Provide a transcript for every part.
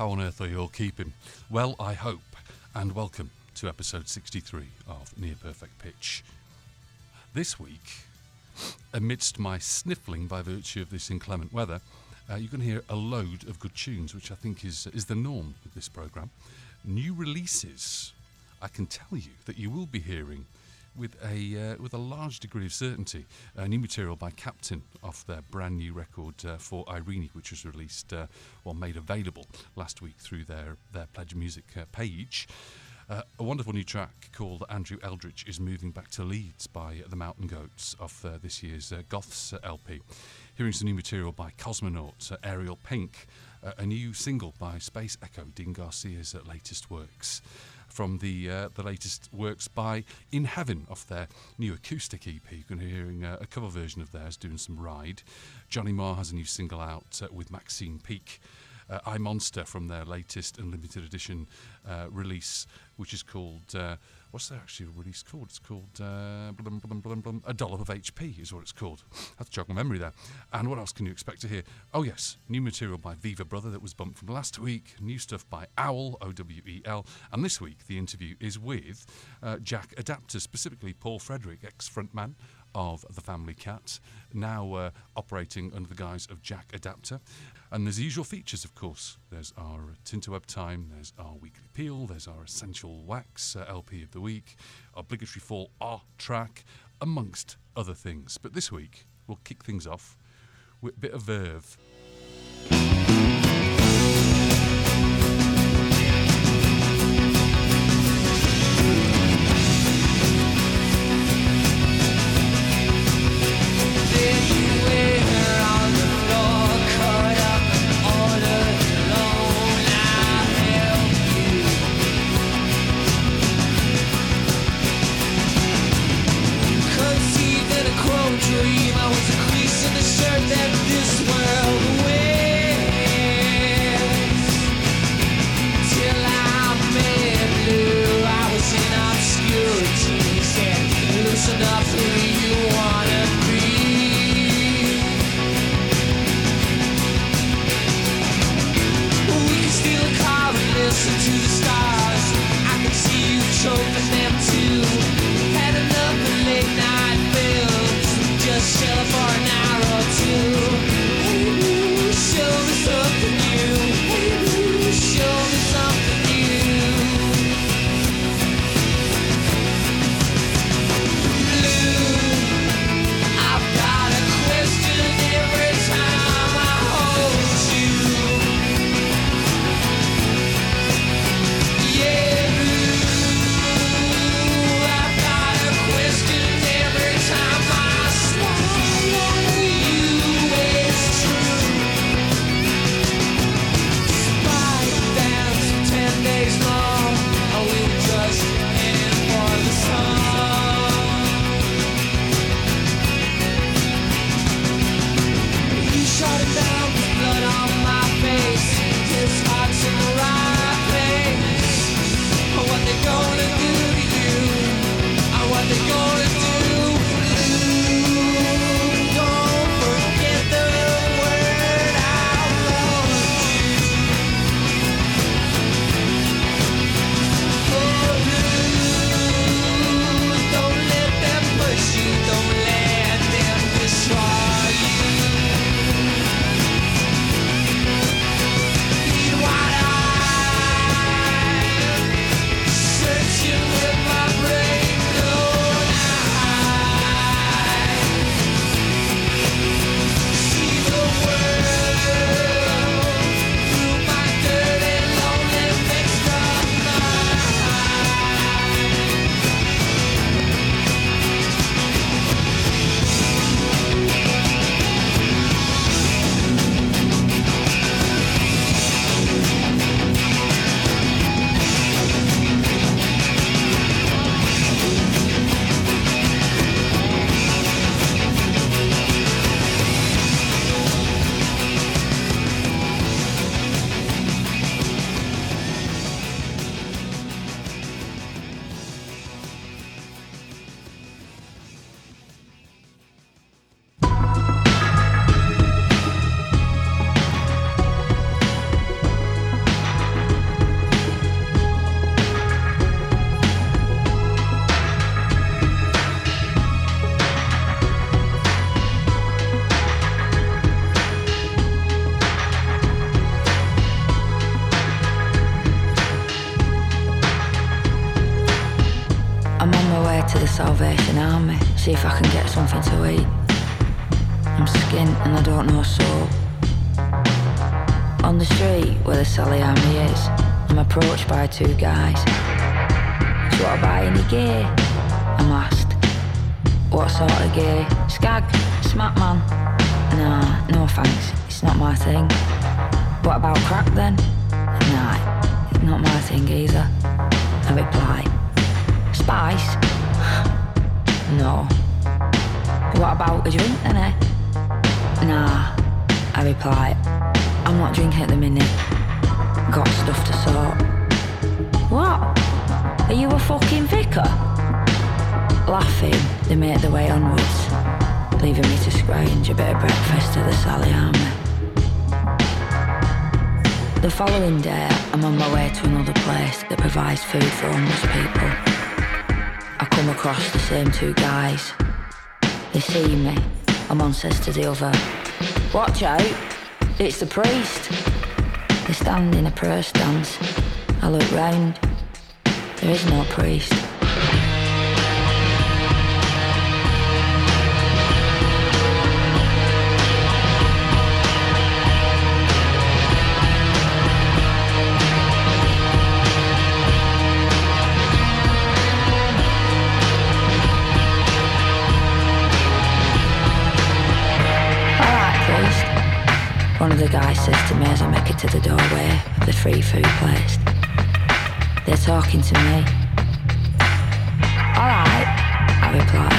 How on earth are you all keeping? Well, I hope, and welcome to episode 63 of Near Perfect Pitch. This week, amidst my sniffling by virtue of this inclement weather, uh, you can hear a load of good tunes, which I think is, is the norm with this programme. New releases, I can tell you that you will be hearing with a uh, with a large degree of certainty. Uh, new material by Captain off their brand new record uh, for Irene, which was released uh, or made available last week through their their Pledge Music uh, page. Uh, a wonderful new track called Andrew Eldritch is moving back to Leeds by the Mountain Goats off uh, this year's uh, Goths LP. Hearing some new material by Cosmonaut, Ariel Pink, a new single by SPC ECO, Dean Garcia's latest works from the uh, the latest works by In Heaven off their new acoustic EP. You're going to be hearing uh, a cover version of theirs doing some ride. Johnny Marr has a new single out uh, with Maxine Peake. Uh, I Monster from their latest and limited edition uh, release, which is called uh, what's that actually release called? It's called uh, blum, blum, blum, A Dollop of HP is what it's called. That's jog my memory there. And what else can you expect to hear? Oh yes, new material by Viva Brother that was bumped from last week. New stuff by Owel O W E L. And this week the interview is with uh, Jack Adaptor, specifically Paul Frederick, ex frontman of the Family Cat, now uh, operating under the guise of Jack Adaptor. And there's the usual features, of course. There's our Tinterweb time, there's our weekly peel, there's our Essential Wax uh, LP of the week, obligatory fall art track, amongst other things. But this week, we'll kick things off with a bit of verve. Skag? Smack man? Nah, no thanks. It's not my thing. What about crack then? Nah, it's not my thing either. I reply. Spice? no. What about a drink then, eh? Nah, I reply. I'm not drinking at the minute. Got stuff to sort. What? Are you a fucking vicar? Laughing, they make their way onwards, leaving me to scrounge a bit of breakfast at the Sally Army. The following day, I'm on my way to another place that provides food for homeless people. I come across the same two guys. They see me, and one says to the other, Watch out, it's the priest. They stand in a prayer stance. I look round. There is no priest. One of the guys says to me as I make it to the doorway of the free food place. They're talking to me. Alright, I reply.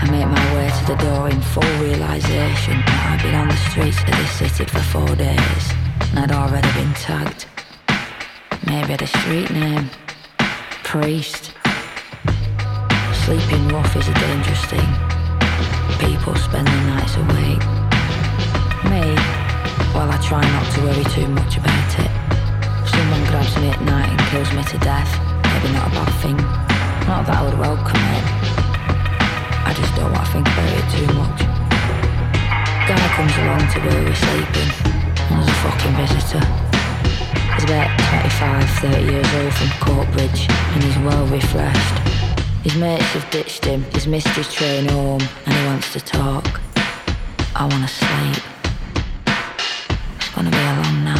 I make my way to the door in full realization that I've been on the streets of this city for four days and I'd already been tagged. Maybe a street name. Priest. Sleeping rough is a dangerous thing. People spend their nights awake. Me, well, I try not to worry too much about it. Someone grabs me at night and kills me to death, maybe not a bad thing. Not that I would welcome it. I just don't want to think about it too much. Guy comes along to where we're sleeping, and there's a fucking visitor. He's about 25, 30 years old from Coatbridge, and he's well refreshed. His mates have ditched him, he's missed his train home, and he wants to talk. I want to sleep. Gonna be a long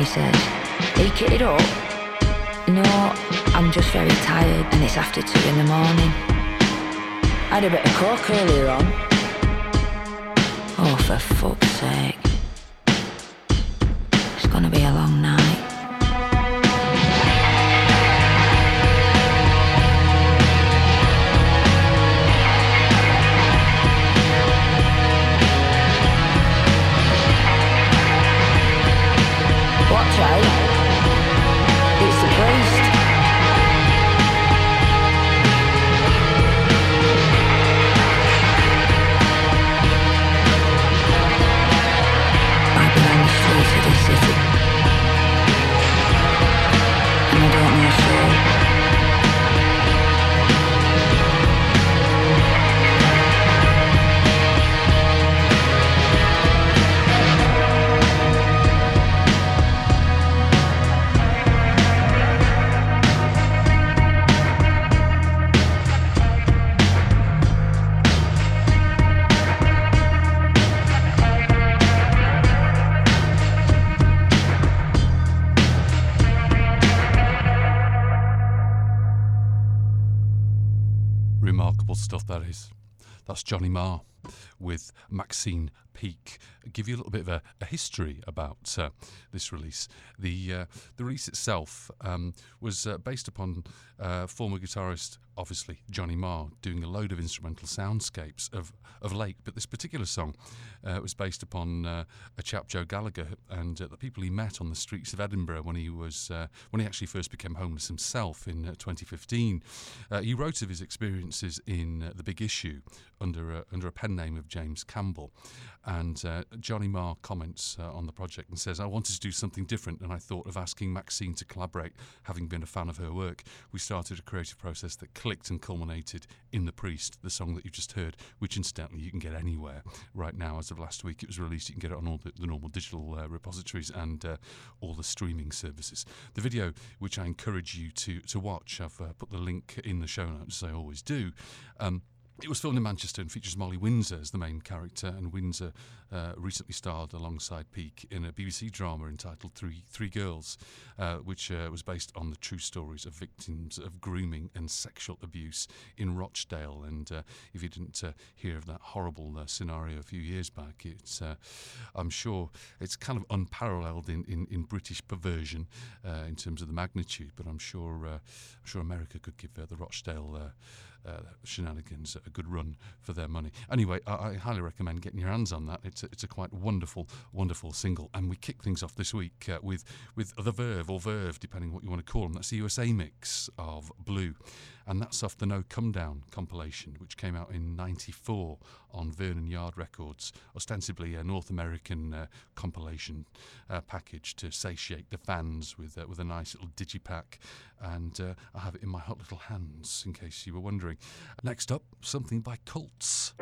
he says. You kitted up? No, I'm just very tired and it's after two in the morning. I had a bit of coke earlier on. Oh, for fuck's sake. Peake. Give you a little bit of a, a history about uh, this release. The uh, the release itself um, was uh, based upon uh, former guitarist, obviously Johnny Marr, doing a load of instrumental soundscapes of of late. But this particular song uh, was based upon uh, a chap, Joe Gallagher, and the people he met on the streets of Edinburgh when he was when he actually first became homeless himself in 2015. he wrote of his experiences in the Big Issue under a, under a pen name of James Campbell. And uh, Johnny Marr comments uh, on the project and says, I wanted to do something different, and I thought of asking Maxine to collaborate, having been a fan of her work. We started a creative process that clicked and culminated in The Priest, the song that you've just heard, which incidentally you can get anywhere right now. As of last week, it was released. You can get it on all the, the normal digital uh, repositories and uh, all the streaming services. The video, which I encourage you to, to watch, I've uh, put the link in the show notes, as I always do. Um, it was filmed in Manchester and features Molly Windsor as the main character, and Windsor uh, recently starred alongside Peake in a BBC drama entitled Three Three Girls, uh, which uh, was based on the true stories of victims of grooming and sexual abuse in Rochdale. And uh, if you didn't uh, hear of that horrible uh, scenario a few years back, it's I'm sure it's kind of unparalleled in, in, in British perversion in terms of the magnitude. But I'm sure I'm sure America could give the Rochdale shenanigans a good run for their money. Anyway, I, I, highly recommend getting your hands on that. It's a, it's a quite wonderful, wonderful single. And we kick things off this week uh, with with the Verve or Verve, depending what you want to call them. That's the USA mix of Blue, and that's off the No Come Down compilation, which came out in '94 on Vernon Yard Records, ostensibly a North American uh, compilation uh, package to satiate the fans with uh, with a nice little digipack. And uh, I have it in my hot little hands, in case you were wondering. Next up, something by Cults.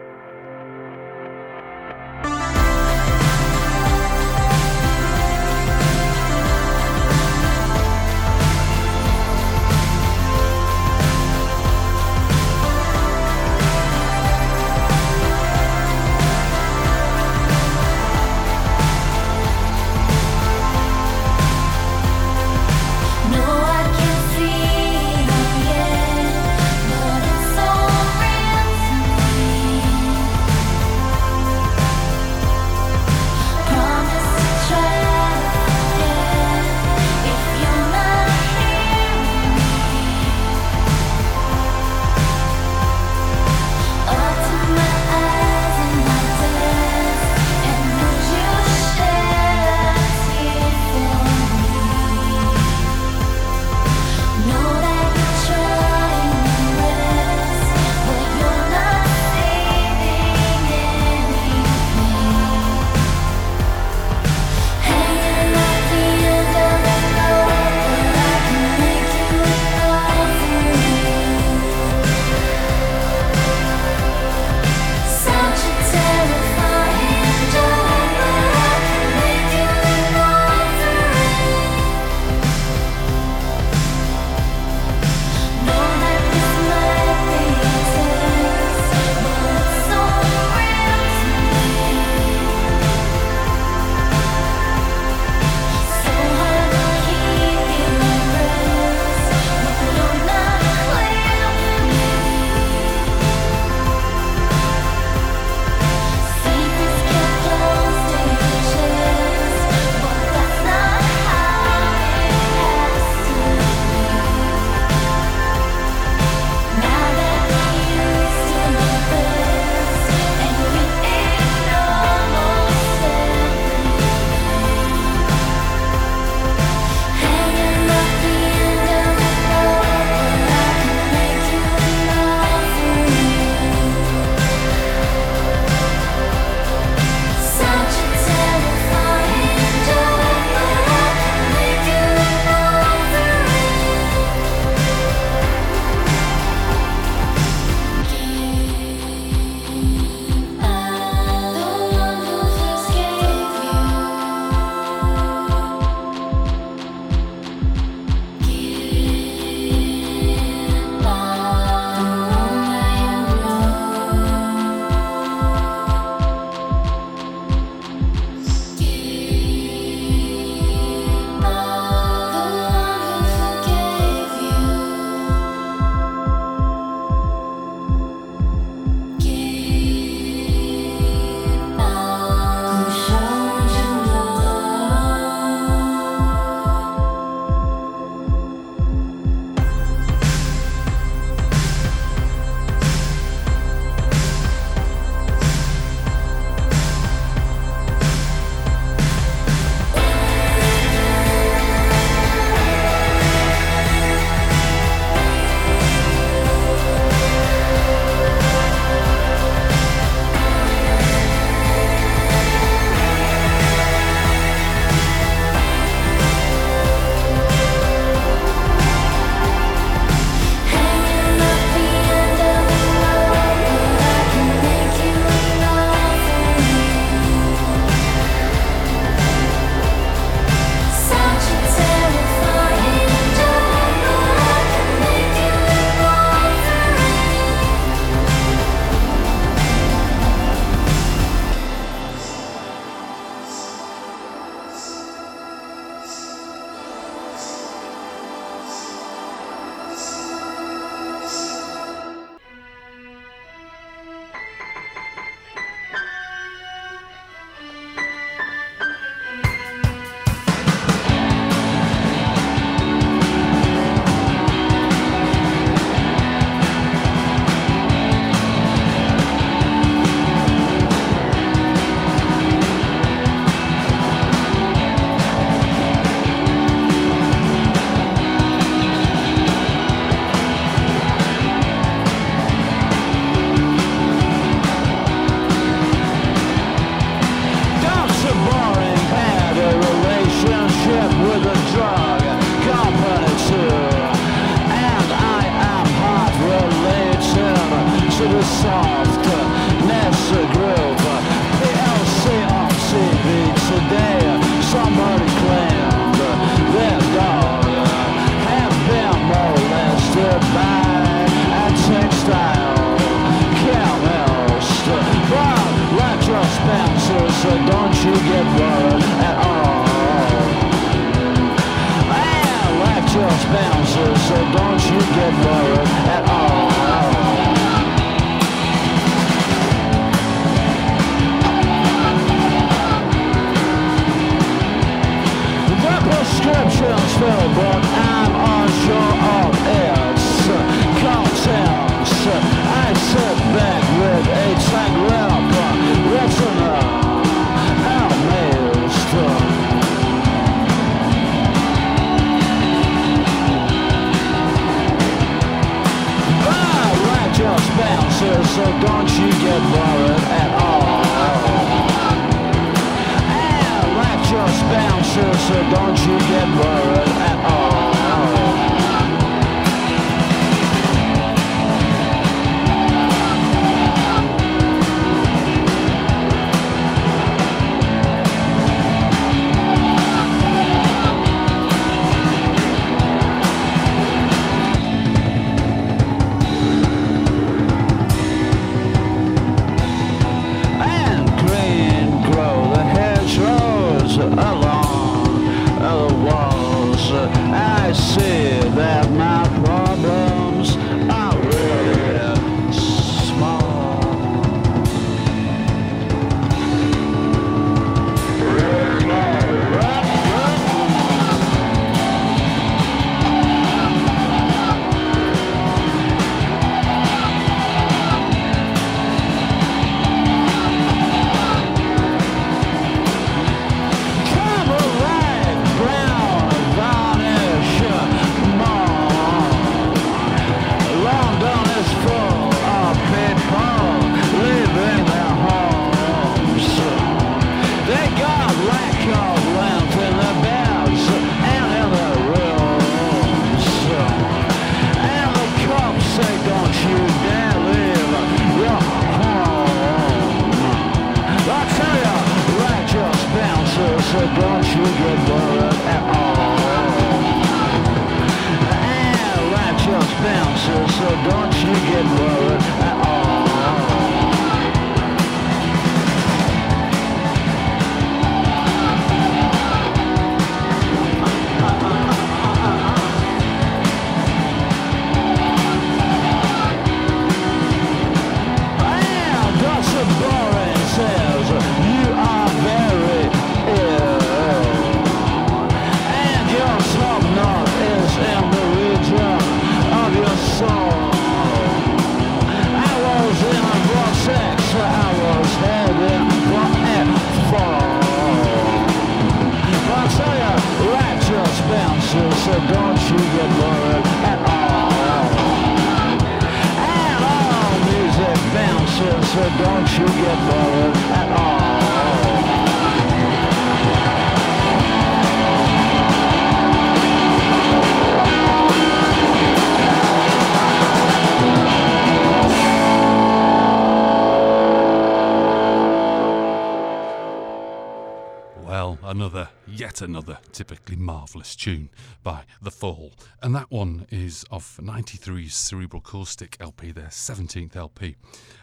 yet another typically marvellous tune by The Fall. And that one is off 93's Cerebral Caustic LP, their 17th LP,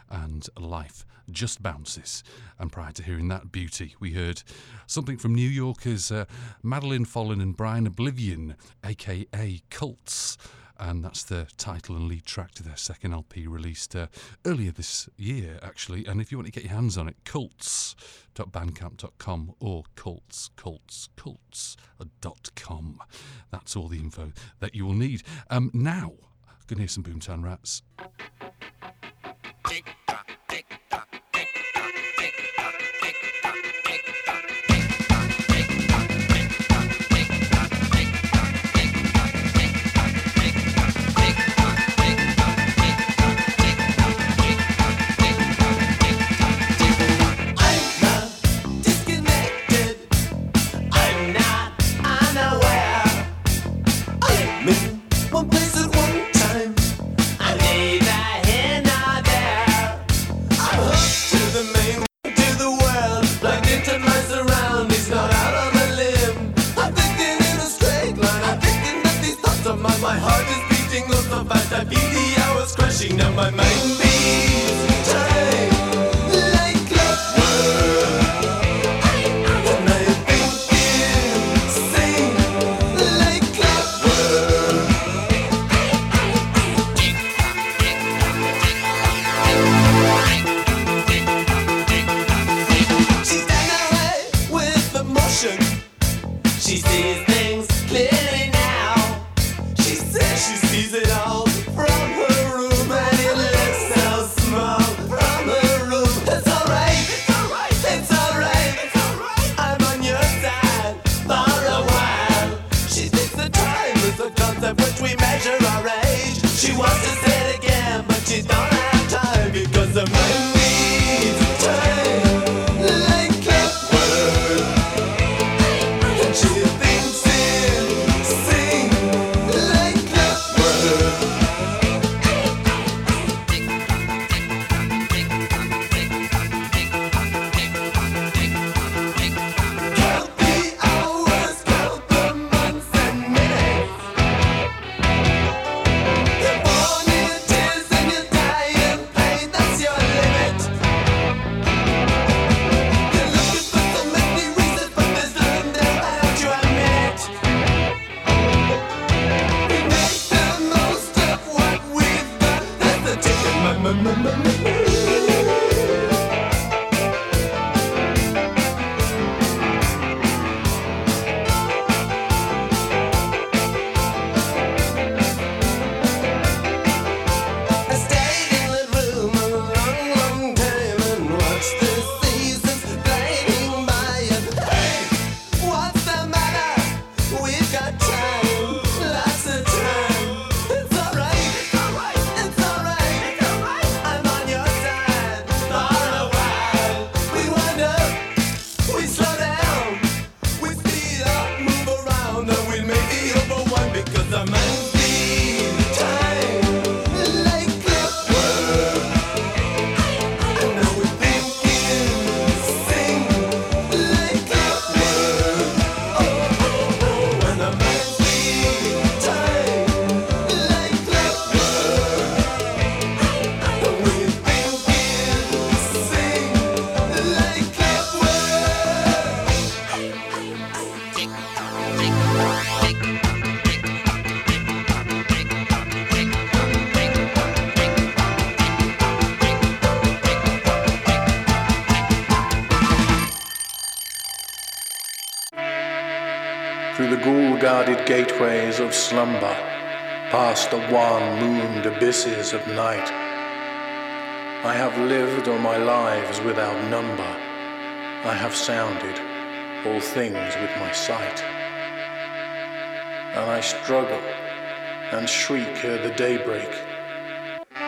and Life Just Bounces. And prior to hearing that beauty, we heard something from New Yorkers uh, Madeline Follin and Brian Oblivion, aka Cults and that's the title and lead track to their second LP released uh, earlier this year, actually. And if you want to get your hands on it, cults.bandcamp.com or cultscultscults.com. Uh, that's all the info that you will need. Um, now, going to hear some Boomtown Rats. My mind ghoul-guarded gateways of slumber, past the wan-mooned abysses of night. I have lived all my lives without number. I have sounded all things with my sight. And I struggle and shriek ere the daybreak,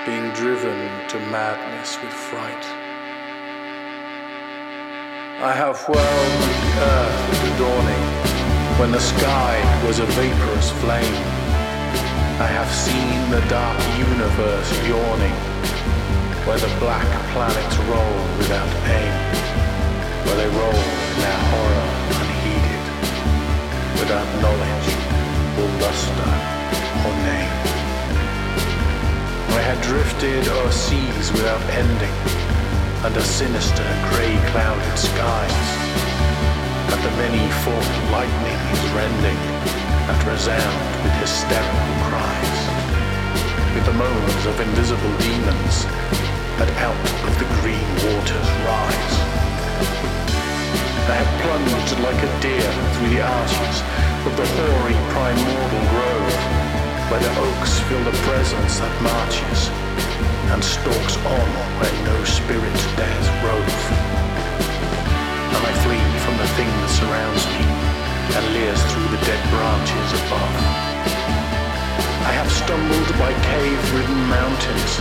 being driven to madness with fright. I have whirled the earth into dawning when the sky was a vaporous flame. I have seen the dark universe yawning where the black planets roll without aim, where they roll in their horror unheeded, without knowledge or luster or name. I had drifted o'er seas without ending, under sinister grey clouded skies and the many forked lightnings rending that resound with hysterical cries, with the moans of invisible demons that out of the green waters rise. They have plunged like a deer through the arches of the hoary primordial grove, where the oaks feel the presence that marches and stalks on where no spirit dares rove thing that surrounds me and leers through the dead branches above. I have stumbled by cave-ridden mountains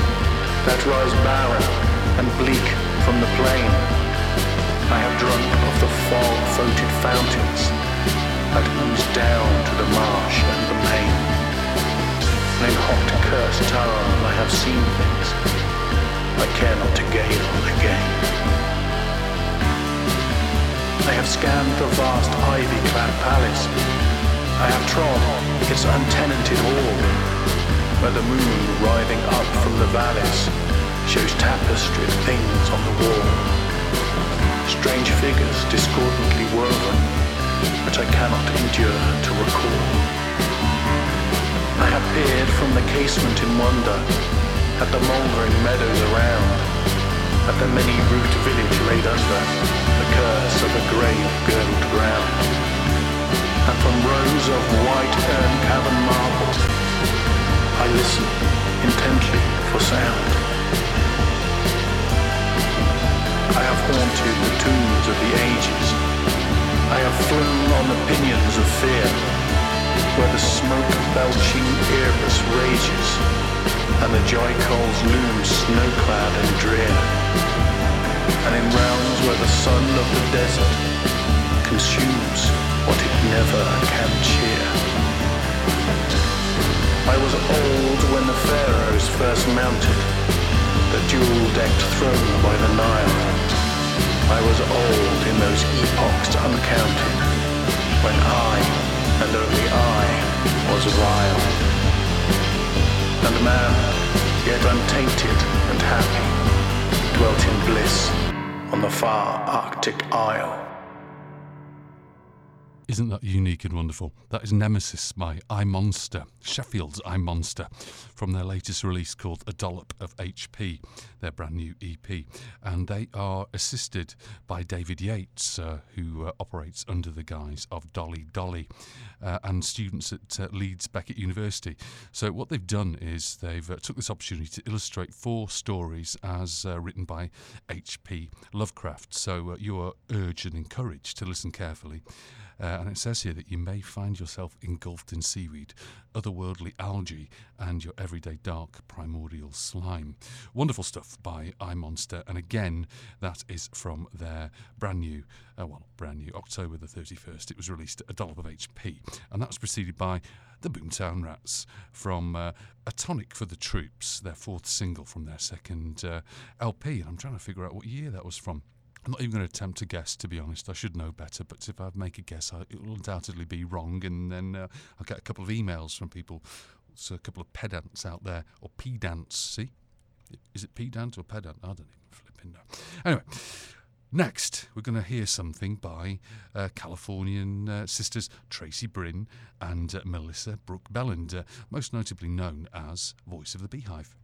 that rise barren and bleak from the plain. I have drunk of the fog-floated fountains that ooze down to the marsh and the main. In hot, cursed Taran I have seen things I care not to on again. I have scanned the vast ivy-clad palace. I have trod its untenanted hall. where the moon writhing up from the valleys shows tapestried things on the wall. Strange figures discordantly woven, which I cannot endure to recall. I have peered from the casement in wonder at the mouldering meadows around, at the many-roofed village laid under curse of a grave girdled ground. And from rows of white urn cavern marble, I listen intently for sound. I have haunted the tombs of the ages. I have flown on the pinions of fear, where the smoke belching Erebus rages, and the joy coals loom snow-clad and drear. And in realms where the sun of the desert consumes what it never can cheer. I was old when the pharaohs first mounted the jewel-decked throne by the Nile. I was old in those epochs uncounted, when I, and only I, was vile. And man, yet untainted and happy, dwelt in bliss the far Arctic Isle. Isn't that unique and wonderful? That is Nemesis by I Monster, Sheffield's I Monster, from their latest release called A Dollop of HP, their brand new EP. And they are assisted by David Yates, uh, who uh, operates under the guise of Dolly Dolly, uh, and students at uh, Leeds Beckett University. So, what they've done is they've uh, took this opportunity to illustrate four stories as uh, written by H.P. Lovecraft. So, you are urged and encouraged to listen carefully. Uh, and it says here that you may find yourself engulfed in seaweed, otherworldly algae, and your everyday dark primordial slime. Wonderful stuff by I Monster. And again, that is from their brand new, uh, well, brand new, October the 31st. It was released at a dollop of HP. And that was preceded by the Boomtown Rats from uh, A Tonic for the Troops, their fourth single from their second uh, LP. And I'm trying to figure out what year that was from. I'm not even going to attempt to guess, to be honest. I should know better, but if I make a guess, I, it will undoubtedly be wrong, and then uh, I'll get a couple of emails from people. So a couple of pedants out there, or pedants. See, is it pedant or pedant? I don't even flipping know. Anyway. Next, we're going to hear something by uh, Californian uh, sisters Tracy Bryn and uh, Melissa Brooke Belland, uh, most notably known as Voice of the Beehive.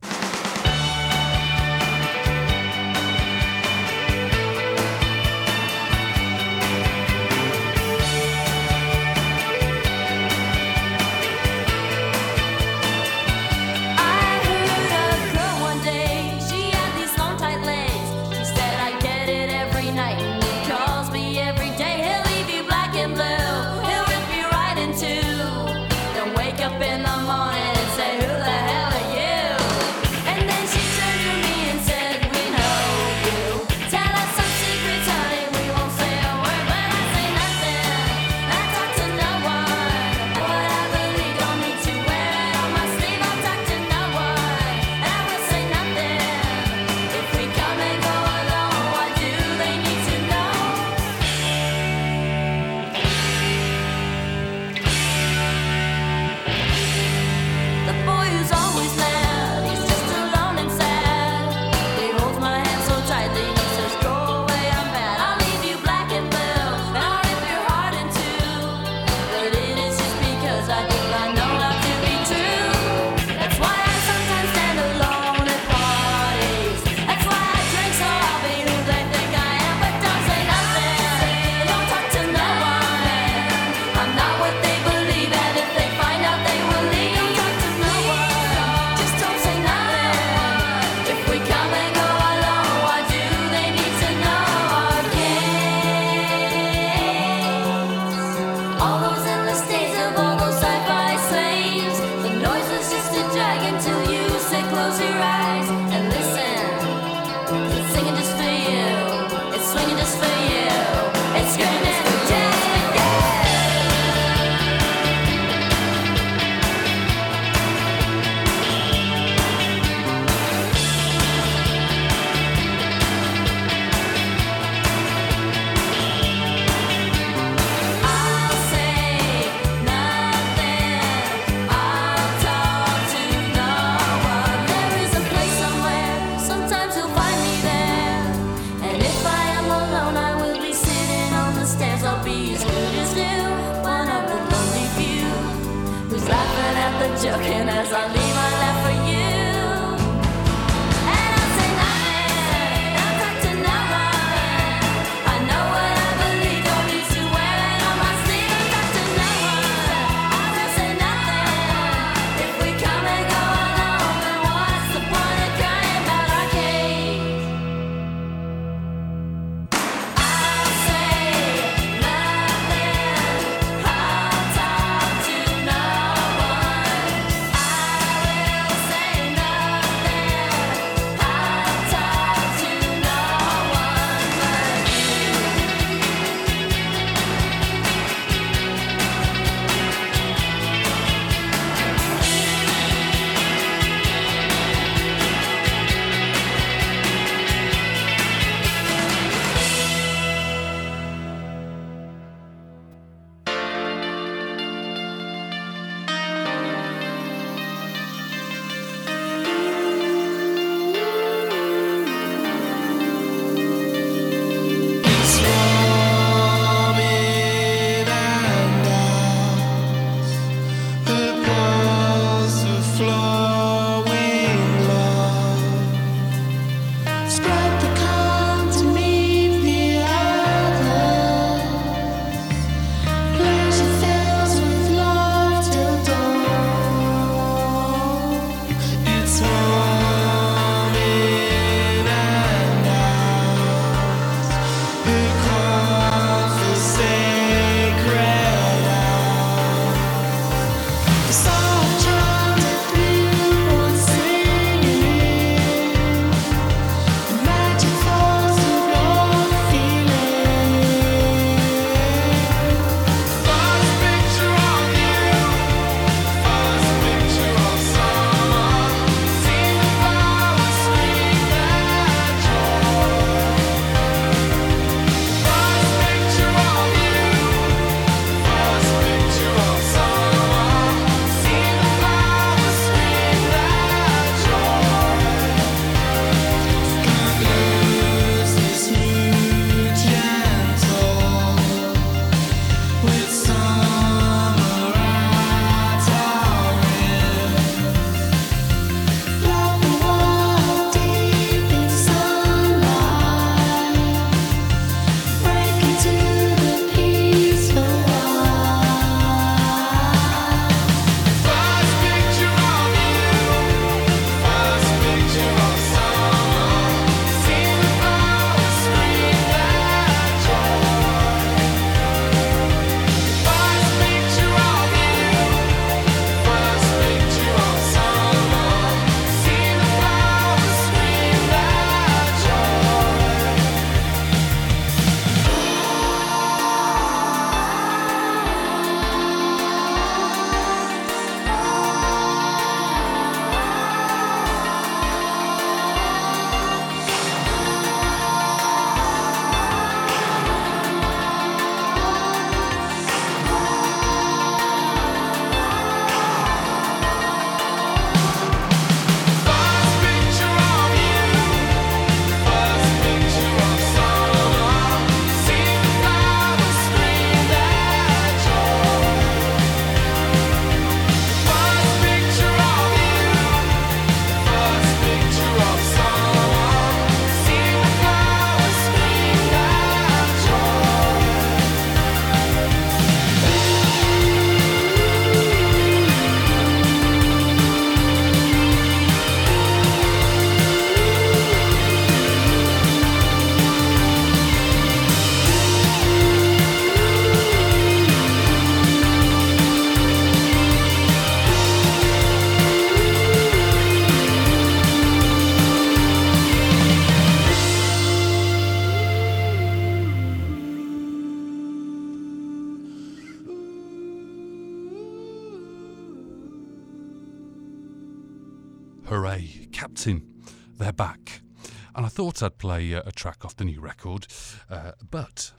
I'd play uh, a track off the new record, uh, but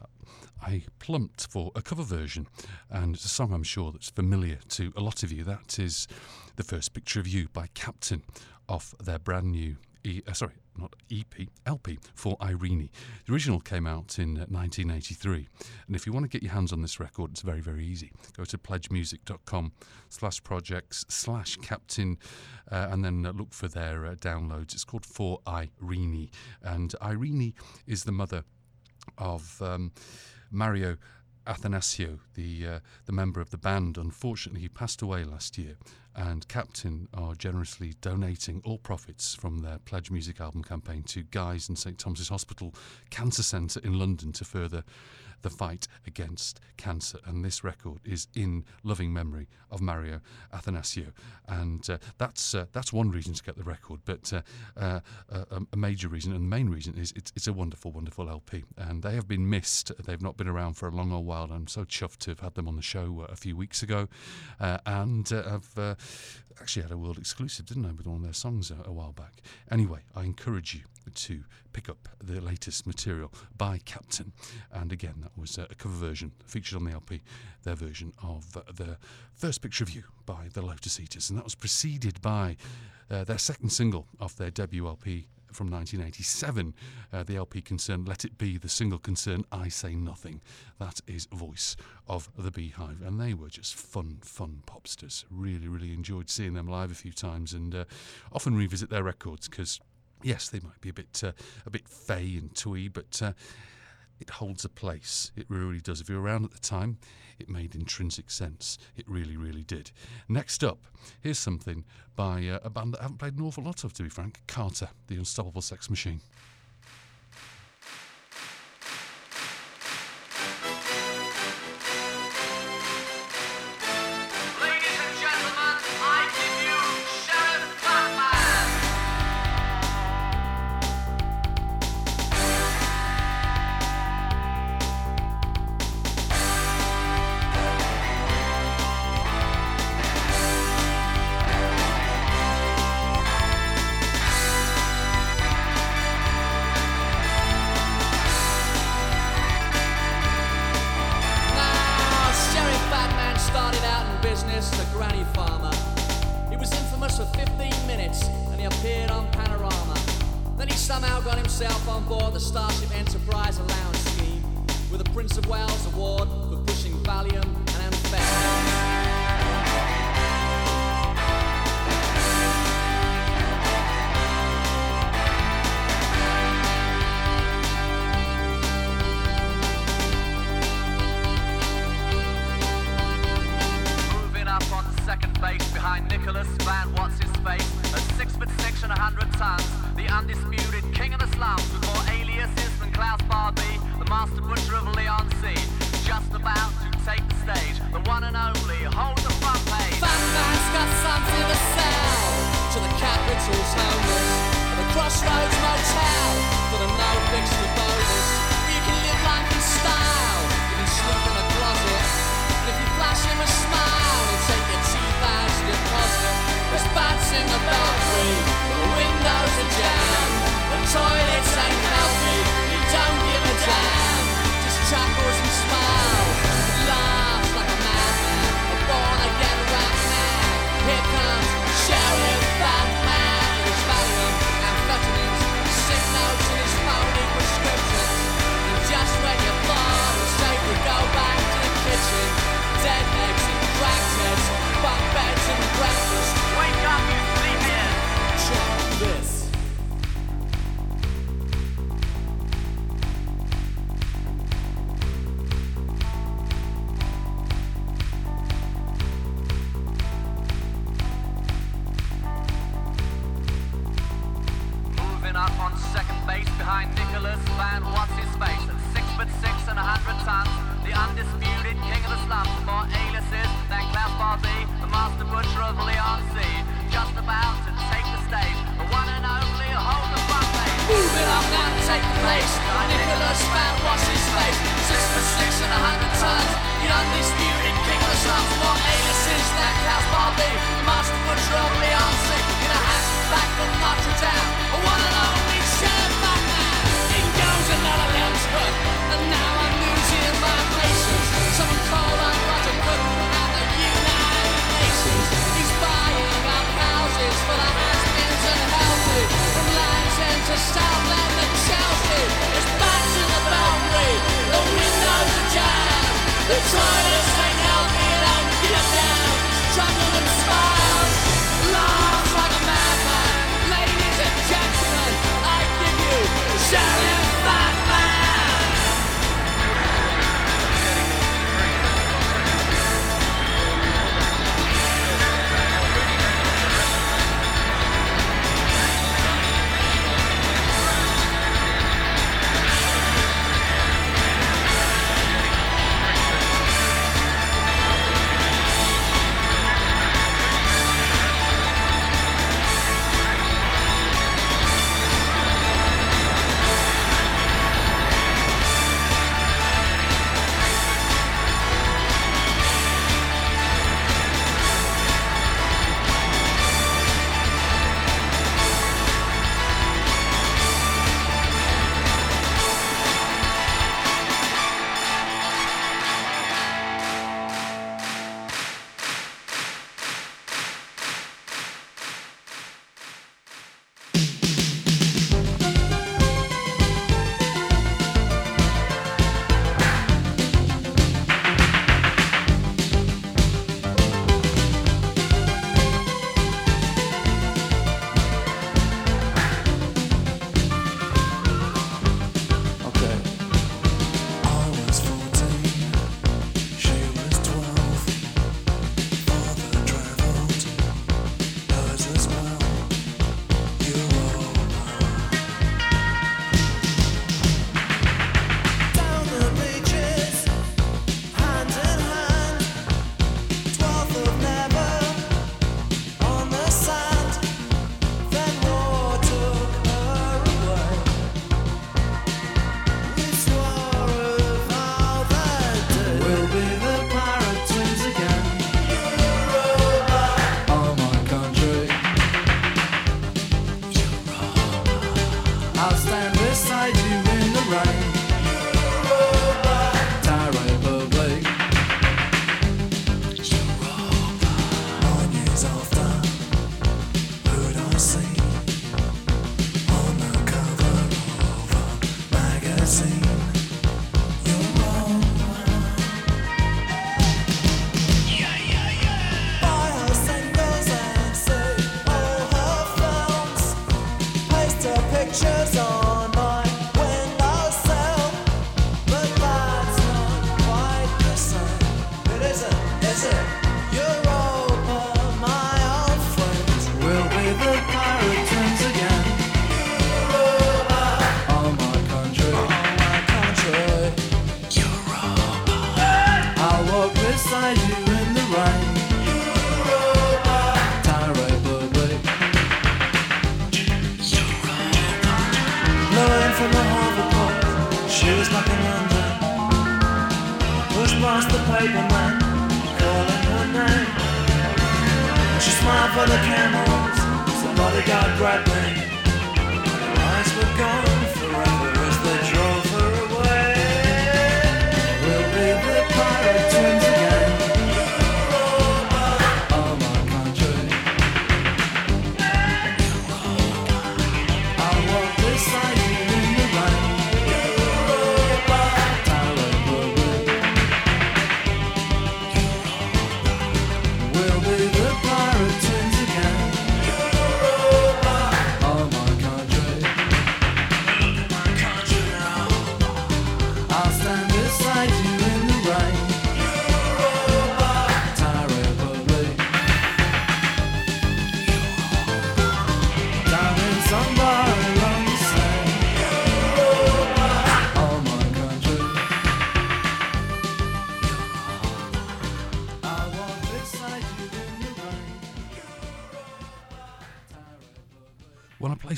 I plumped for a cover version, and it's a song I'm sure that's familiar to a lot of you. That is The First Picture of You by Captain off their brand new, e- uh, sorry, not EP, LP for Irene. The original came out in uh, 1983, and if you want to get your hands on this record, it's very, very easy. Go to pledgemusic.com slash projects slash captain, uh, and then uh, look for their uh, downloads. It's called For Irene, and Irene is the mother of um, Mario Athanasio, the uh, the member of the band. Unfortunately, he passed away last year, and Captain are generously donating all profits from their Pledge Music album campaign to Guy's and St Thomas's Hospital Cancer Centre in London to further the fight against cancer. And this record is in loving memory of Mario Athanasio, and uh, that's uh, that's one reason to get the record. But uh, uh, a, a major reason, and the main reason, is it's, it's a wonderful, wonderful LP. And they have been missed. They've not been around for a long old while. I'm so chuffed to have had them on the show uh, a few weeks ago, uh, and uh, I've uh, actually had a world exclusive, didn't I, with one of their songs a, a while back. Anyway, I encourage you to pick up the latest material by Captain. And again, that was a cover version featured on the LP, their version of uh, the first picture of you by the Lotus Eaters. And that was preceded by uh, their second single off their debut LP from 1987. Uh, the LP concerned Let It Bee, the single concerned I Say Nothing. That is Voice of the Beehive. And they were just fun, fun popsters. Really, really enjoyed seeing them live a few times and uh, often revisit their records because yes, they might be a bit uh, a bit fey and twee, but uh, it holds a place. It really does. If you're around at the time, it made intrinsic sense. It really, really did. Next up, here's something by uh, a band that I haven't played an awful lot of, to be frank Carter, the Unstoppable Sex Machine.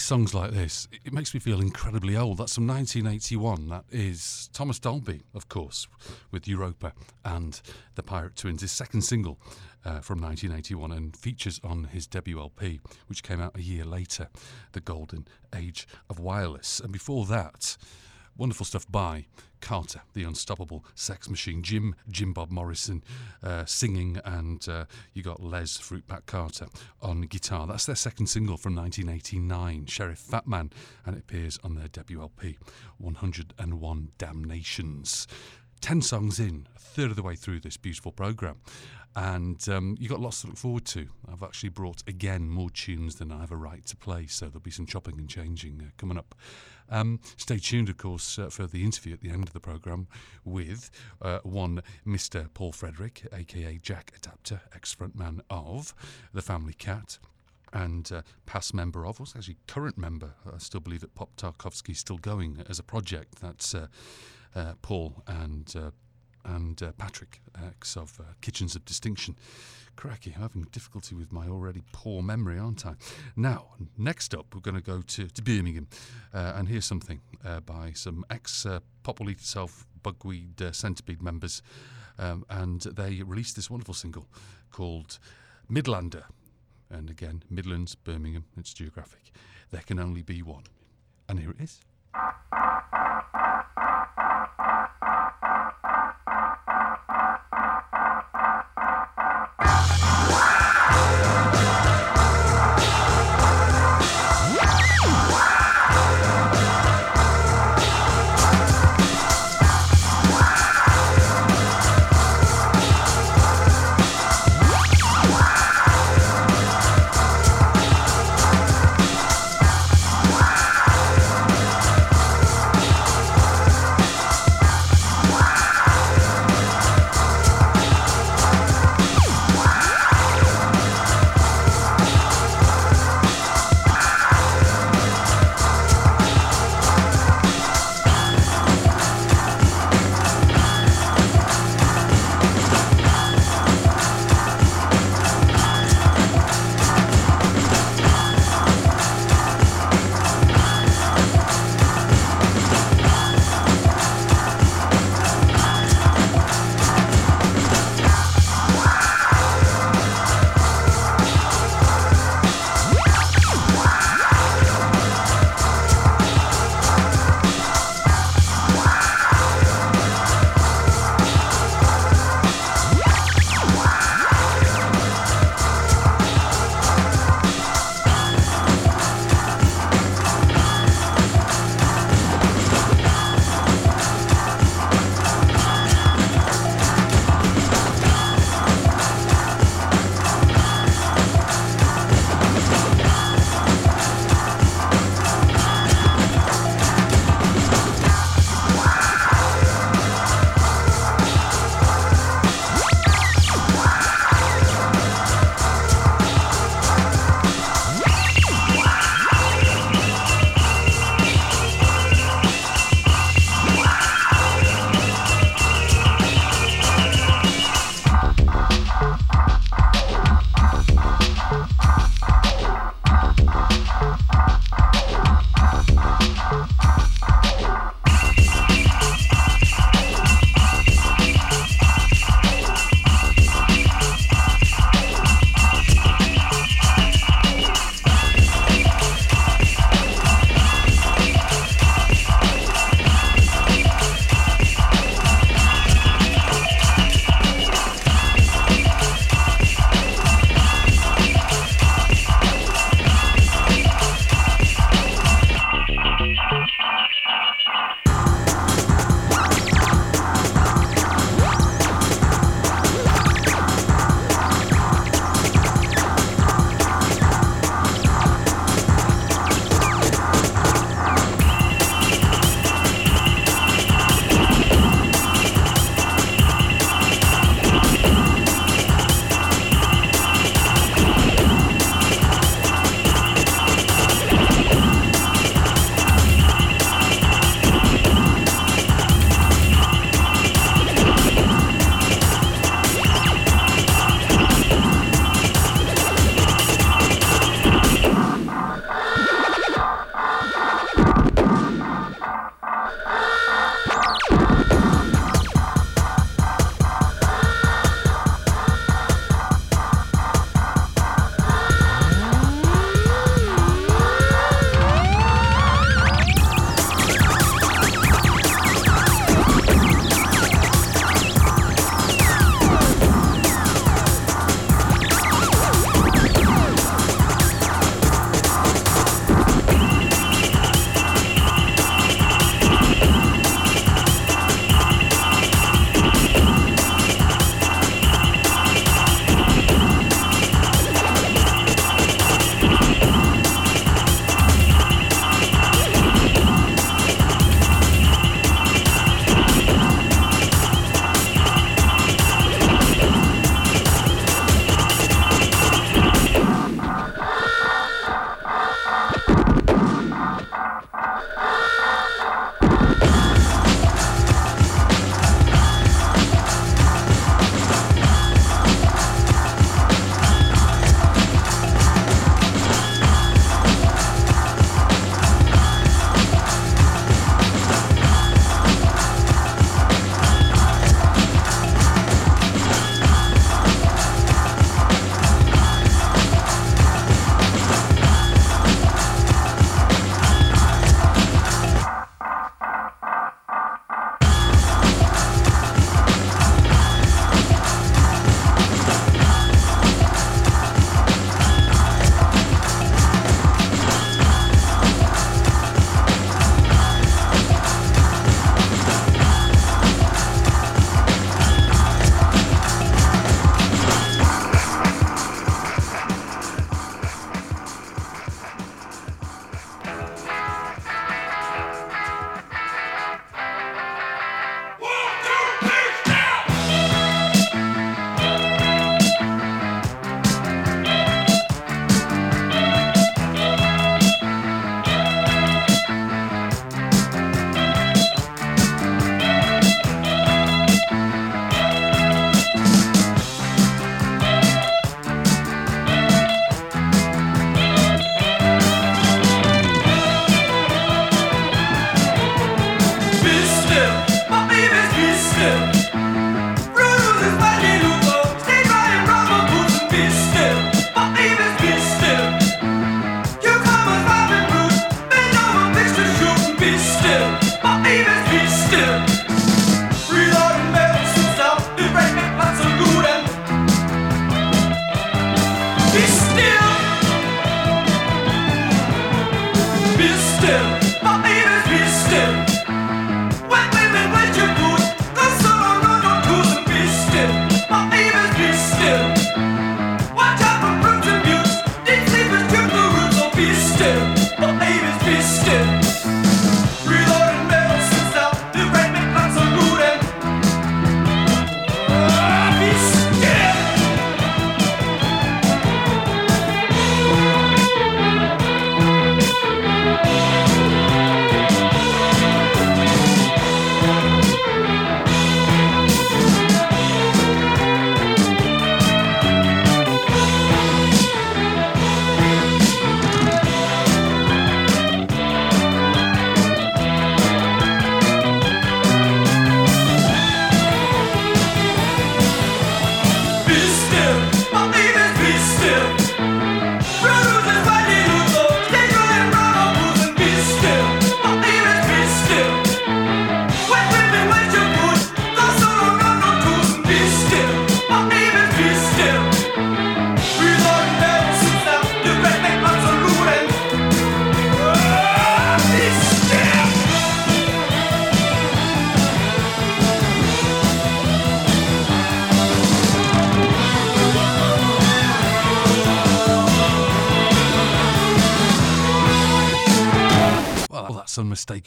Songs like this, it, makes me feel incredibly old. That's from 1981. That is Thomas Dolby, of course, with Europa and the Pirate Twins, his second single uh, from 1981 and features on his debut LP, which came out a year later, The Golden Age of Wireless. And before that, Wonderful stuff by Carter, the unstoppable sex machine. Jim, Jim Bob Morrison uh, singing, and uh, you got Les Fruitbat Carter on guitar. That's their second single from 1989, Sheriff Fatman, and it appears on their debut LP, 101 Damnations. 10 songs in, a third of the way through this beautiful programme. And um, you got lots to look forward to. I've actually brought again more tunes than I have a right to play, so there'll be some chopping and changing uh, coming up. Um, stay tuned, of course, uh, for the interview at the end of the programme with uh, one Mr. Paul Frederick, aka Jack Adaptor, ex frontman of The Family Cat and uh, past member of, was actually current member. I still believe that Pop Tarkovsky is still going as a project. That's uh, uh, Paul and uh, and uh, Patrick, ex of uh, Kitchens of Distinction. Cracky, I'm having difficulty with my already poor memory, aren't I? Now, next up, we're going to go to, to Birmingham uh, and hear something uh, by some ex uh, Pop Will Eat Itself Bugweed uh, Centipede members. Um, and they released this wonderful single called Midlander. And again, Midlands, Birmingham, it's geographic. There can only be one. And here it is.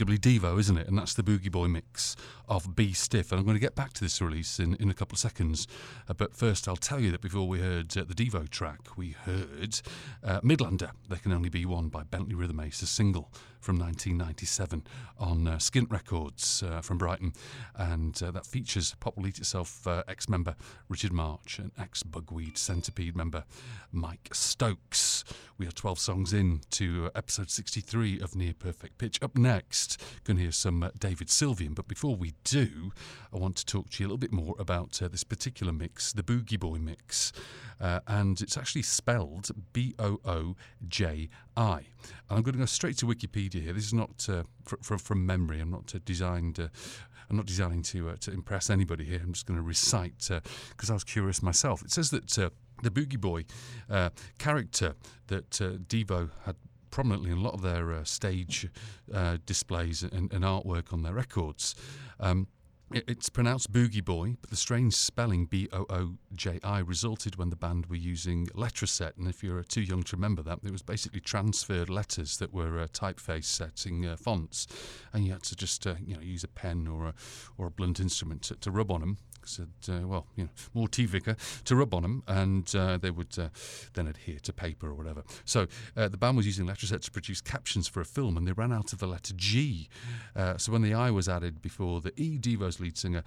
Unmistakably Devo, isn't it? And that's the Booji Boy mix of Be Stiff. And I'm going to get back to this release in, in a couple of seconds. Uh, but first, I'll tell you that before we heard uh, the Devo track, we heard uh, Midlander, There Can Only Be One by Bentley Rhythm Ace, a single from 1997 on uh, Skint Records uh, from Brighton. And uh, that features Pop Will Eat Itself uh, ex member Richard March and ex Bugweed Centipede member Mike Stokes. We are 12 songs in to uh, episode 63 of Near Perfect Pitch. Up next, going to hear some uh, David Sylvian. But before we do, I want to talk to you a little bit more about this particular mix, the Booji Boy mix. Uh, and it's actually spelled B O O J I. And I'm going to go straight to Wikipedia here. This is not uh, fr- fr- from memory. I'm not uh, designed. Uh, I'm not designing to uh, to impress anybody here. I'm just going to recite because I was curious myself. It says that uh, the Booji Boy uh, character that uh, Devo had prominently in a lot of their uh, stage uh, displays and, and artwork on their records. Um, It's pronounced Boogie Boy, but the strange spelling B O O J I resulted when the band were using Letraset. And if you're too young to remember that, it was basically transferred letters that were uh, typeface setting uh, fonts, and you had to just uh, you know use a pen or a or a blunt instrument to, to rub on them. Said, uh, well, you know, more tea vicar to rub on them, and uh, they would uh, then adhere to paper or whatever. So uh, the band was using Letraset to produce captions for a film, and they ran out of the letter G. Uh, so when the I was added before the E, Devo's lead singer.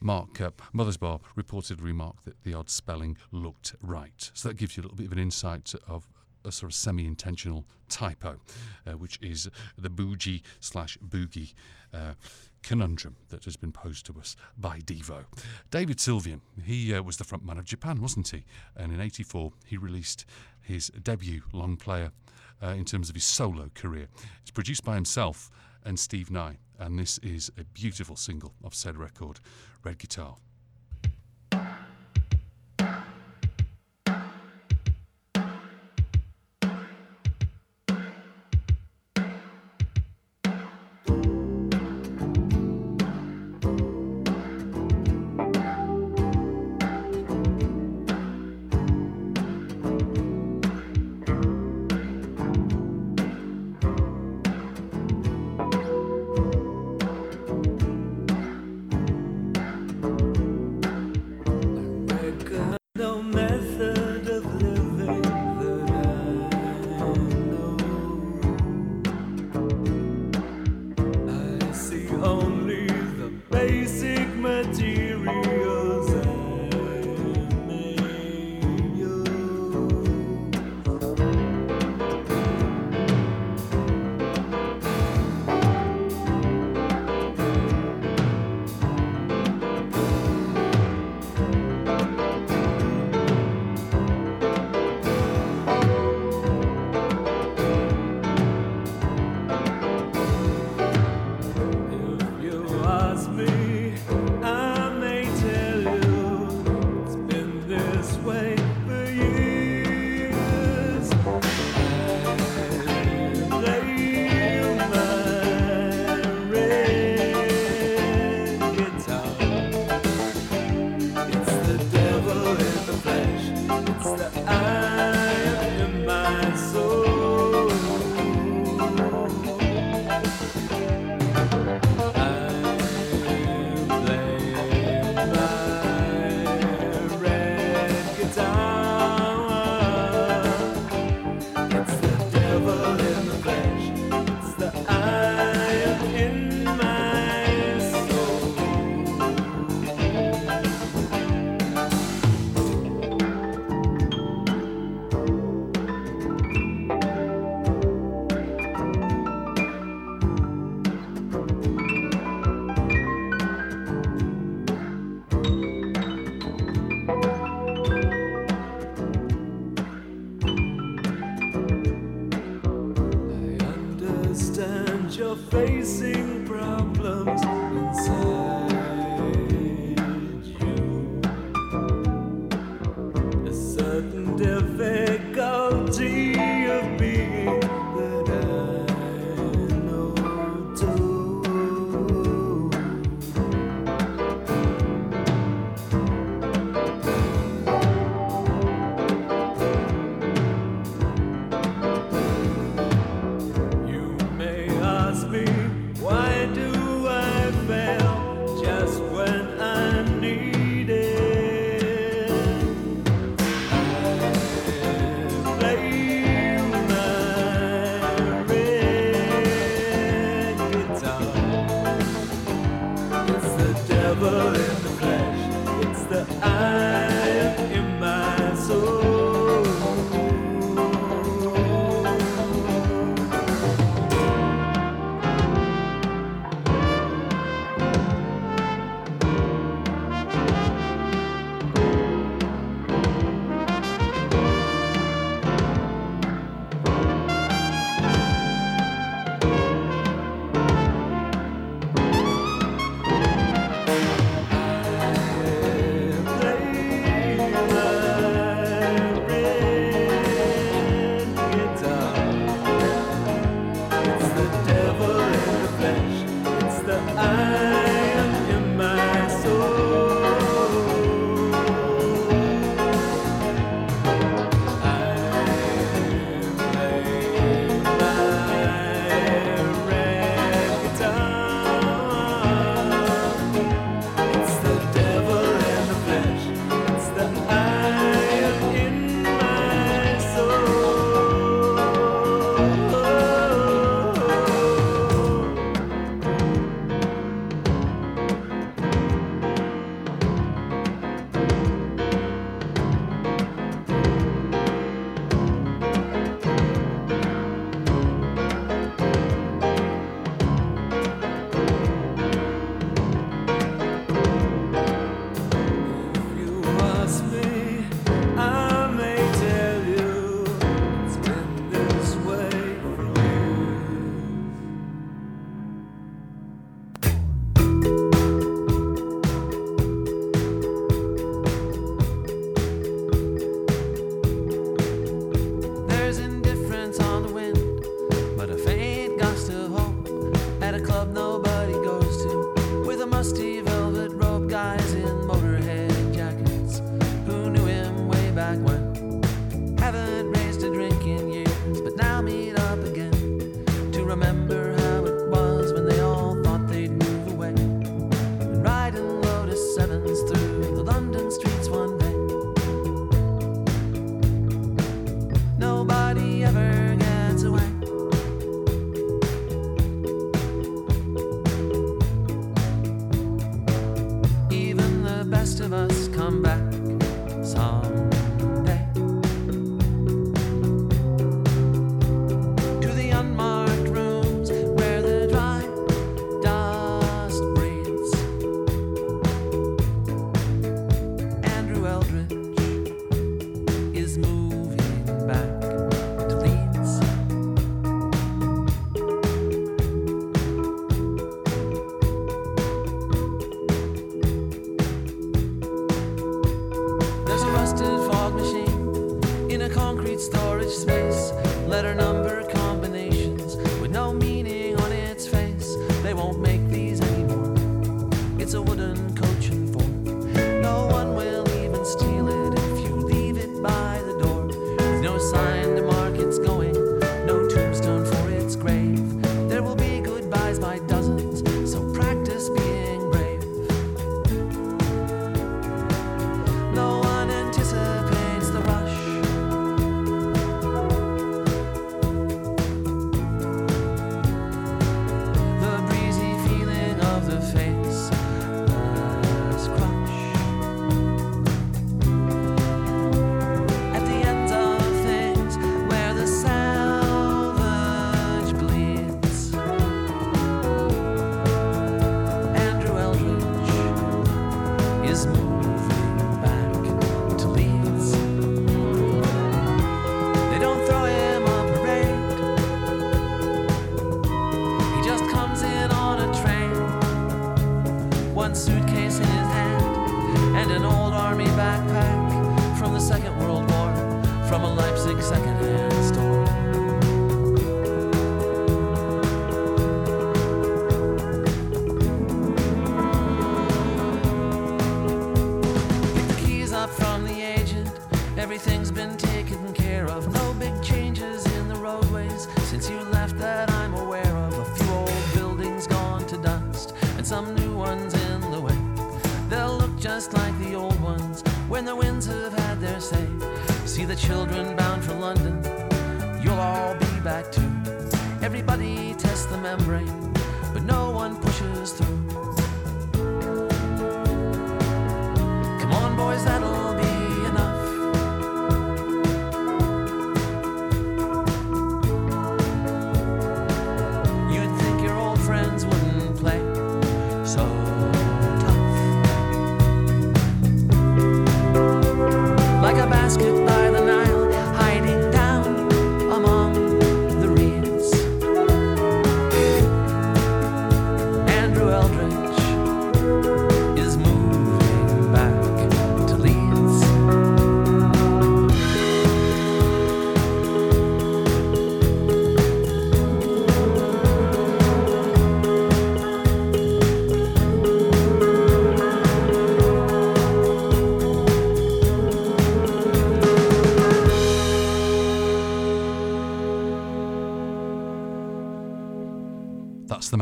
Mark uh, Mothersbaugh reported remarked that the odd spelling looked right. So that gives you a little bit of an insight of a sort of semi-intentional typo, uh, which is the bougie slash boogie uh, conundrum that has been posed to us by Devo. David Sylvian, he uh, was the frontman of Japan, wasn't he? And in '84, he released his debut long player uh, in terms of his solo career. It's produced by himself and Steve Nye, and this is a beautiful single of said record, Red Guitar.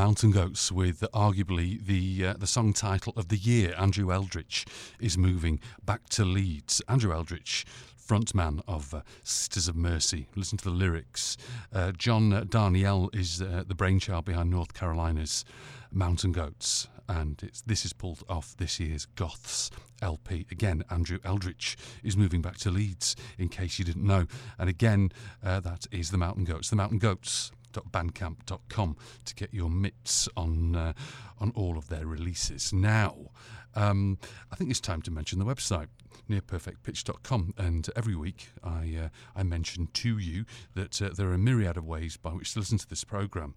Mountain Goats with arguably the uh, the song title of the year. Andrew Eldritch is moving back to Leeds. Andrew Eldritch, frontman of uh, Sisters of Mercy. Listen to the lyrics. Uh, John Darnielle is uh, the brainchild behind North Carolina's Mountain Goats, and this is pulled off this year's Goths LP. Again, Andrew Eldritch is moving back to Leeds, in case you didn't know. And again, uh, that is the Mountain Goats. The Mountain Goats bandcamp.com to get your mitts on uh, on all of their releases. Now, um, I think it's time to mention the website nearperfectpitch.com and every week I uh, I mention to you that uh, there are a myriad of ways by which to listen to this program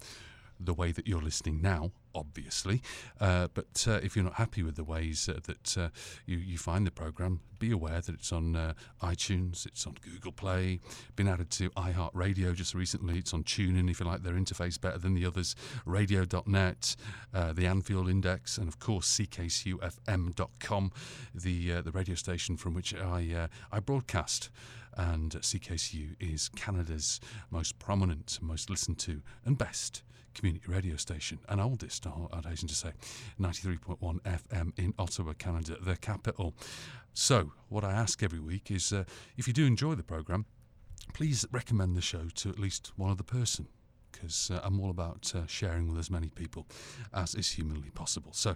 the way that you're listening now, obviously. Uh, but uh, if you're not happy with the ways uh, that uh, you, you find the program, be aware that it's on uh, iTunes, it's on Google Play, been added to iHeartRadio just recently. It's on TuneIn if you like their interface better than the others, radio.net, uh, the Anfield Index, and of course CKCUFM.com, the the radio station from which I I broadcast and CKCU is Canada's most prominent, most listened to, and best community radio station, and oldest, I'd hasten to say, 93.1 FM in Ottawa, Canada, the capital. So, what I ask every week is uh, if you do enjoy the programme, please recommend the show to at least one other person because uh, I'm all about uh, sharing with as many people as is humanly possible. So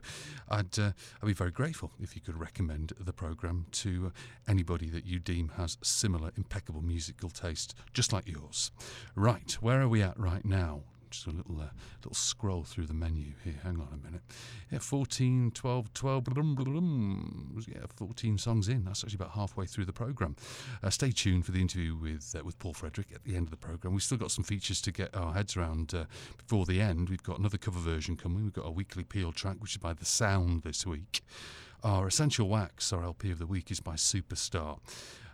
I'd, uh, I'd be very grateful if you could recommend the programme to uh, anybody that you deem has similar impeccable musical taste, just like yours. Right, where are we at right now? Just a little uh, little scroll through the menu here. Hang on a minute. Yeah, 14, 12, 12, blum, blum, yeah, 14 songs in. That's actually about halfway through the programme. Uh, stay tuned for the interview with uh, with Paul Frederick at the end of the programme. We've still got some features to get our heads around uh, before the end. We've got another cover version coming. We've got our weekly Peel track, which is by The Sound this week. Our Essential Wax, our LP of the week, is by Superstar.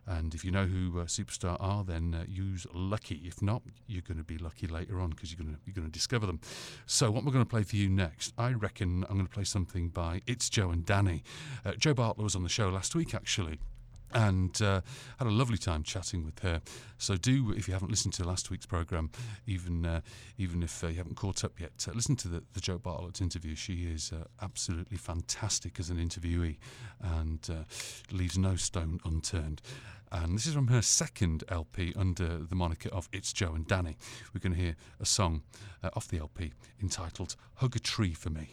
And if you know who uh, Superstar are, then uh, use Lucky. If not, you're going to be lucky later on because you're going to you're to discover them. So, what we're going to play for you next, I reckon I'm going to play something by It's Jo and Danny. Uh, Jo Bartlett was on the show last week, actually. And uh, had a lovely time chatting with her. So do, if you haven't listened to last week's program, even uh, even if uh, you haven't caught up yet, listen to the, the Jo Bartlett interview. She is absolutely fantastic as an interviewee, and leaves no stone unturned. And this is from her second LP under the moniker of It's Jo and Danny. We're going to hear a song uh, off the LP entitled Hug a Tree for Me.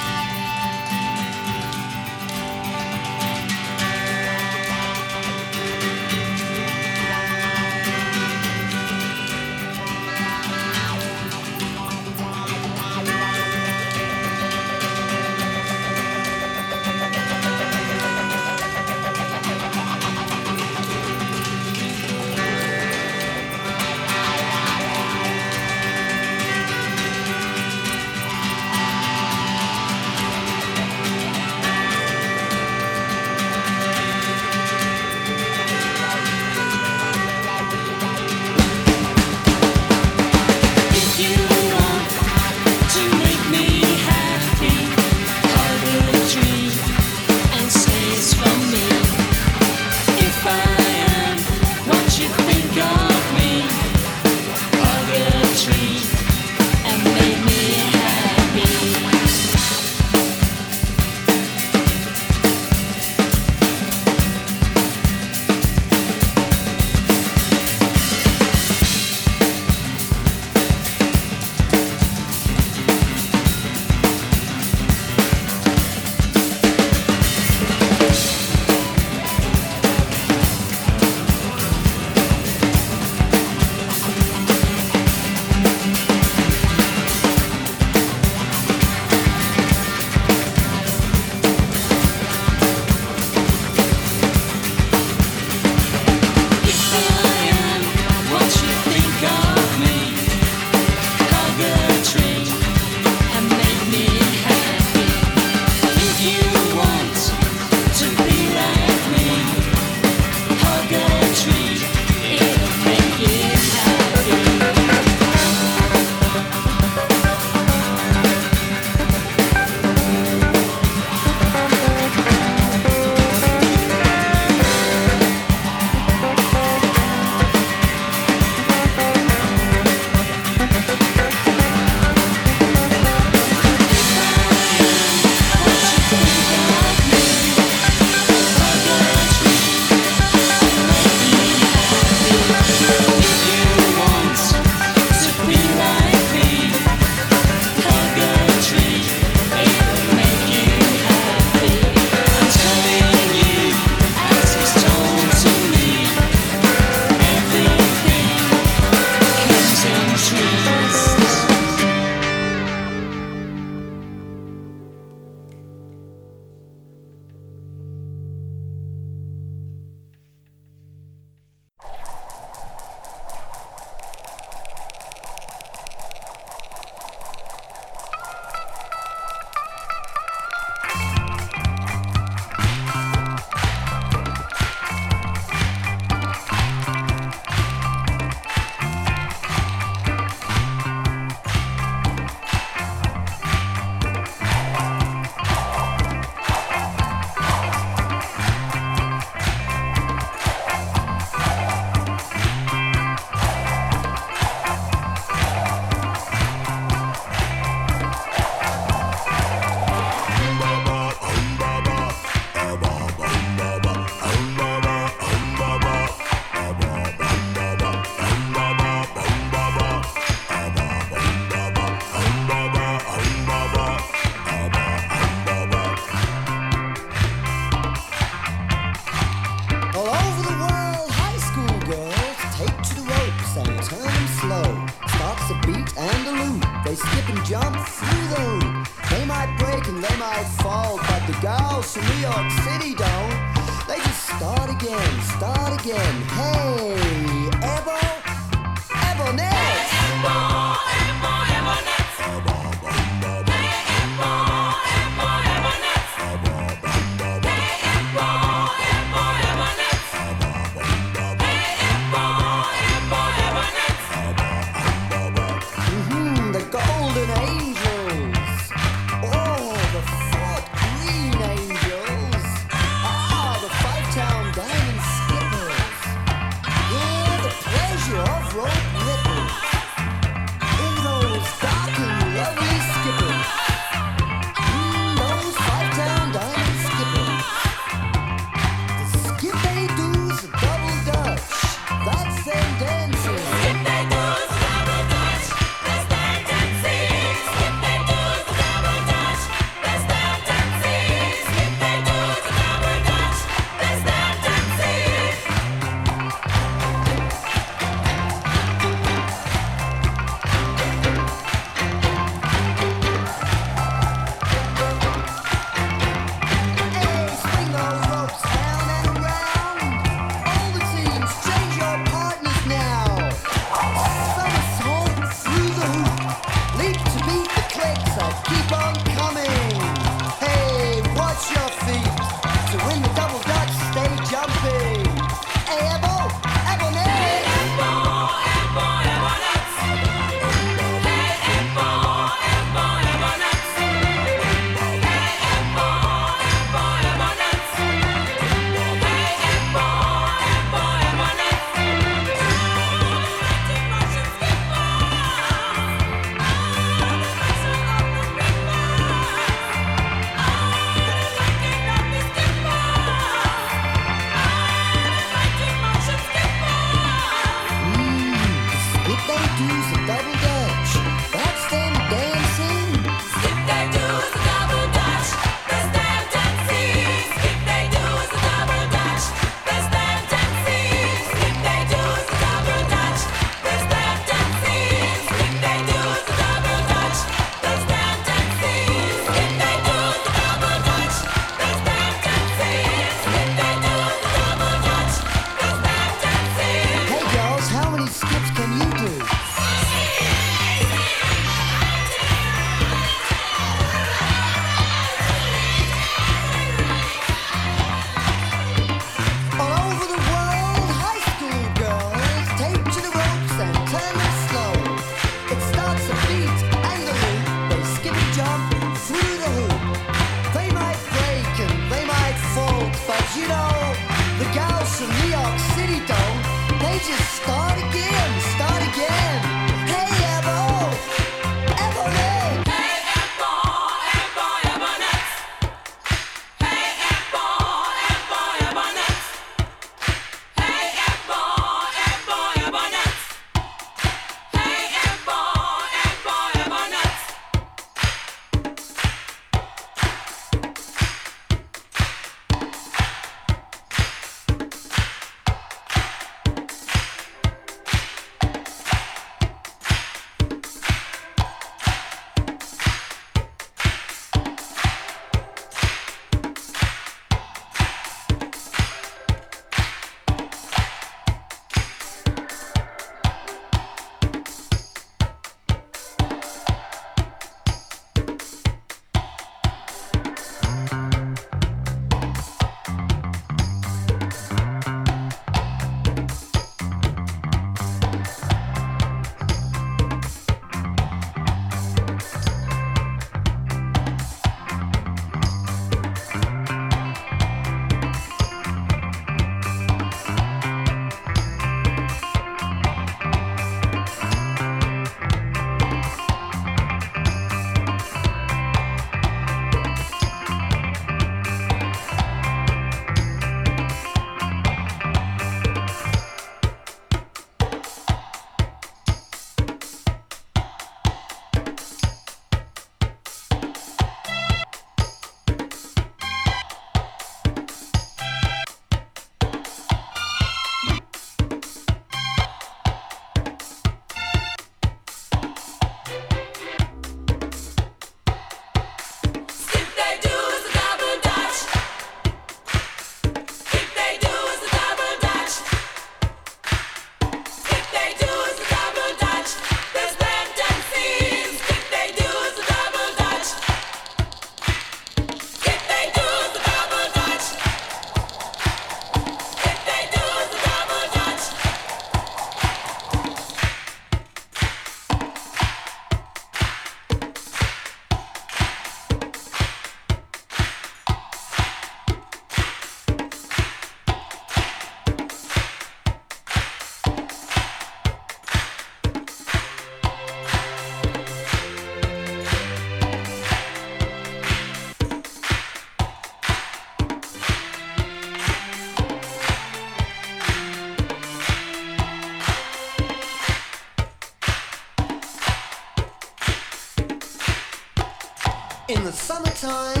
Summertime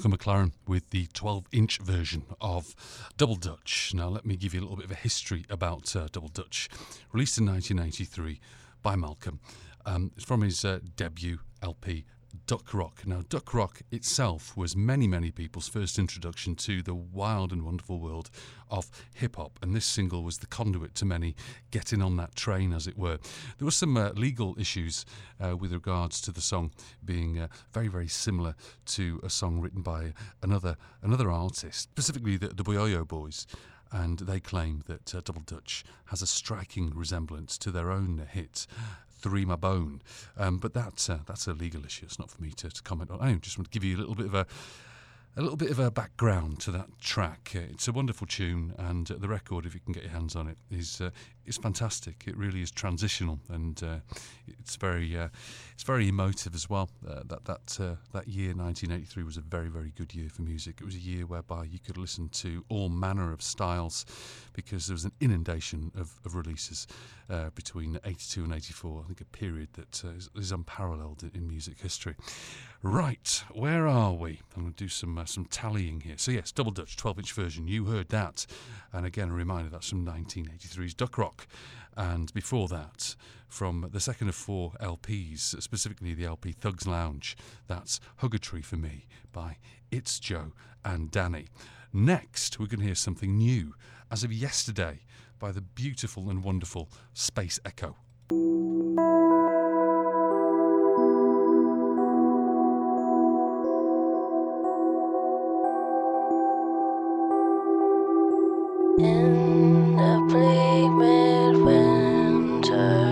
Malcolm McLaren with the 12 inch version of Double Dutch. Now, let me give you a little bit of a history about uh, Double Dutch. Released in 1993 by Malcolm. Um, it's from his uh, debut LP, Duck Rock. Now, Duck Rock itself was many, many people's first introduction to the wild and wonderful world of hip hop, and this single was the conduit to many getting on that train, as it were. There were some uh, legal issues uh, with regards to the song being uh, very, very similar to a song written by another another artist, specifically the, the Boyoyo Boys. And they claim that uh, Double Dutch has a striking resemblance to their own hit, Three My Bone. Um, but that's, uh, that's a legal issue. It's not for me to, to comment on. I just want to give you a little bit of a, a little bit of a background to that track. It's a wonderful tune, and uh, the record, if you can get your hands on it, is uh, is fantastic. It really is transitional, and uh, it's very uh, it's very emotive as well. Uh, that that uh, that year, 1983, was a very very good year for music. It was a year whereby you could listen to all manner of styles, because there was an inundation of, of releases uh, between 82 and 84. I think a period that uh, is, is unparalleled in, music history. Right, where are we? I'm going to do some some tallying here. So yes, double Dutch 12-inch version. You heard that, and again a reminder that's from 1983's Duck Rock, and before that from the second of four LPs, specifically the LP Thugs Lounge. That's Hugger for Me by It's Jo and Danny. Next, we're going to hear something new, as of yesterday, by the beautiful and wonderful SPC ECO. In the bleak midwinter,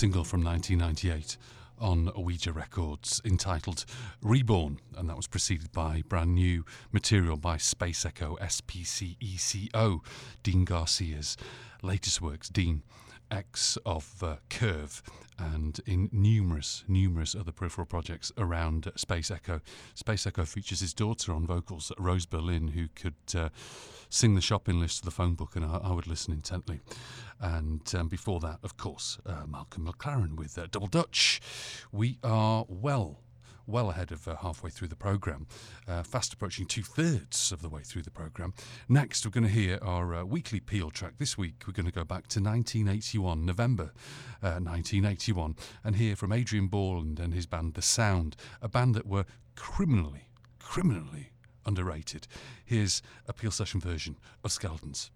single from 1998 on Ouija Records entitled Reborn, and that was preceded by brand new material by Space Echo SPC ECO, Dean Garcia's latest works. Dean, ex of uh, Curve, and in numerous, numerous other peripheral projects around SPC ECO. SPC ECO features his daughter on vocals, Rose Berlin, who could uh, sing the shopping list to the phone book, and I, I would listen intently. And um, before that, of course, uh, Malcolm McLaren with uh, Double Dutch. We are well well ahead of uh, halfway through the programme, uh, fast approaching two thirds of the way through the programme. Next, we're going to hear our uh, weekly Peel track. This week, we're going to go back to 1981, November uh, 1981, and hear from Adrian Borland and his band The Sound, a band that were criminally, criminally underrated. Here's a Peel session version of Skeletons.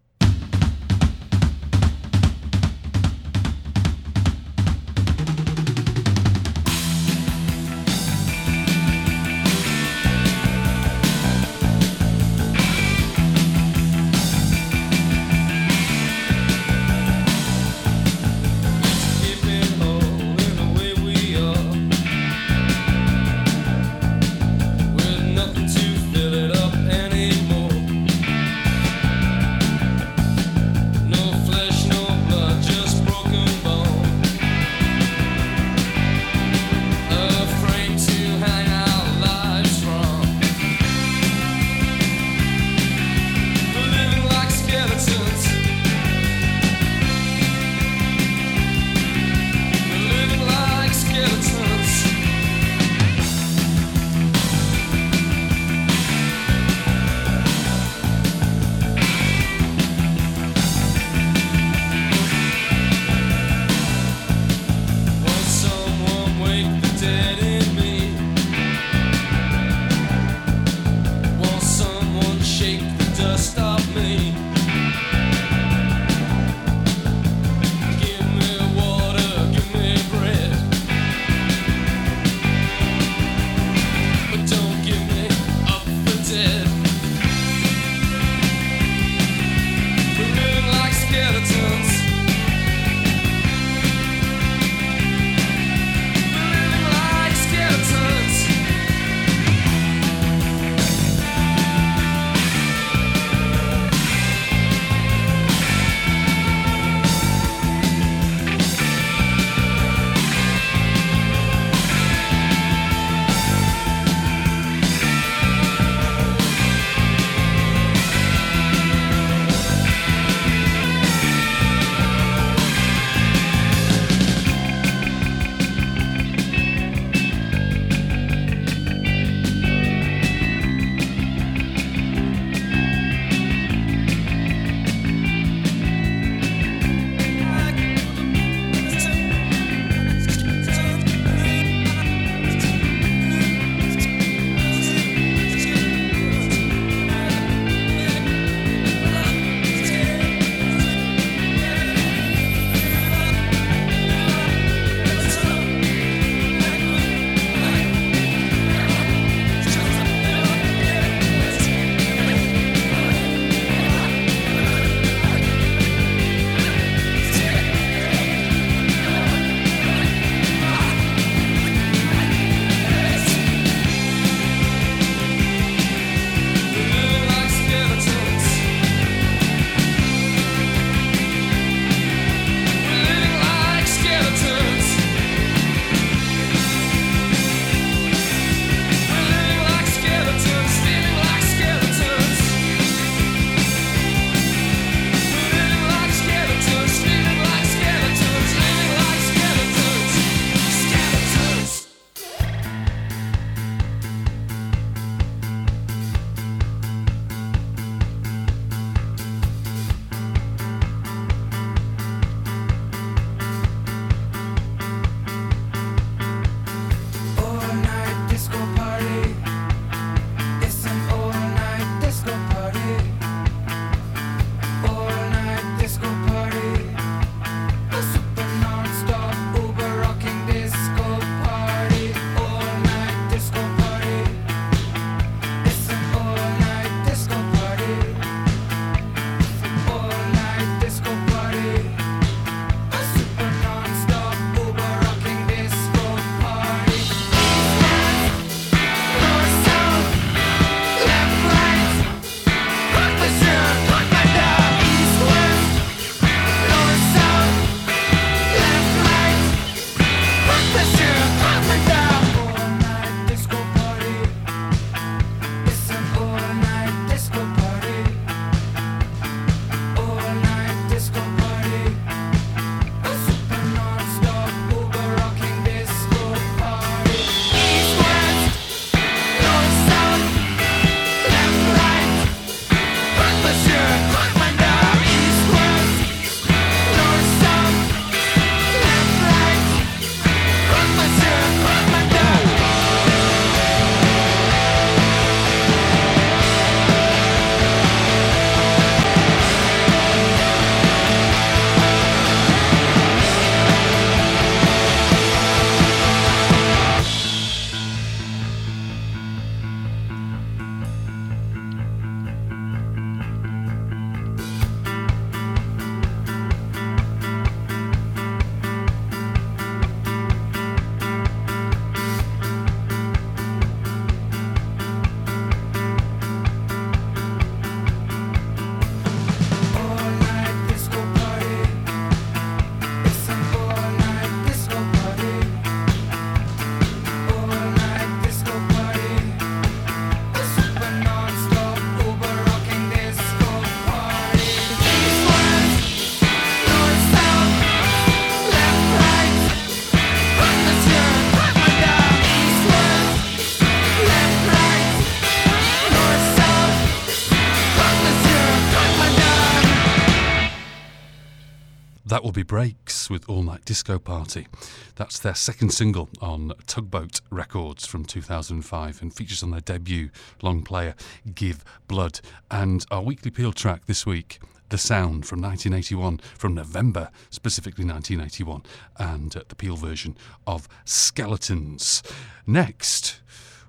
Be Breaks with All Night Disco Party. That's their second single on Tugboat Records from 2005 and features on their debut long player Give Blood. And our weekly peel track this week, The Sound from 1981, from November, specifically 1981, and uh, the peel version of Skeletons. Next,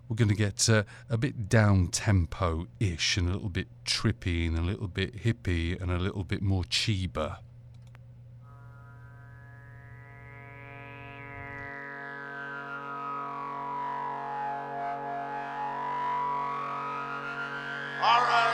we're going to get uh, a bit down tempo ish and a little bit trippy and a little bit hippie and a little bit Morcheeba. I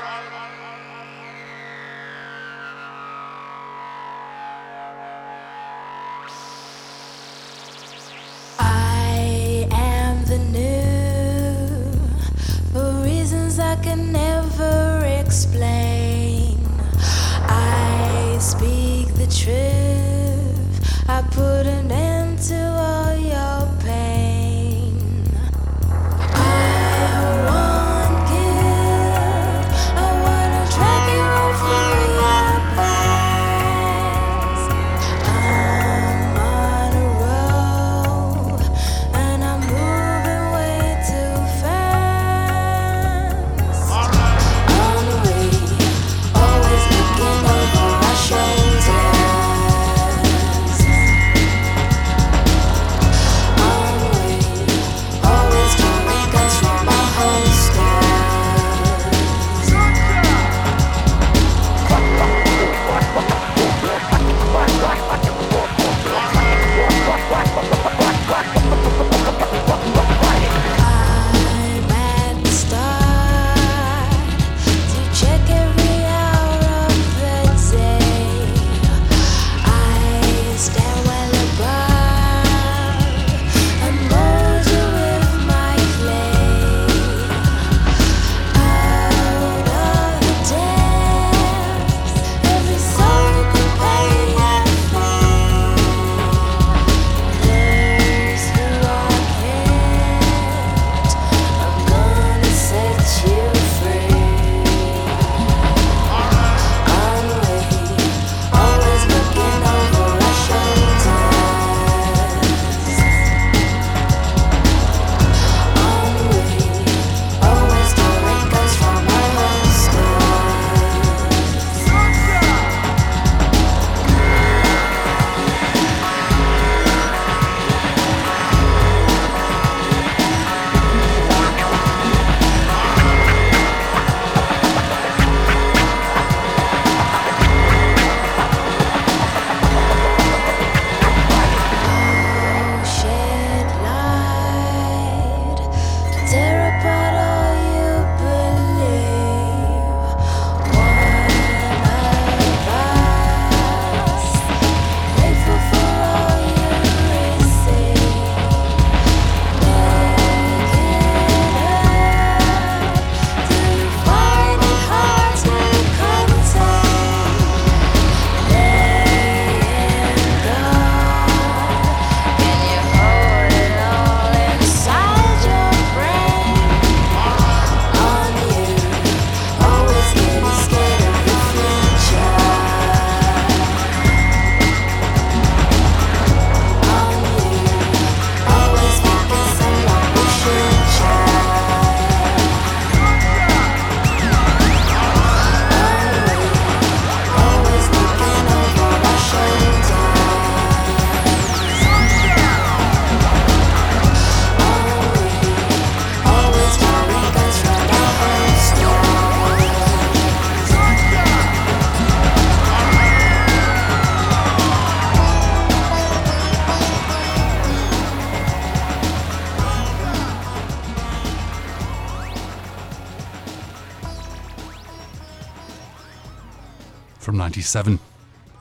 1987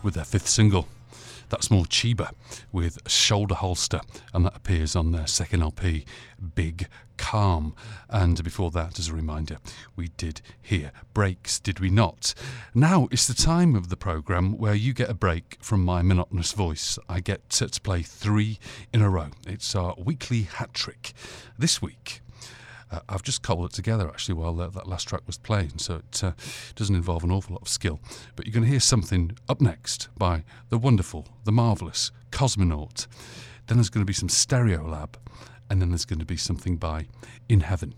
with their fifth single. That's Morcheeba with Shoulder Holster, and that appears on their second LP, Big Calm. And before that, as a reminder, we did hear breaks, did we not? Now it's the time of the programme where you get a break from my monotonous voice. I get to play three in a row. It's our weekly hat trick. This week, uh, I've just cobbled it together actually while that, that last track was playing, so it uh, doesn't involve an awful lot of skill. But you're going to hear something up next by the wonderful, the marvellous Cosmonaut. Then there's going to be some Stereolab, and then there's going to be something by In Heaven.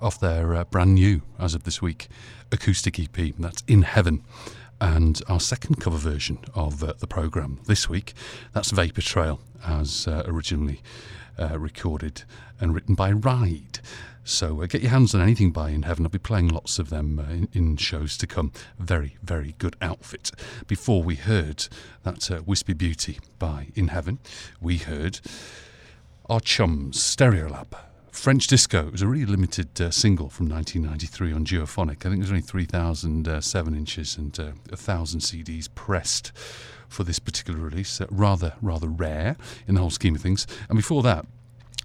Off their uh, brand new, as of this week, acoustic EP. That's In Heaven. And our second cover version of uh, the programme this week, that's Vapor Trail, as uh, originally uh, recorded and written by Ride. So uh, get your hands on anything by In Heaven. I'll be playing lots of them uh, in, in shows to come. Very, very good outfit. Before we heard that uh, Wispy Beauty by In Heaven, we heard our chums, Stereolab. French Disco. It was a really limited uh, single from 1993 on Duophonic. I think there's only 3,007 inches and uh, 1,000 CDs pressed for this particular release. Uh, rather, rather rare in the whole scheme of things. And before that,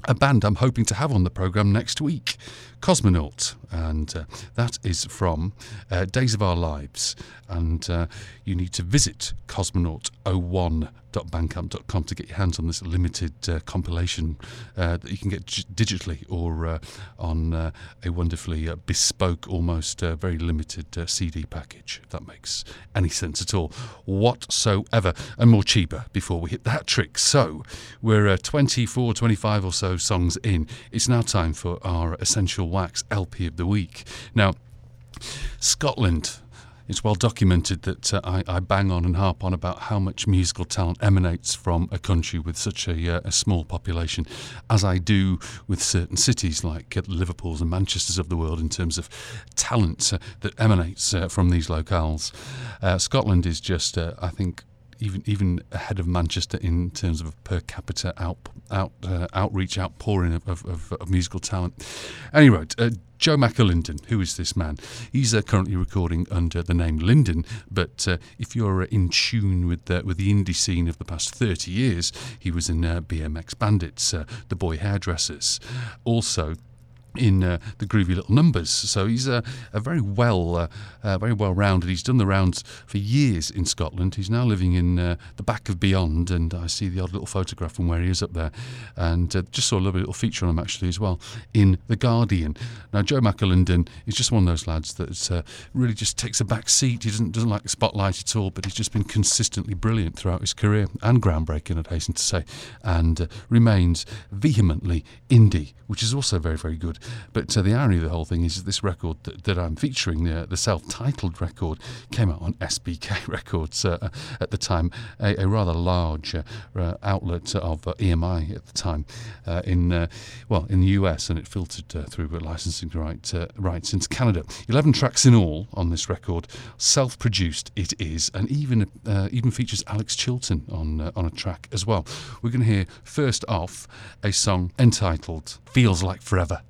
a band I'm hoping to have on the programme next week, Cosmonaut, and uh, that is from uh, Days of Our Lives. And uh, you need to visit cosmonaut01.bandcamp.com to get your hands on this limited uh, compilation uh, that you can get g- digitally or uh, on uh, a wonderfully uh, bespoke, almost uh, very limited CD package, if that makes any sense at all whatsoever, and Morcheeba before we hit that trick. So we're uh, 24, 25 or so songs in. It's now time for our Essential Wax LP of the week. Now, Scotland. It's well documented that uh, I, I bang on and harp on about how much musical talent emanates from a country with such a, uh, a small population, as I do with certain cities like uh, Liverpool's and Manchester's of the world in terms of talent uh, that emanates uh, from these locales. Uh, Scotland is just, I think, even even ahead of Manchester in terms of per capita out, out uh, outreach, outpouring of, of, of, of musical talent. Anyway, uh, Joe McAlinden, who is this man? He's uh, currently recording under the name Linden, but uh, if you're uh, in tune with the, with the indie scene of the past 30 years, he was in uh, BMX Bandits, uh, The Boy Hairdressers. Also, in uh, the groovy little numbers. So he's a, a very well, uh, uh, very well rounded. He's done the rounds for years in Scotland. He's now living in uh, the back of Beyond, and I see the odd little photograph from where he is up there, and uh, just saw a lovely little feature on him actually as well in the Guardian. Now Joe McAlinden is just one of those lads that uh, really just takes a back seat. He doesn't doesn't like the spotlight at all, but he's just been consistently brilliant throughout his career and groundbreaking, I'd hasten to say, and remains vehemently indie, which is also very very good. But uh, the irony of the whole thing is this record that, that I'm featuring, uh, the self-titled record, came out on SBK Records uh, at the time, a, a rather large uh, uh, outlet of EMI at the time in well in the US, and it filtered through licensing right, rights into Canada. Eleven tracks in all on this record, self-produced it is, and even even features Alex Chilton on on a track as well. We're going to hear first off a song entitled "Feels Like Forever."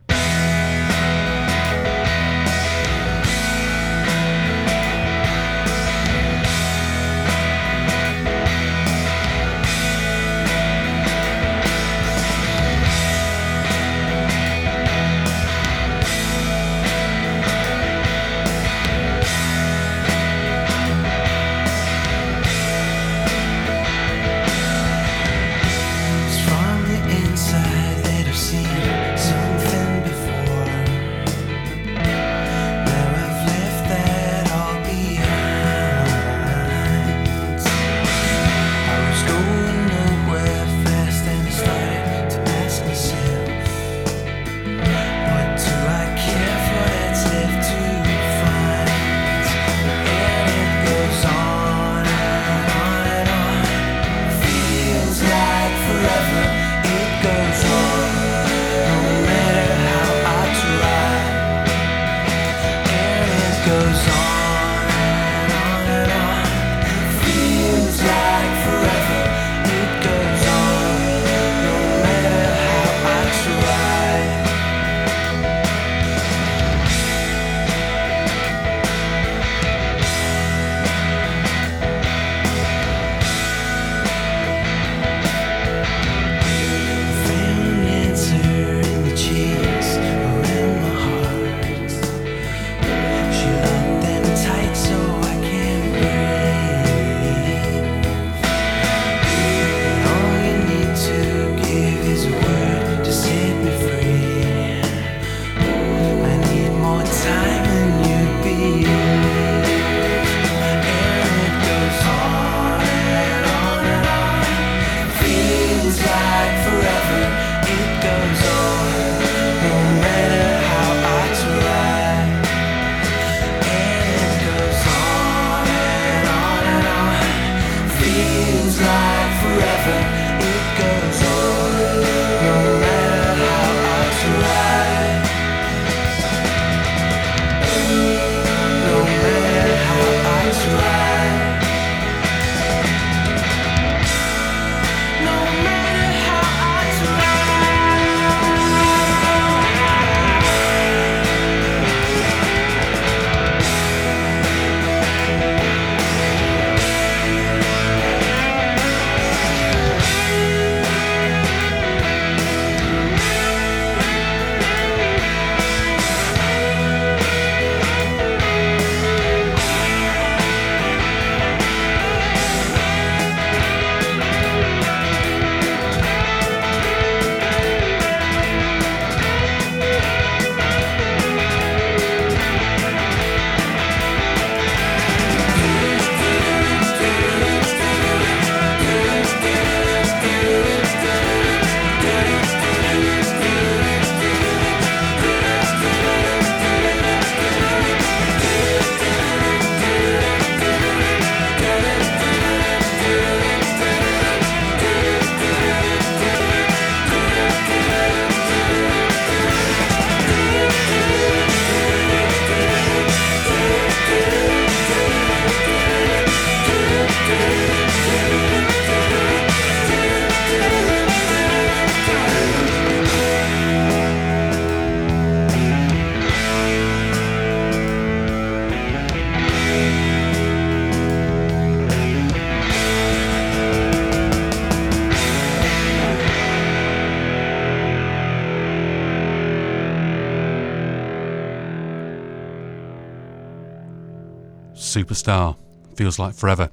Superstar. Feels like forever.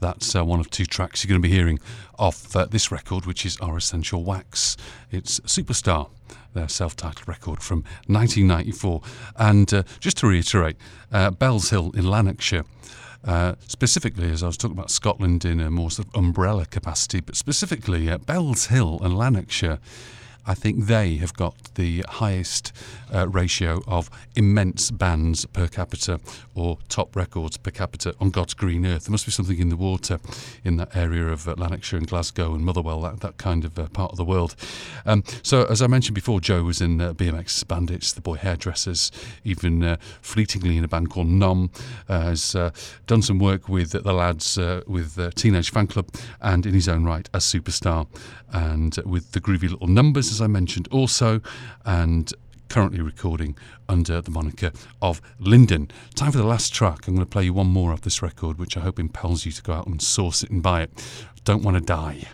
That's uh, one of two tracks you're going to be hearing off uh, this record, which is Our Essential Wax. It's Superstar, their self titled record from 1994. And uh, just to reiterate, uh, Bellshill in Lanarkshire. Uh, specifically, as I was talking about Scotland in a more sort of umbrella capacity, but specifically uh, Bellshill and Lanarkshire, I think they have got the highest uh, ratio of immense bands per capita or top records per capita on God's green earth. There must be something in the water in that area of uh, Lanarkshire and Glasgow and Motherwell, that, that kind of uh, part of the world. Um, so, as I mentioned before, Joe was in uh, BMX Bandits, the Boy Hairdressers, even uh, fleetingly in a band called Nom, uh, has done some work with the lads with Teenage Fanclub and in his own right as superstar, and with the Groovy Little Numbers, as I mentioned, also, and currently recording under the moniker of Linden. Time for the last track. I'm going to play you one more of this record, which I hope impels you to go out and source it and buy it. Don't want to die.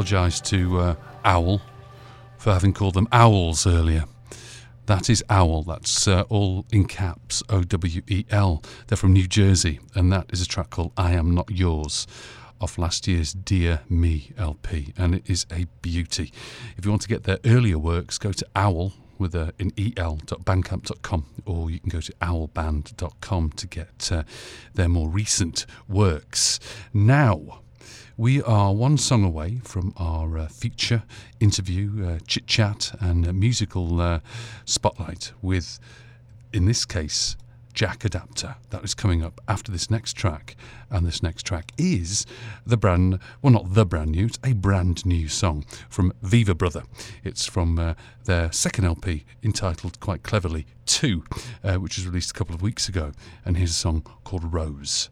Apologise to uh, Owel for having called them owls earlier. That is Owel. That's uh, all in caps O W E L. They're from New Jersey, and that is a track called I Am Not Yours off last year's Dear Me LP, and it is a beauty. If you want to get their earlier works, go to Owl with a, an el.bandcamp.com or you can go to owlband.com to get uh, their more recent works. Now, we are one song away from our uh, feature interview, uh, chit chat, and uh, musical uh, spotlight with, in this case, Jack Adaptor. That is coming up after this next track. And this next track is the brand, well, not the brand new, it's a brand new song from Viva Brother. It's from uh, their second LP entitled quite cleverly 2, uh, which was released a couple of weeks ago. And here's a song called Rose.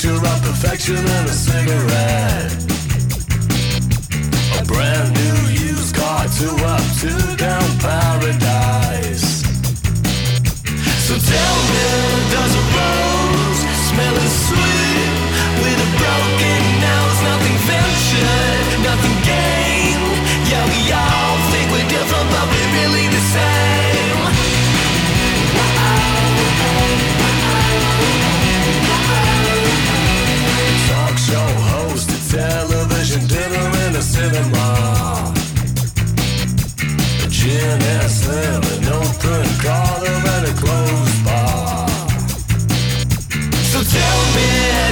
Picture of perfection and a cigarette. A brand new used car, two up, two down paradise. So tell me, does a rose smell as sweet with a broken nose? Nothing ventured, nothing gained. Yeah, we all And slim, an open collar and a closed bar. So tell me,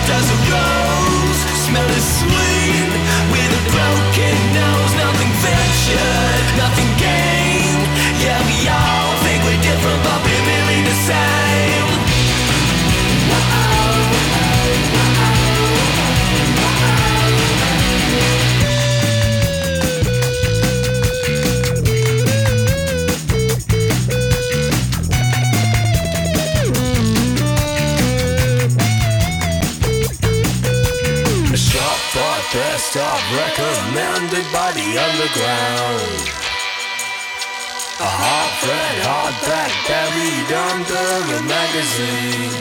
does a rose smell as sweet with a broken nose? Nothing best of recommended by the underground. A hard thread, hardback buried under a magazine.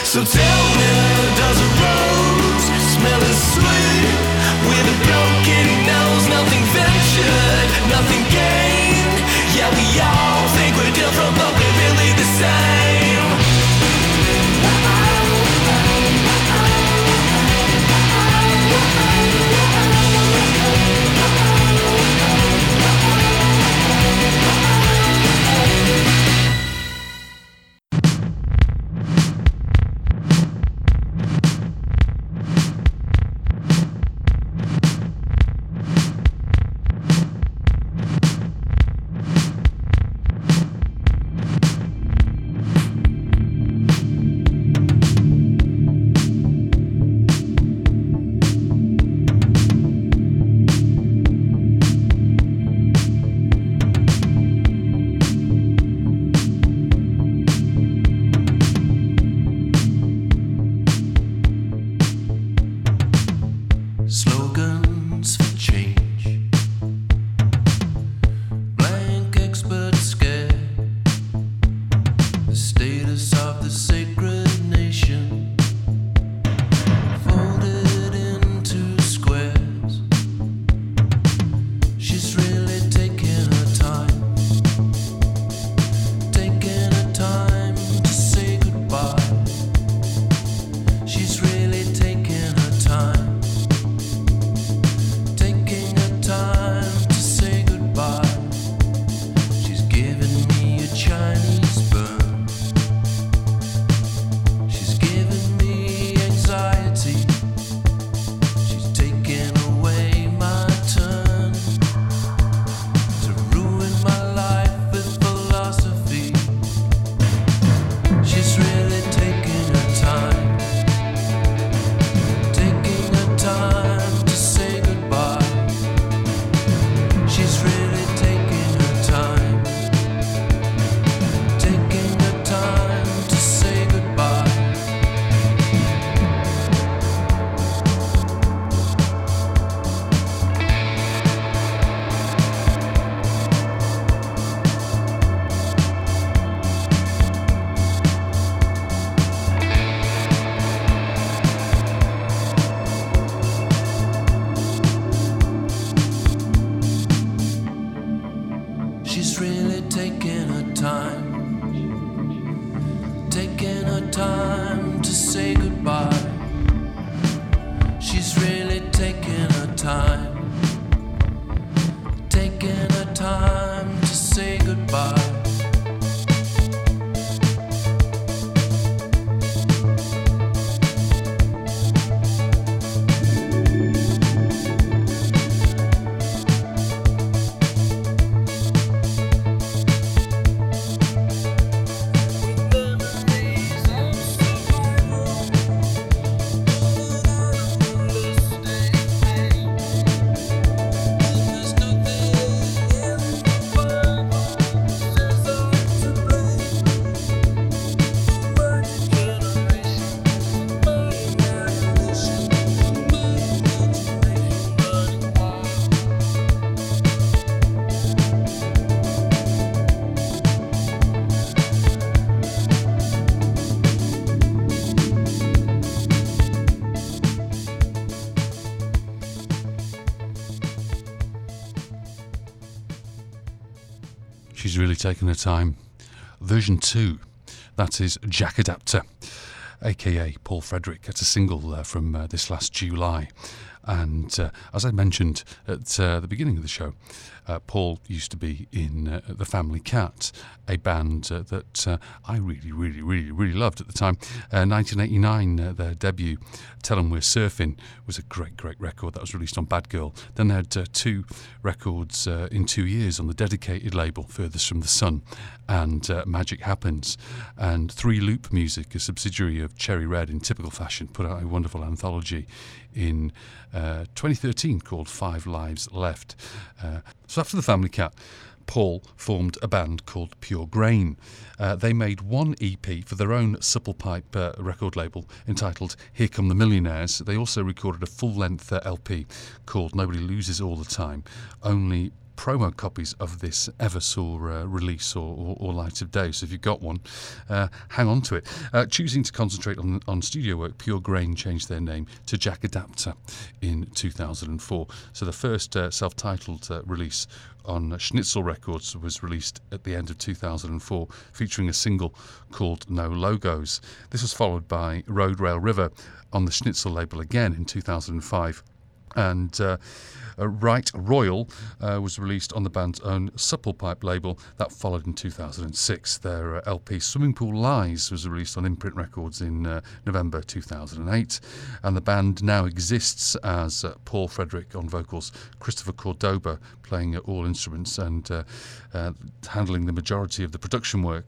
So tell me, does a rose smell as sweet with a broken nose? Nothing ventured, nothing gained. Yeah, we all think we're different, but we're really the same. Really taken her time. Version 2, that is Jack Adaptor, aka Paul Frederick. That's a single uh, from uh, this last July. And uh, as I mentioned at uh, the beginning of the show, uh, Paul used to be in uh, The Family Cat, a band uh, that uh, I really, really, really, really loved at the time. Uh, 1989, uh, their debut, Tell 'em We're Surfing, was a great, great record that was released on Bad Girl. Then they had two records in two years on the dedicated label, Furthest from the Sun, and Magic Happens. And Three Loop Music, a subsidiary of Cherry Red in typical fashion, put out a wonderful anthology in uh, 2013 called Five Lives Left. Uh, so after the Family Cat, Paul formed a band called Pure Grain. Uh, they made one EP for their own Supple Pipe uh, record label entitled Here Come the Millionaires. They also recorded a full length uh, LP called Nobody Loses All the Time. Only promo copies of this ever saw uh, release or, or, or light of day. So if you've got one, uh, hang on to it. Uh, choosing to concentrate on, on studio work, Pure Grain changed their name to Jack Adaptor in 2004. So the first uh, self titled uh, release on Schnitzel Records was released at the end of 2004, featuring a single called No Logos. This was followed by Road Rail River on the Schnitzel label again in 2005 and uh, Right Royal uh, was released on the band's own Supple Pipe label. That followed in 2006. Their uh, LP Swimming Pool Lies was released on Imprint Records in uh, November 2008. And the band now exists as uh, Paul Frederick on vocals, Christopher Cordoba playing all instruments and uh, uh, handling the majority of the production work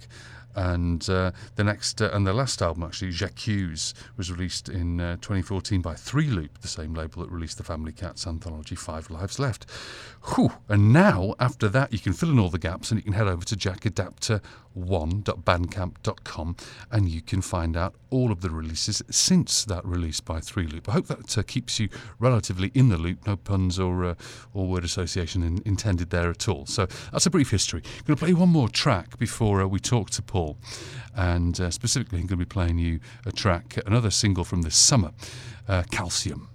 and uh, the next uh, and the last album actually J'accuse was released in uh, 2014 by Three Loop the same label that released the Family Cats anthology Five Lives Left Whew. and now after that you can fill in all the gaps and you can head over to jackadapter1.bandcamp.com and you can find out all of the releases since that release by Three Loop I hope that uh, keeps you relatively in the loop no puns or uh, or word association in, intended there at all so that's a brief history I'm going to play one more track before uh, we talk to Paul and uh, specifically I'm going to be playing you a track, another single from this summer, uh, Calcium.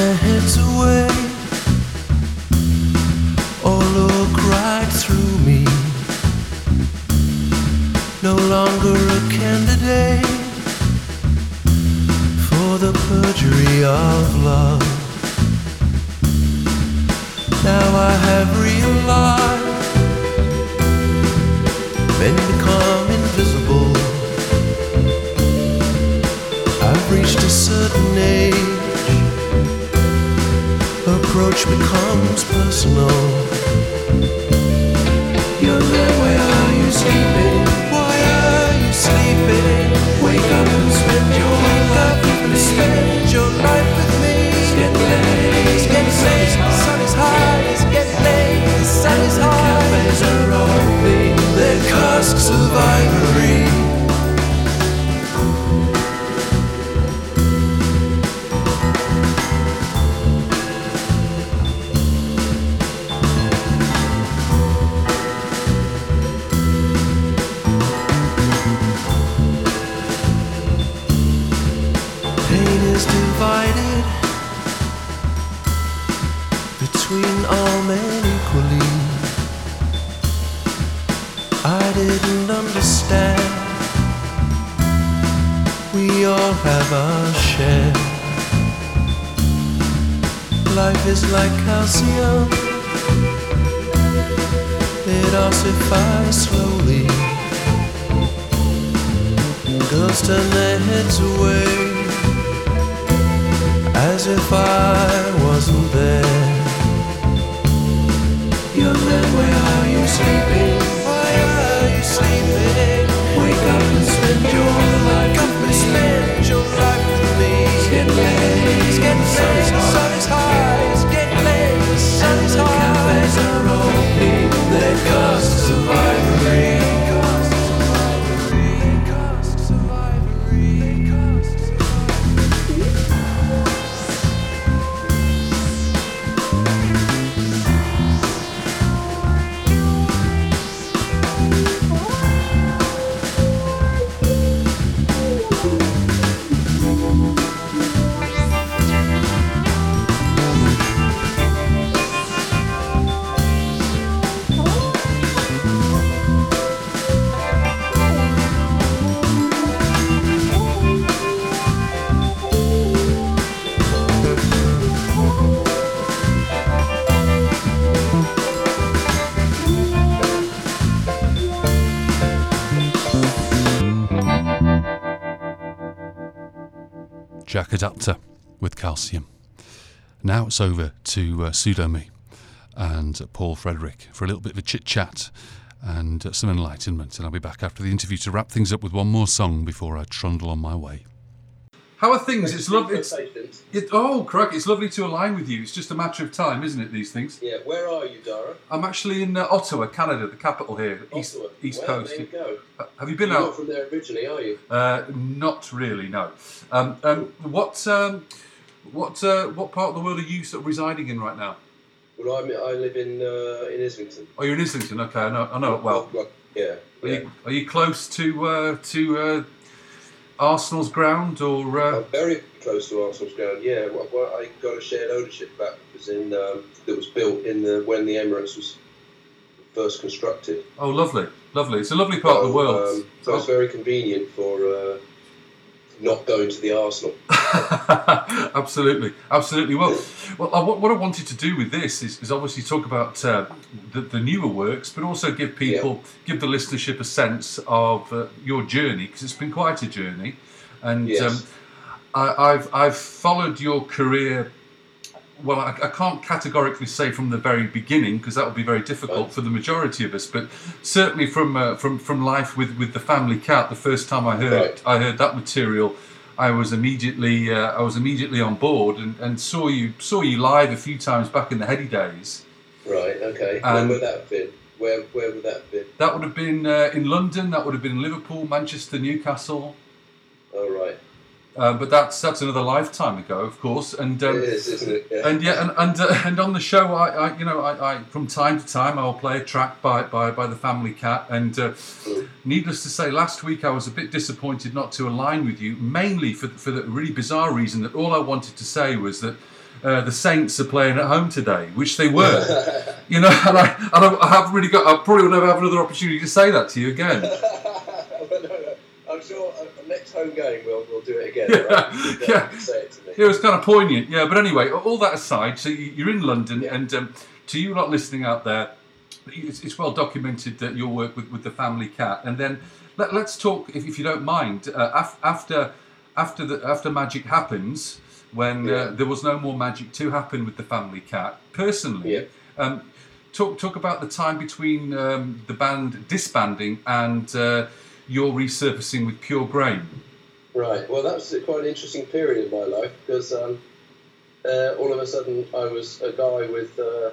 Their heads away or look right through me. No longer a candidate for the perjury of love. Now I have realized men become invisible. I've reached a certain age approach becomes personal. You're there, where are you sleeping? Why are you sleeping? Wake up and spend your life with me. Spend your life with me. It's getting late. It's getting late. The sun is high. It's getting late. The sun is high. The cafes are opening their casks of ivory. Now it's over to uh, Pseudo Me and Paul Frederick for a little bit of a chit chat and uh, some enlightenment. And I'll be back after the interview to wrap things up with one more song before I trundle on my way. How are things? It's lovely. It's, it, oh, crack! It's lovely to align with you. It's just a matter of time, isn't it? These things. Yeah, where are you, Dara? I'm actually in uh, Ottawa, Canada, the capital here, east Ottawa. east Wow, coast. There you go. Uh, Have you been You're out? not from there originally, are you? Uh, not really, no. Um, um, what um, what uh, what part of the world are you sort of residing in right now? Well, I'm, I live in uh, in Islington. Oh, you're in Islington. Okay, I know. I know it well. Yeah. Are you are you close to uh, to uh, Arsenal's ground or? Uh... I'm very close to Arsenal's ground. Yeah, well, well, I got a shared ownership back was in um, that was built in the when the Emirates was first constructed. Oh, lovely, lovely. It's a lovely part of the world. Um, so it's very convenient for uh, not going to the Arsenal. absolutely, absolutely. Well, well, I, what I wanted to do with this is, is obviously talk about uh, the, the newer works, but also give people, give the listenership a sense of uh, your journey because it's been quite a journey, and Yes. um, I, I've I've followed your career. Well, I, I can't categorically say from the very beginning because that would be very difficult for the majority of us. But certainly from uh, from from life with, with the family cat, the first time I heard I heard that material, I was immediately uh, I was immediately on board and, and saw you saw you live a few times back in the heady days. Right. Okay. Where would that have been? Where Where would that have been? That would have been uh, in London. That would have been Liverpool, Manchester, Newcastle. Oh, right. Uh, but that's that's another lifetime ago, of course. And um, it is, isn't it? Yeah. and yeah, and and, uh, and on the show, I, I you know, I, I from time to time I'll play a track by by, by the Family Cat. And uh, needless to say, last week I was a bit disappointed not to align with you, mainly for for the really bizarre reason that all I wanted to say was that. Uh, the Saints are playing at home today, which they were, you know, and I, and I, I haven't really got. I probably will never have another opportunity to say that to you again. Well, no, no. I'm sure uh, game we'll, we'll do it again. Yeah, right? Uh, yeah. It to me. It was kind of poignant, yeah. But anyway, all that aside, so you- you're in London, and um, to you lot listening out there, it's, it's well documented that your work with, with the family cat. And then let, let's talk, if, if you don't mind, uh, af- after after the after magic happens, when Yeah. uh, there was no more magic to happen with the family cat. Personally, um, talk talk about the time between um, the band disbanding and uh, your resurfacing with Pure Grain. Right. Well, that was quite an interesting period in my life because um, uh, all of a sudden I was a guy with uh,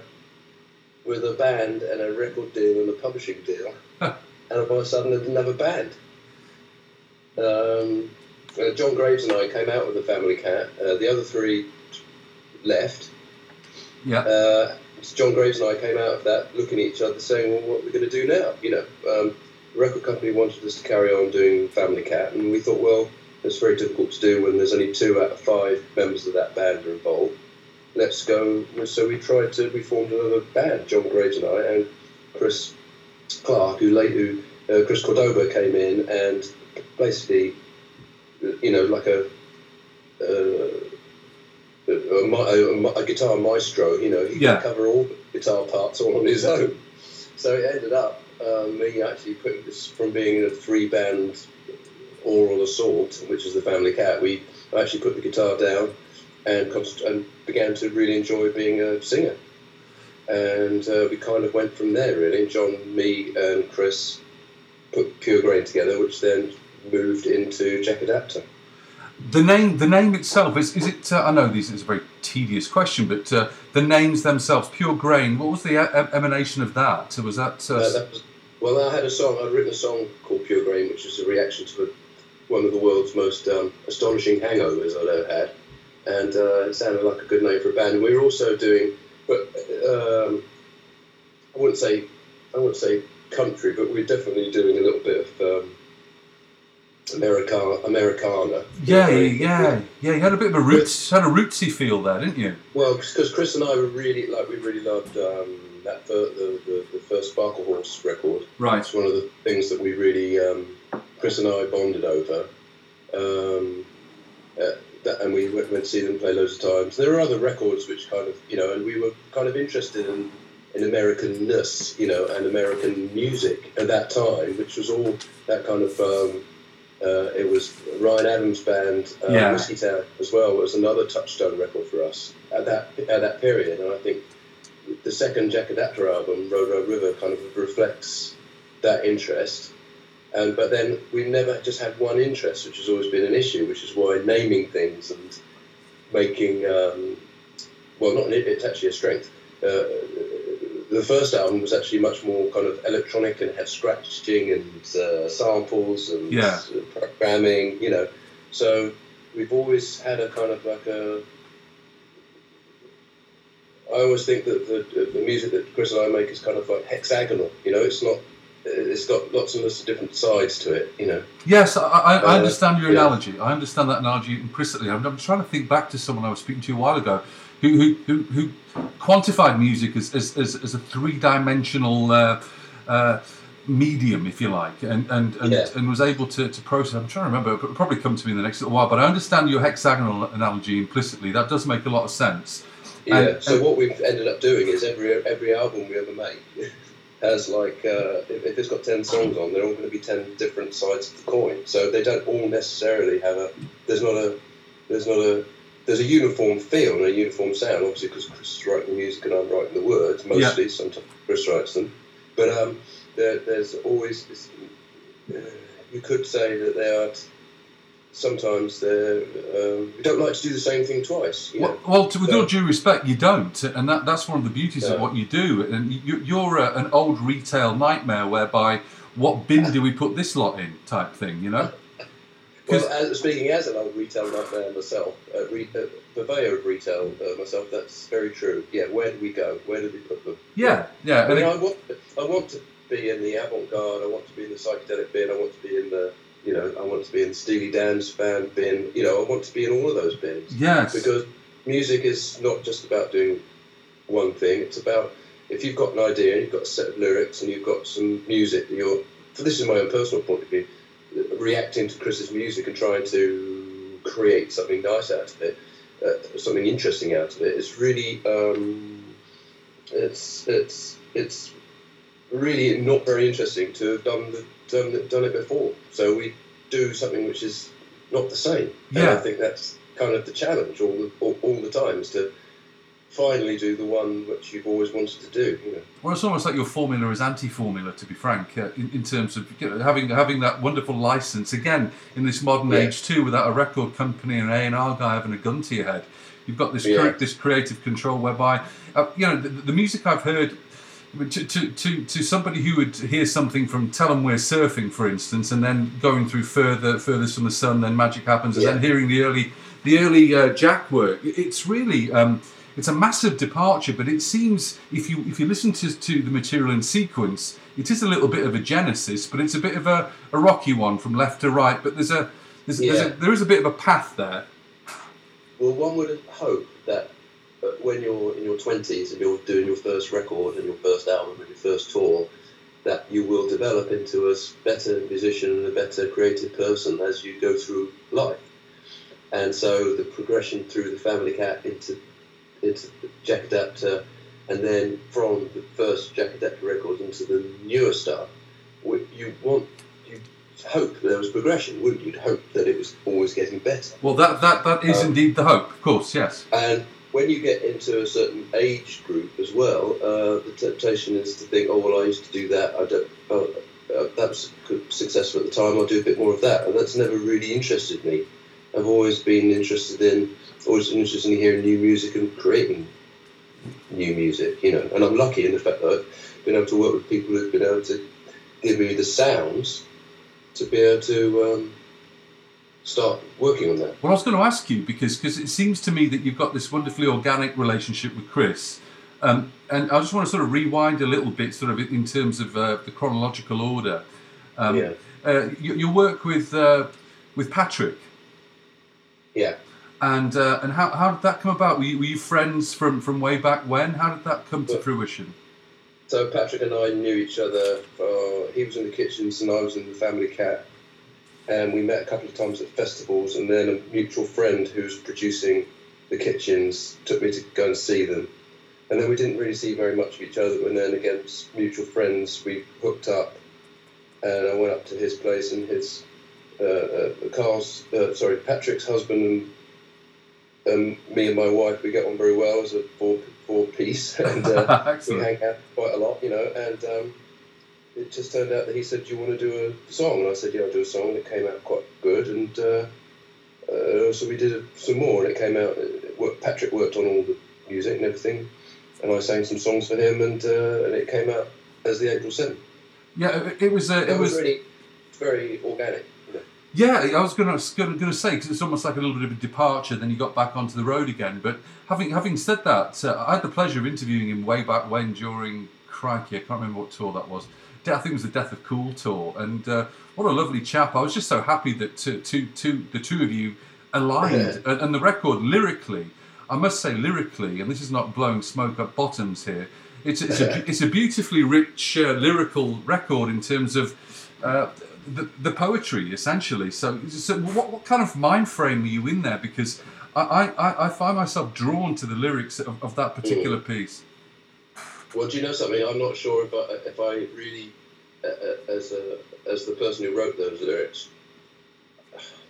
with a band and a record deal and a publishing deal, and all of a sudden I didn't have a band. Um, uh, John Graves and I came out with the Family Cat. Uh, the other three left. Yeah. Uh, so John Graves and I came out of that looking at each other saying, well, what are we going to do now? You know, um, the record company wanted us to carry on doing Family Cat, and we thought, well, it's very difficult to do when there's only two out of five members of that band are involved. Let's go. So we tried to, we formed another band, John Graves and I, and Chris Clark, who later, uh, Chris Cordoba came in and basically, you know, like a uh, a, a, a, a guitar maestro. You know, he Yeah. could cover all the guitar parts all on his own. So it ended up um, me actually putting this from being a three band oral assault, which is the family cat. We actually put the guitar down and, and began to really enjoy being a singer. And uh, we kind of went from there, really. John, me, and Chris put Pure Grain together, which then moved into Jack Adaptor. The name, the name itself is, is it? Uh, I know this is a very tedious question, but uh, the names themselves, Pure Grain. What was the e- emanation of that? Was that? Uh, Uh, that was, well, I had a song. I'd written a song called Pure Grain, which is a reaction to a, one of the world's most um, astonishing hangovers I'd ever had, and uh, it sounded like a good name for a band. And we were also doing, but um, I wouldn't say, I wouldn't say country, but we're definitely doing a little bit of um, America, Americana. yeah, yeah, yeah, yeah. You had a bit of a roots, had a rootsy feel there, didn't you? Well, because Chris and I were really like we really loved um, that the, the the first Sparklehorse record. Right. It's one of the things that we really um, Chris and I bonded over. Um, uh, that, and we went, went to see them play loads of times. There were other records which kind of you know, and we were kind of interested in in Americanness, you know, and American music at that time, which was all that kind of. Um, uh, it was Ryan Adams' band, uh, Yeah. Whiskeytown, as well. Was another touchstone record for us at that at that period, and I think the second Jack Adaptor album, Road Road River, kind of reflects that interest. Um, but then we never just had one interest, which has always been an issue, which is why naming things and making um, well, not an, it's actually a strength. Uh, the first album was actually much more kind of electronic and had scratching and uh, samples and Yeah. uh, programming, you know. So we've always had a kind of like a. I always think that the, the music that Chris and I make is kind of like hexagonal. You know, it's not. It's got lots and lots of different sides to it. You know. Yes, I, I, I Uh, understand your yeah. analogy. I understand that analogy implicitly. I'm, I'm trying to think back to someone I was speaking to a while ago who who, who, who quantified music as, as, as, as a three dimensional uh, uh, medium, if you like, and and, and, Yeah. and was able to, to process. I'm trying to remember. It'll probably come to me in the next little while. But I understand your hexagonal analogy implicitly. That does make a lot of sense. Yeah. And- so what we've ended up doing is every every album we ever make has like uh, if, if it's got ten songs on, they're all going to be ten different sides of the coin. So they don't all necessarily have a. There's not a. There's not a. There's a uniform feel and a uniform sound, obviously, because Chris is writing the music and I'm writing the words mostly. Sometimes Chris writes them, but um, there, there's always. Uh, you could say that they are. Sometimes they're. Um, we don't like to do the same thing twice. You know? Well, well to, with So- all due respect, you don't, and that, that's one of the beauties of what you do. And you, you're a, an old retail nightmare, whereby what bin do we put this lot in, type thing, you know? Well, as, speaking as an old retail nightmare myself, uh, re, uh, purveyor of retail uh, myself, that's very true. Yeah, where do we go? Where do we put them? Yeah, yeah. I mean, it- I want, I want to be in the avant-garde. I want to be in the psychedelic bin. I want to be in the, you know, I want to be in the Steely Dan's fan bin. You know, I want to be in all of those bins. Yes. Because music is not just about doing one thing. It's about if you've got an idea and you've got a set of lyrics and you've got some music that you're. So this is my own personal point of view. Reacting to Chris's music and trying to create something nice out of it, uh, something interesting out of it. It's really, um, it's it's it's really not very interesting to have done the, done it- done it before. So we do something which is not the same. And I think that's kind of the challenge all the all, all the time is to finally do the one which you've always wanted to do. You know. Well, it's almost like your formula is anti-formula, to be frank, uh, in, in terms of you know, having having that wonderful license again in this modern Yeah. age too, without a record company and an A and R guy having a gun to your head. You've got this Yeah. cre- this creative control whereby uh, you know the, the music I've heard. To, to, to, to somebody who would hear something from Tell 'em We're Surfing, for instance, and then going through further, furthest from the sun, then Magic Happens, and then hearing the early, the early uh, Jack work, it's really, um, it's a massive departure. But it seems, if you if you listen to, to the material in sequence, it is a little bit of a genesis, but it's a bit of a, a rocky one from left to right. But there's a there's, there's a there is a bit of a path there. Well, one would hope that uh, when you're in your twenties and you're doing your first record and your first album and your first tour, that you will develop into a better musician and a better creative person as you go through life. And so the progression through the Family Cat into into Jack Adaptor, and then from the first Jack Adaptor record into the newer stuff, you want you hope there was progression, wouldn't you? You'd hope that it was always getting better. Well, that that that is Um, indeed the hope, of course. Yes. And when you get into a certain age group as well, uh, the temptation is to think, oh well, I used to do that. I don't. Oh, uh, that was successful at the time. I'll do a bit more of that, and that's never really interested me. I've always been interested in, always been interested in hearing new music and creating new music. You know, and I'm lucky in the fact that I've been able to work with people who've been able to give me the sounds to be able to um, start working on that. Well, I was going to ask you because because it seems to me that you've got this wonderfully organic relationship with Chris, um, and I just want to sort of rewind a little bit, sort of in terms of uh, the chronological order. Um, Yeah. uh, you, your work with uh, with Patrick, Yeah. and uh, and how, how did that come about? Were you, were you friends from, from way back when? How did that come to fruition? So Patrick and I knew each other. Uh, he was in the kitchens and I was in the Family Cat, and we met a couple of times at festivals. And then a mutual friend who was producing the kitchens took me to go and see them. And then we didn't really see very much of each other. And then again, mutual friends, we hooked up, and I went up to his place and his uh, uh, Carl's, uh, sorry, Patrick's husband and um, me and my wife, we get on very well as a four four piece, and uh, we hang out quite a lot, you know. And um, it just turned out that he said, "Do you want to do a song?" And I said, "Yeah, I'll do a song." And it came out quite good, and uh, uh, so we did a, some more, and it came out. It worked, Patrick worked on all the music and everything, and I sang some songs for him, and uh, and it came out as the April Seven. Yeah, it, it was uh, It it was was really very organic. Yeah, I was going to going to say because it's almost like a little bit of a departure. Then you got back onto the road again. But having having said that, uh, I had the pleasure of interviewing him way back when during Crikey. I can't remember what tour that was. I think it was the Death of Cool tour. And uh, what a lovely chap! I was just so happy that two, two, two, the two of you aligned. and, and the record lyrically, I must say lyrically, and this is not blowing smoke up bottoms here. It's it's a, it's a beautifully rich uh, lyrical record in terms of. Uh, the, the poetry essentially. So, so what, what kind of mind frame are you in there? Because I, I, I find myself drawn to the lyrics of, of that particular piece. Well, do you know something? I'm not sure if I, if I really, uh, uh, as a, as the person who wrote those lyrics,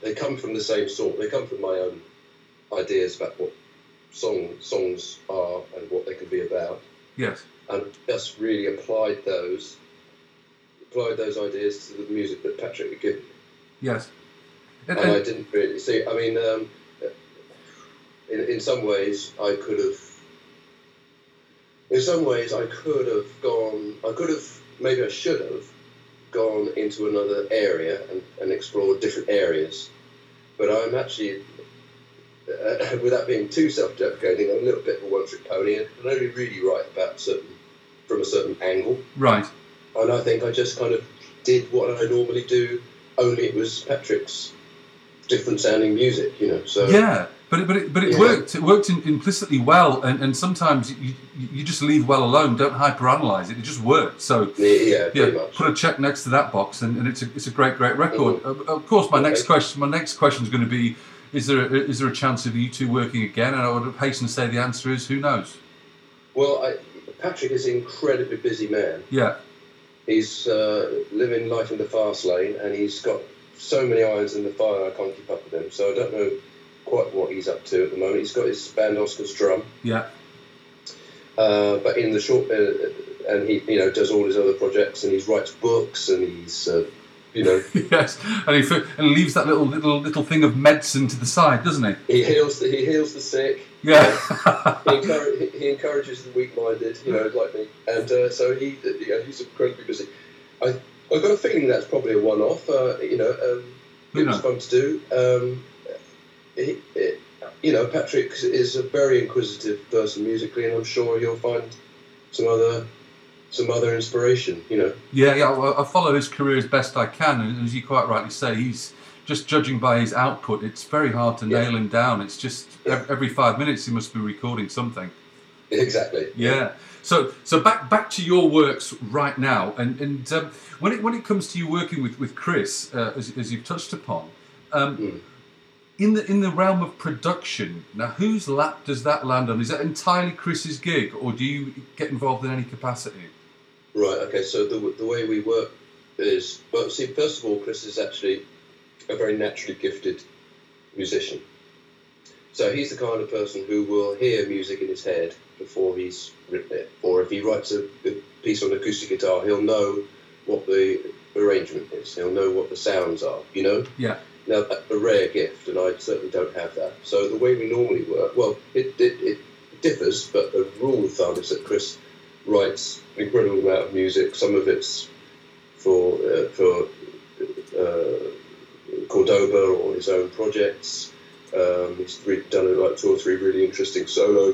they come from the same sort. They come from my own ideas about what song songs are and what they can be about, Yes. and just really applied those, applied those ideas to the music that Patrick had given. Yes. And, And- I didn't really see. I mean, um, in in some ways, I could have. In some ways, I could have gone. I could have maybe I should have gone into another area and, and explored different areas. But I'm actually, uh, without being too self-deprecating, I'm a little bit of a one-trick pony, and I only really write about certain from a certain angle. Right. And I think I just kind of did what I normally do, only it was Patrick's different sounding music, you know. So Yeah, but it, but it, but it Yeah. worked. It worked in, implicitly well, and, and sometimes you, you just leave well alone. Don't hyperanalyze it. It just worked. So yeah, much. put a check next to that box, and, and it's a it's a great great record. Uh, of course, my next question my next question is going to be: Is there a, is there a chance of you two working again? And I would hasten to say the answer is who knows. Well, I, Patrick is an incredibly busy man. Yeah, He's uh, living life in the fast lane, and he's got so many irons in the fire. I can't keep up with him, so I don't know quite what he's up to at the moment. He's got his band Oscar's drum, yeah, uh, but in the short, uh, and he you know does all his other projects, and he writes books, and he's uh, you know yes, and he and leaves that little little little thing of medicine to the side, doesn't he? he heals the, he heals the sick. Yeah. he, encourage, he- he encourages the weak-minded, you know, like me, and uh, so he, you know, he's incredibly busy. I, I've got a feeling that's probably a one-off. Uh, you know, um, it was fun to do. Um, he, it, you know, Patrick is a very inquisitive person musically, and I'm sure you'll find some other some other inspiration. You know, Yeah, yeah. I, I follow his career as best I can, and as you quite rightly say, he's just judging by his output. It's very hard to nail him down. It's just ev- every five minutes he must be recording something. exactly. Yeah. So, so back back to your works right now, and and um, when it when it comes to you working with with Chris, uh, as, as you've touched upon, um, in the in the realm of production, now whose lap does that land on? Is that entirely Chris's gig, or do you get involved in any capacity? Right. Okay. So the the way we work is well. See, first of all, Chris is actually a very naturally gifted musician. So he's the kind of person who will hear music in his head before he's written it, or if he writes a, a piece on acoustic guitar, he'll know what the arrangement is. He'll know what the sounds are. You know. Yeah. Now, a rare gift, and I certainly don't have that. So the way we normally work, well, it, it, it differs, but the rule of thumb is that Chris writes an incredible amount of music. Some of it's for uh, for uh, Cordoba or his own projects. Um, he's done like two or three really interesting solo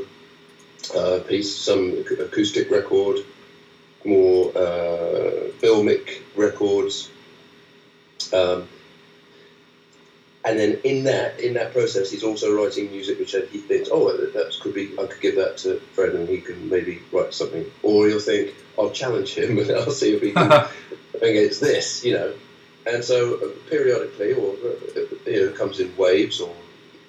uh, pieces, some ac- acoustic record, more uh, filmic records. Um, and then in that in that process, he's also writing music which he thinks, oh, that that could be, I could give that to Fred, and he can maybe write something. Or he'll think, I'll challenge him, and I'll see if he can against this, you know. And so uh, periodically, or uh, you know, it comes in waves or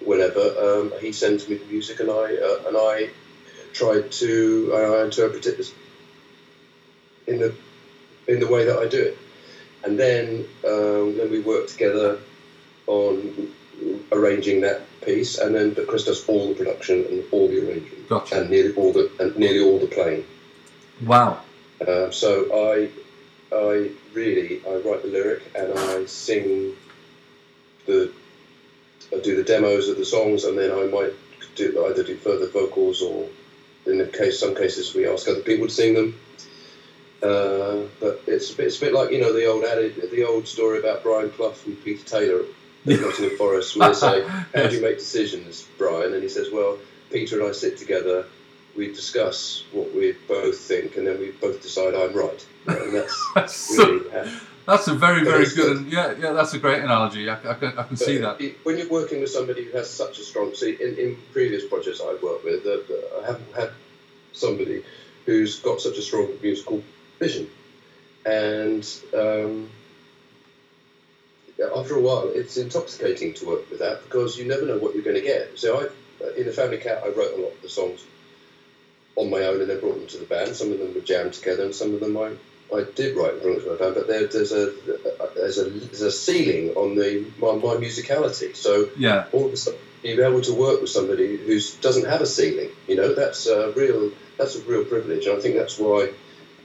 whenever, um, he sends me the music, and I uh, and I try to I interpret it as in the in the way that I do it, and then um, then we work together on arranging that piece, and then but Chris does all the production and all the arrangement, Gotcha. and nearly all the and nearly all the playing. Wow. Uh, so I I really I write the lyric and I sing the I do the demos of the songs, and then I might do either do further vocals or in the case some cases we ask other people to sing them. Uh, but it's a bit, it's a bit like you know the old adage, the old story about Brian Clough and Peter Taylor at Nottingham Forest, where they say, "How do you make decisions, Brian?" And he says, "Well, Peter and I sit together, we discuss what we both think, and then we both decide I'm right." And that's really how- That's a very very good, and yeah yeah that's a great analogy. I, I can I can see that. It- When you're working with somebody who has such a strong, see, in, in previous projects I've worked with, uh, I haven't had somebody who's got such a strong musical vision. And um, after a while, it's intoxicating to work with that because you never know what you're going to get. So I, in the Family Cat, I wrote a lot of the songs on my own and then brought them to the band. Some of them were jammed together, and some of them I, I did write and bring to the band. But there, there's a there's a there's a ceiling on the my, my musicality. So Yeah. all of a sudden, you're able to work with somebody who doesn't have a ceiling. You know, that's a real that's a real privilege, and I think that's why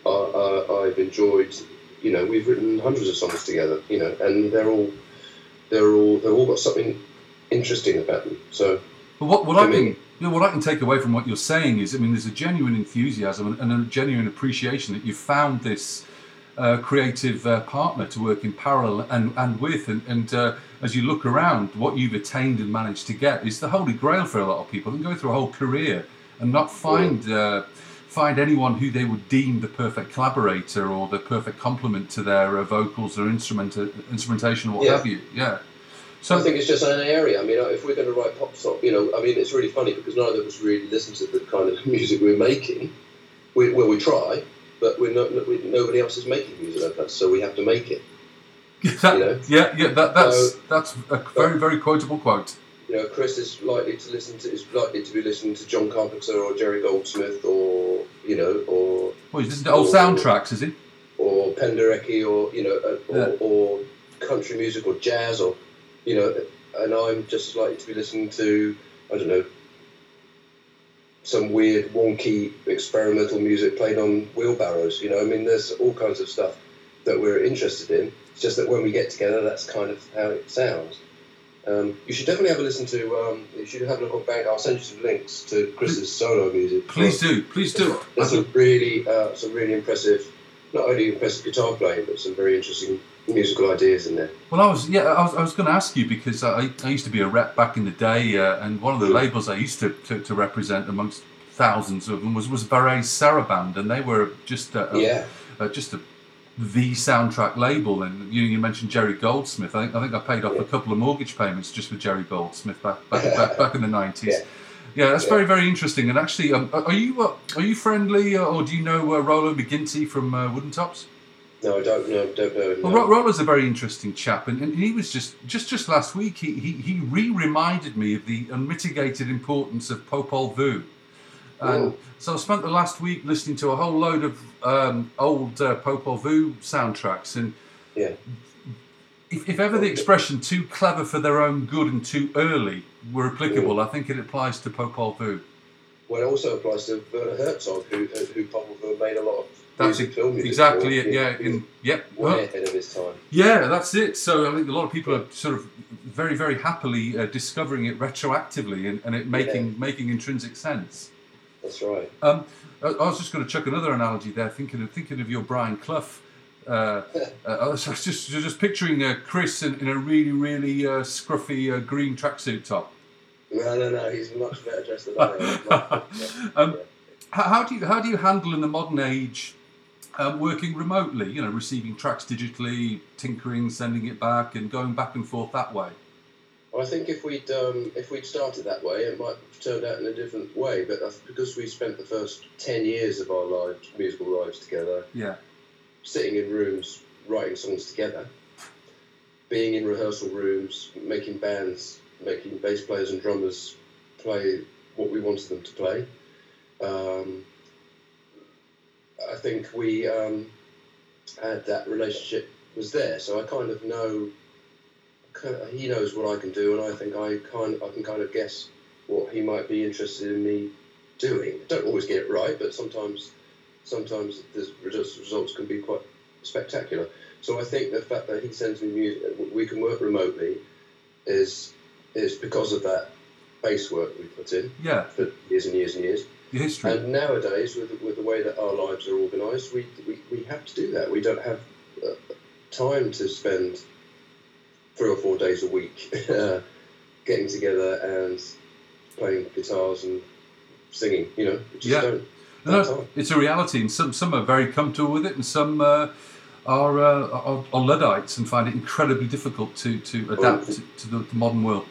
I, I, I've enjoyed. You know, we've written hundreds of songs together. You know, and they're all they're all they've all got something interesting about them. So But what, what For I me. can you know, what I can take away from what you're saying is, I mean, there's a genuine enthusiasm and, and a genuine appreciation that you've found this uh, creative uh, partner to work in parallel and, and with, and, and uh, as you look around, what you've attained and managed to get is the holy grail for a lot of people. And go through a whole career and not find uh, find anyone who they would deem the perfect collaborator or the perfect complement to their uh, vocals or instrument instrumentation or what Yeah. have you. Yeah. So I think it's just an area. I mean, if we're going to write pop song, you know, I mean, it's really funny because neither of us really listen to the kind of music we're making. We, well, we try, but we're not. We, nobody else is making music like us, so we have to make it. That- yeah, yeah, that, that's So- that's a very very quotable quote. You know, Chris is likely to listen to is likely to be listening to John Carpenter or Jerry Goldsmith or you know or Well, he's listening to old soundtracks, is he? or Penderecki or you know uh, or, Yeah. or country music or jazz or you know and I'm just as likely to be listening to I don't know some weird wonky experimental music played on wheelbarrows you know I mean there's all kinds of stuff that we're interested in it's just that when we get together that's kind of how it sounds um, you should definitely have a listen to um, you should have a look on Bank I'll send you some links to Chris's solo music Please do, please do. there's some really, uh, some really impressive, not only impressive guitar playing, but some very interesting musical ideas in there. Well, I was yeah, I was, I was going to ask you because I, I used to be a rep back in the day, uh, and one of the labels I used to, to, to represent amongst thousands of them was was Varèse Sarabande, and they were just a, a- Yeah. uh, just a the soundtrack label. And you, you mentioned Jerry Goldsmith. I think I think I paid off a couple of mortgage payments just with Jerry Goldsmith back back back, back in the nineties. Yeah, that's Yeah. very very interesting. And actually, um, are you uh, are you friendly, uh, or do you know uh, Rolo McGinty from uh, Woodentops? No, I don't know. Don't know. him, Well, no. A very interesting chap, and, and he was just just just last week. He he, he re-reminded me of the unmitigated importance of Popol Vuh, and so I spent the last week listening to a whole load of um, old uh, Popol Vuh soundtracks, and Yeah. if, if ever the expression "too clever for their own good" and "too early" were applicable, I think it applies to Popol Vuh. Well, it also applies to Werner Herzog, who who probably made a lot of That's music, it, film music. exactly it. Yeah, in yep. way well, ahead of his time. Yeah, that's it. So I think a lot of people are sort of very, very happily uh, discovering it retroactively and, and it making making intrinsic sense. That's right. Um, I, I was just going to chuck another analogy there, thinking of thinking of your Brian Clough. Uh, uh, I was just just picturing uh, Chris in, in a really, really uh, scruffy uh, green tracksuit top. No, no, no. He's much better dressed than I am. Um, how, how do you how do you handle in the modern age um, working remotely? You know, receiving tracks digitally, tinkering, sending it back, and going back and forth that way. I think if we'd um, if we'd started that way, it might have turned out in a different way. But because we spent the first ten years of our lives, musical lives together, Yeah. sitting in rooms, writing songs together, being in rehearsal rooms, making bands, making bass players and drummers play what we wanted them to play. Um, I think we um, had that relationship was there, so I kind of know. He knows what I can do, and I think I kind I can kind of guess what he might be interested in me doing. I Don't always get it right, but sometimes sometimes the results results can be quite spectacular. So I think the fact that he sends me music, we can work remotely, is is because of that base work we put in Yeah. for years and years and years. The history. And nowadays, with, with the way that our lives are organised, we, we, we have to do that. We don't have uh, time to spend three or four days a week uh, getting together and playing guitars and singing. You know, just Yeah. don't. No, it's a reality, and some some are very comfortable with it, and some uh, are, uh, are are luddites and find it incredibly difficult to to adapt to, to the, the modern world.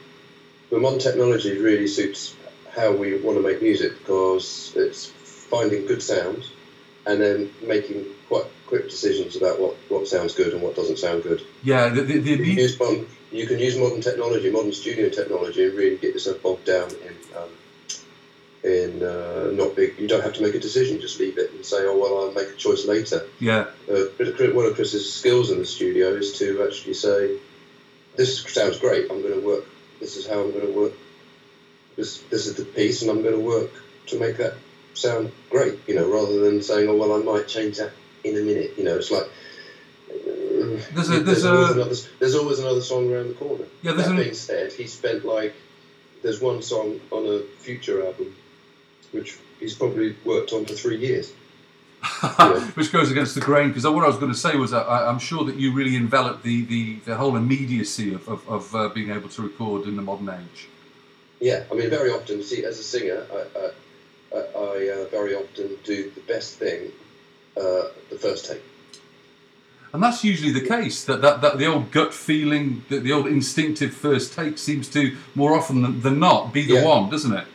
The modern technology really suits how we want to make music because it's finding good sound and then making quite quick decisions about what, what sounds good and what doesn't sound good. Yeah, the, the, the, You can, use modern, you can use modern technology, modern studio technology, and really get yourself bogged down in um, in uh, not big. You don't have to make a decision; just leave it and say, "Oh well, I'll make a choice later." yeah, Uh, one of Chris's skills in the studio is to actually say, "This sounds great. I'm going to work. This is how I'm going to work. This this is the piece, and I'm going to work to make that sound great." You know, rather than saying, "Oh well, I might change that in a minute." You know, it's like. uh, There's a- there's always a- another, there's always another song around the corner. Yeah, there's that an- being said, he spent like there's one song on a future album, which he's probably worked on for three years. which goes against the grain. Because what I was going to say was, I, I'm sure that you really envelop the the, the whole immediacy of of, of uh, being able to record in the modern age. Yeah, I mean, very often, see, as a singer, I, I, I, I uh, very often do the best thing uh, the first take. And that's usually the case. That, that, that the old gut feeling, the, the old instinctive first take, seems to more often than, than not be the Yeah. one, doesn't it?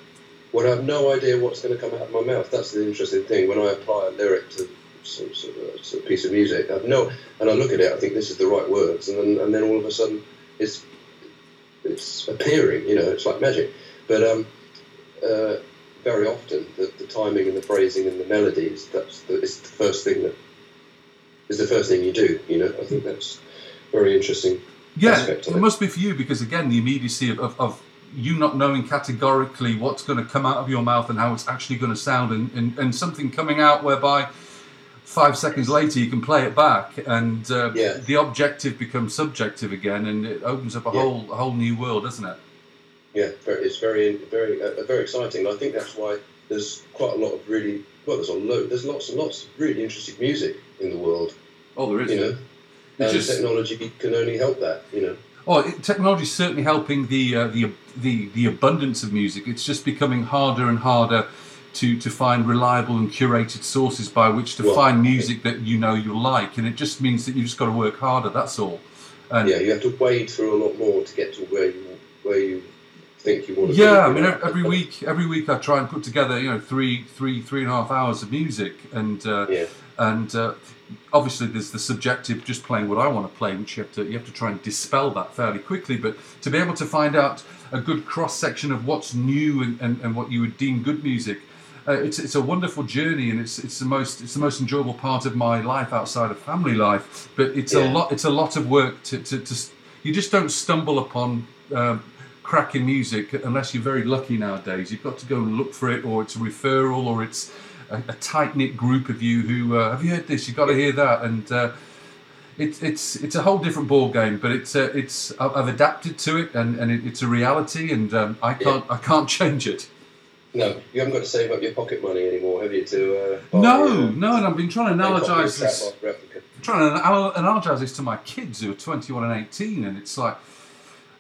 When I have no idea what's going to come out of my mouth, that's the interesting thing. When I apply a lyric to some sort of, sort of piece of music, I have no, and I look at it, I think this is the right words, and then, and then all of a sudden, it's it's appearing. You know, it's like magic. But um, uh, very often, the, the timing and the phrasing and the melodies, that's the, is the first thing that is the first thing you do. You know, I think that's very interesting. Yeah, aspect of it must be for you because again, the immediacy of, of, of you not knowing categorically what's going to come out of your mouth and how it's actually going to sound, and, and, and something coming out whereby five seconds later you can play it back, and uh, Yeah. the objective becomes subjective again, and it opens up a Yeah. whole a whole new world, doesn't it? Yeah, it's very, very, uh, very exciting. And I think that's why there's quite a lot of really well. There's a load. There's lots and lots of really interesting music in the world. Oh, there is. You know, and just- technology can only help that. You know. Oh, technology is certainly helping the, uh, the the the abundance of music. It's just becoming harder and harder to to find reliable and curated sources by which to Well, find music that you know you like, and it just means that you've just got to work harder. That's all. And yeah, you have to wade through a lot more to get to where you where you think you want to. Yeah, I mean, every week, every week I try and put together, you know, three, three, three and a half hours of music, and uh, and uh, obviously there's the subjective, just playing what I want to play, which you have to you have to try and dispel that fairly quickly. But to be able to find out a good cross section of what's new and, and, and what you would deem good music, uh, it's it's a wonderful journey, and it's it's the most it's the most enjoyable part of my life outside of family life. But it's a lot it's a lot of work to to, to you just don't stumble upon. Um, cracking music unless you're very lucky nowadays. You've got to go and look for it, or it's a referral, or it's a, a tight knit group of you who uh, have you heard this? You've got to hear that, and uh, it's it's it's a whole different ball game. But it's uh, it's I've adapted to it, and, and it, it's a reality, and um, I can't I can't change it. No, you haven't got to save up your pocket money anymore, have you? To uh, No, uh, no, and I've been trying to a copy of analogize this. Trying to anal- analogize this to my kids who are 21 and 18, and it's like,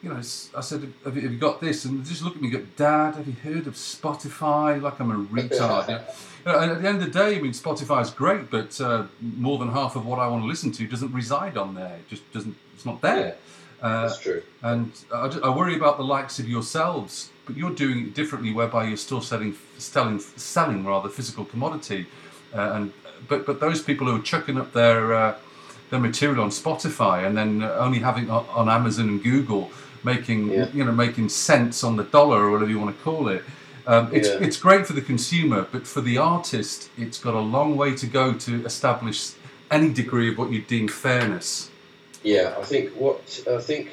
you know, I said, have you, have you got this? And they just look at me and go, Dad, have you heard of Spotify? Like I'm a retard. you know? And at the end of the day, I mean, Spotify is great, but uh, more than half of what I want to listen to doesn't reside on there. It just doesn't, it's not there. Uh, That's true. And I, ju- I worry about the likes of yourselves, but you're doing it differently, whereby you're still selling, selling, selling rather physical commodity. Uh, and but but those people who are chucking up their uh, their material on Spotify and then only having it on, on Amazon and Google, making Yeah. you know making cents on the dollar or whatever you want to call it. Um, it's Yeah. it's great for the consumer, but for the artist, it's got a long way to go to establish any degree of what you deem fairness. Yeah, I think what I think.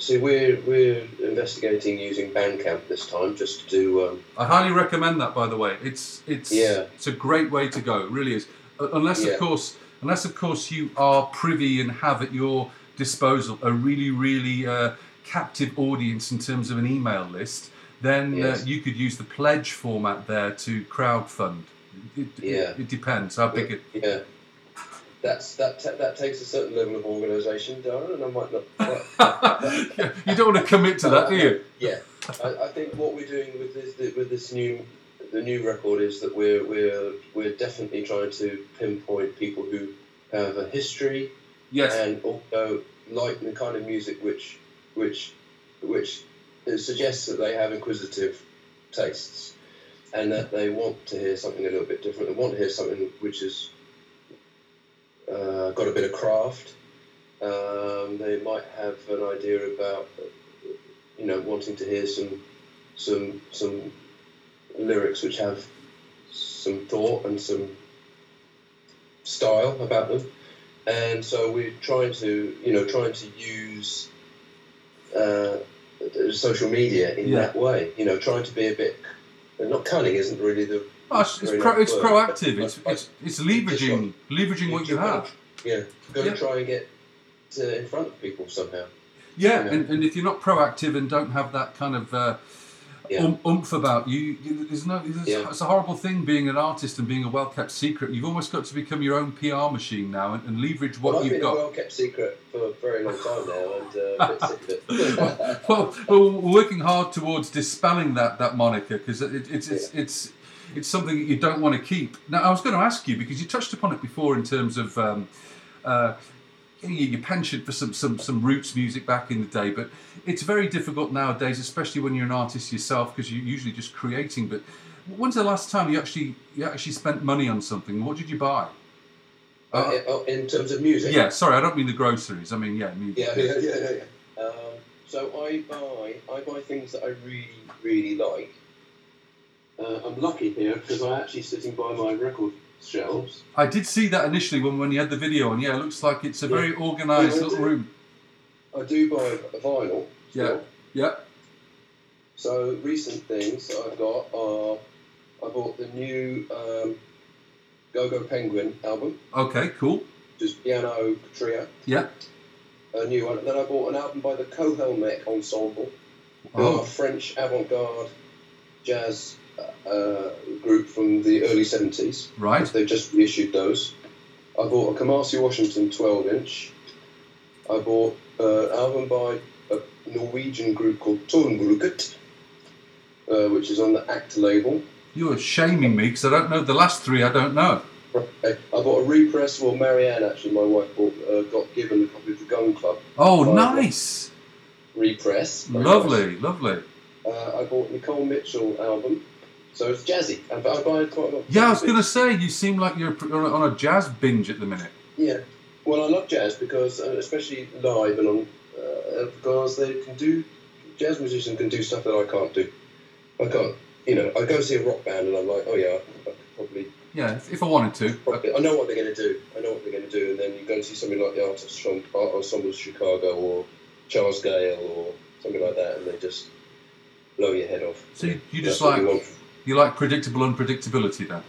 See, we're we're investigating using Bandcamp this time, just to do. Um, I highly recommend that, by the way. It's it's Yeah. it's a great way to go. It really is. Uh, Unless Yeah. of course, unless of course you are privy and have at your disposal a really really uh, captive audience in terms of an email list, then Yes. uh, you could use the pledge format there to crowdfund. It, Yeah. it, depends how big it. yeah, that's that ta- that takes a certain level of organisation, Darren, and I might not. you don't want to commit to that, do you? Yeah, I, I think what we're doing with this with this new the new record is that we're we're we're definitely trying to pinpoint people who have a history Yes. and also like the kind of music which which which suggests that they have inquisitive tastes and that they want to hear something a little bit different. They want to hear something which has uh, got a bit of craft. Um, they might have an idea about you know wanting to hear some some some lyrics which have some thought and some style about them and so we're trying to you know trying to use uh, social media in Yeah. that way you know trying to be a bit not cunning isn't really the Oh, it's, it's, pro, it's proactive. It's, it's it's leveraging leveraging what you have. yeah got to Yeah. try and get to in front of people somehow Yeah, Yeah. and, and if you're not proactive and don't have that kind of uh, Yeah. um, oomph about you, you there's no. There's, Yeah. It's a horrible thing being an artist and being a well kept secret. You've almost got to become your own PR machine now and, and leverage what well, I've you've been got. a well kept secret for a very long time now and uh, a bit sick of it well, well, we're working hard towards dispelling that that moniker because it, it's it's, it's it's something that you don't want to keep. Now, I was going to ask you because you touched upon it before in terms of um, uh, your, your penchant for some, some some roots music back in the day, but it's very difficult nowadays, especially when you're an artist yourself, because you're usually just creating. But when's the last time you actually you actually spent money on something? What did you buy? Uh, in- in terms of music Yeah, sorry, I don't mean the groceries. I mean, yeah, music. Yeah, yeah, yeah, yeah. yeah. Um, so I buy, I buy things that I really, really like. Uh, I'm lucky here because I'm actually sitting by my record shelves. I did see that initially when, when you had the video on. Yeah, it looks like it's a very organised Yeah, little do. room. I do buy a vinyl. Yeah, still. yeah. So recent things I've got are I bought the new um, GoGo Penguin album, Okay, cool. Just Piano Trio, Yeah. a new one. Then I bought an album by the Cohelmec Ensemble, Oh. a French avant-garde jazz uh, group from the early 70s. Right. They've just reissued those. I bought a Kamasi Washington 12 inch. I bought uh, an album by a Norwegian group called Tonbruket, uh, which is on the ACT label. You're shaming me because I don't know the last three. I don't know. I bought a repress, well, Marianne actually, my wife, bought, uh, got given a copy of the Gun Club. Oh, nice. Repress. Lovely, lovely. nice. uh, I bought Nicole Mitchell album, so it's jazzy. I, I buy quite a lot. Yeah, I was going to say, you seem like you're on a- jazz binge at the minute. Yeah. Well, I love jazz because, uh, especially live and on, uh, because they can do jazz musicians can do stuff that I can't do. I can't. You know, I go see a rock band and I'm like, oh yeah, I, could probably. Yeah, if, if I wanted to. probably- I know what they're going to do. I know what they're going to do, and then you go and see something like the Artists from Art Ensemble Chicago or Charles Gayle or something like that, and they just blow your head off. So you, you That's just what like you like predictable unpredictability then?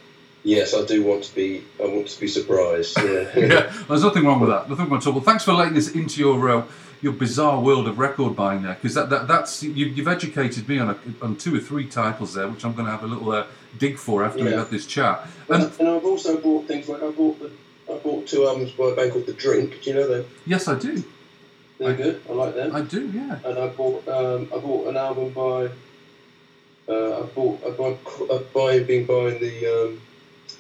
Yes, I do want to be. I want to be surprised. Yeah. yeah, there's nothing wrong with that. Nothing wrong at all. Well, thanks for letting us into your uh, your bizarre world of record buying there, because that, that that's you, you've educated me on a, on two or three titles there, which I'm going to have a little uh, dig for after we've had this chat. And, And I've also bought things like I bought the. I bought two albums by a band called The Drink. Do you know them? yes, I do. They're good. I like them. I do. Yeah. and I bought um, I bought an album by uh, I bought I bought uh, buying been buying the um,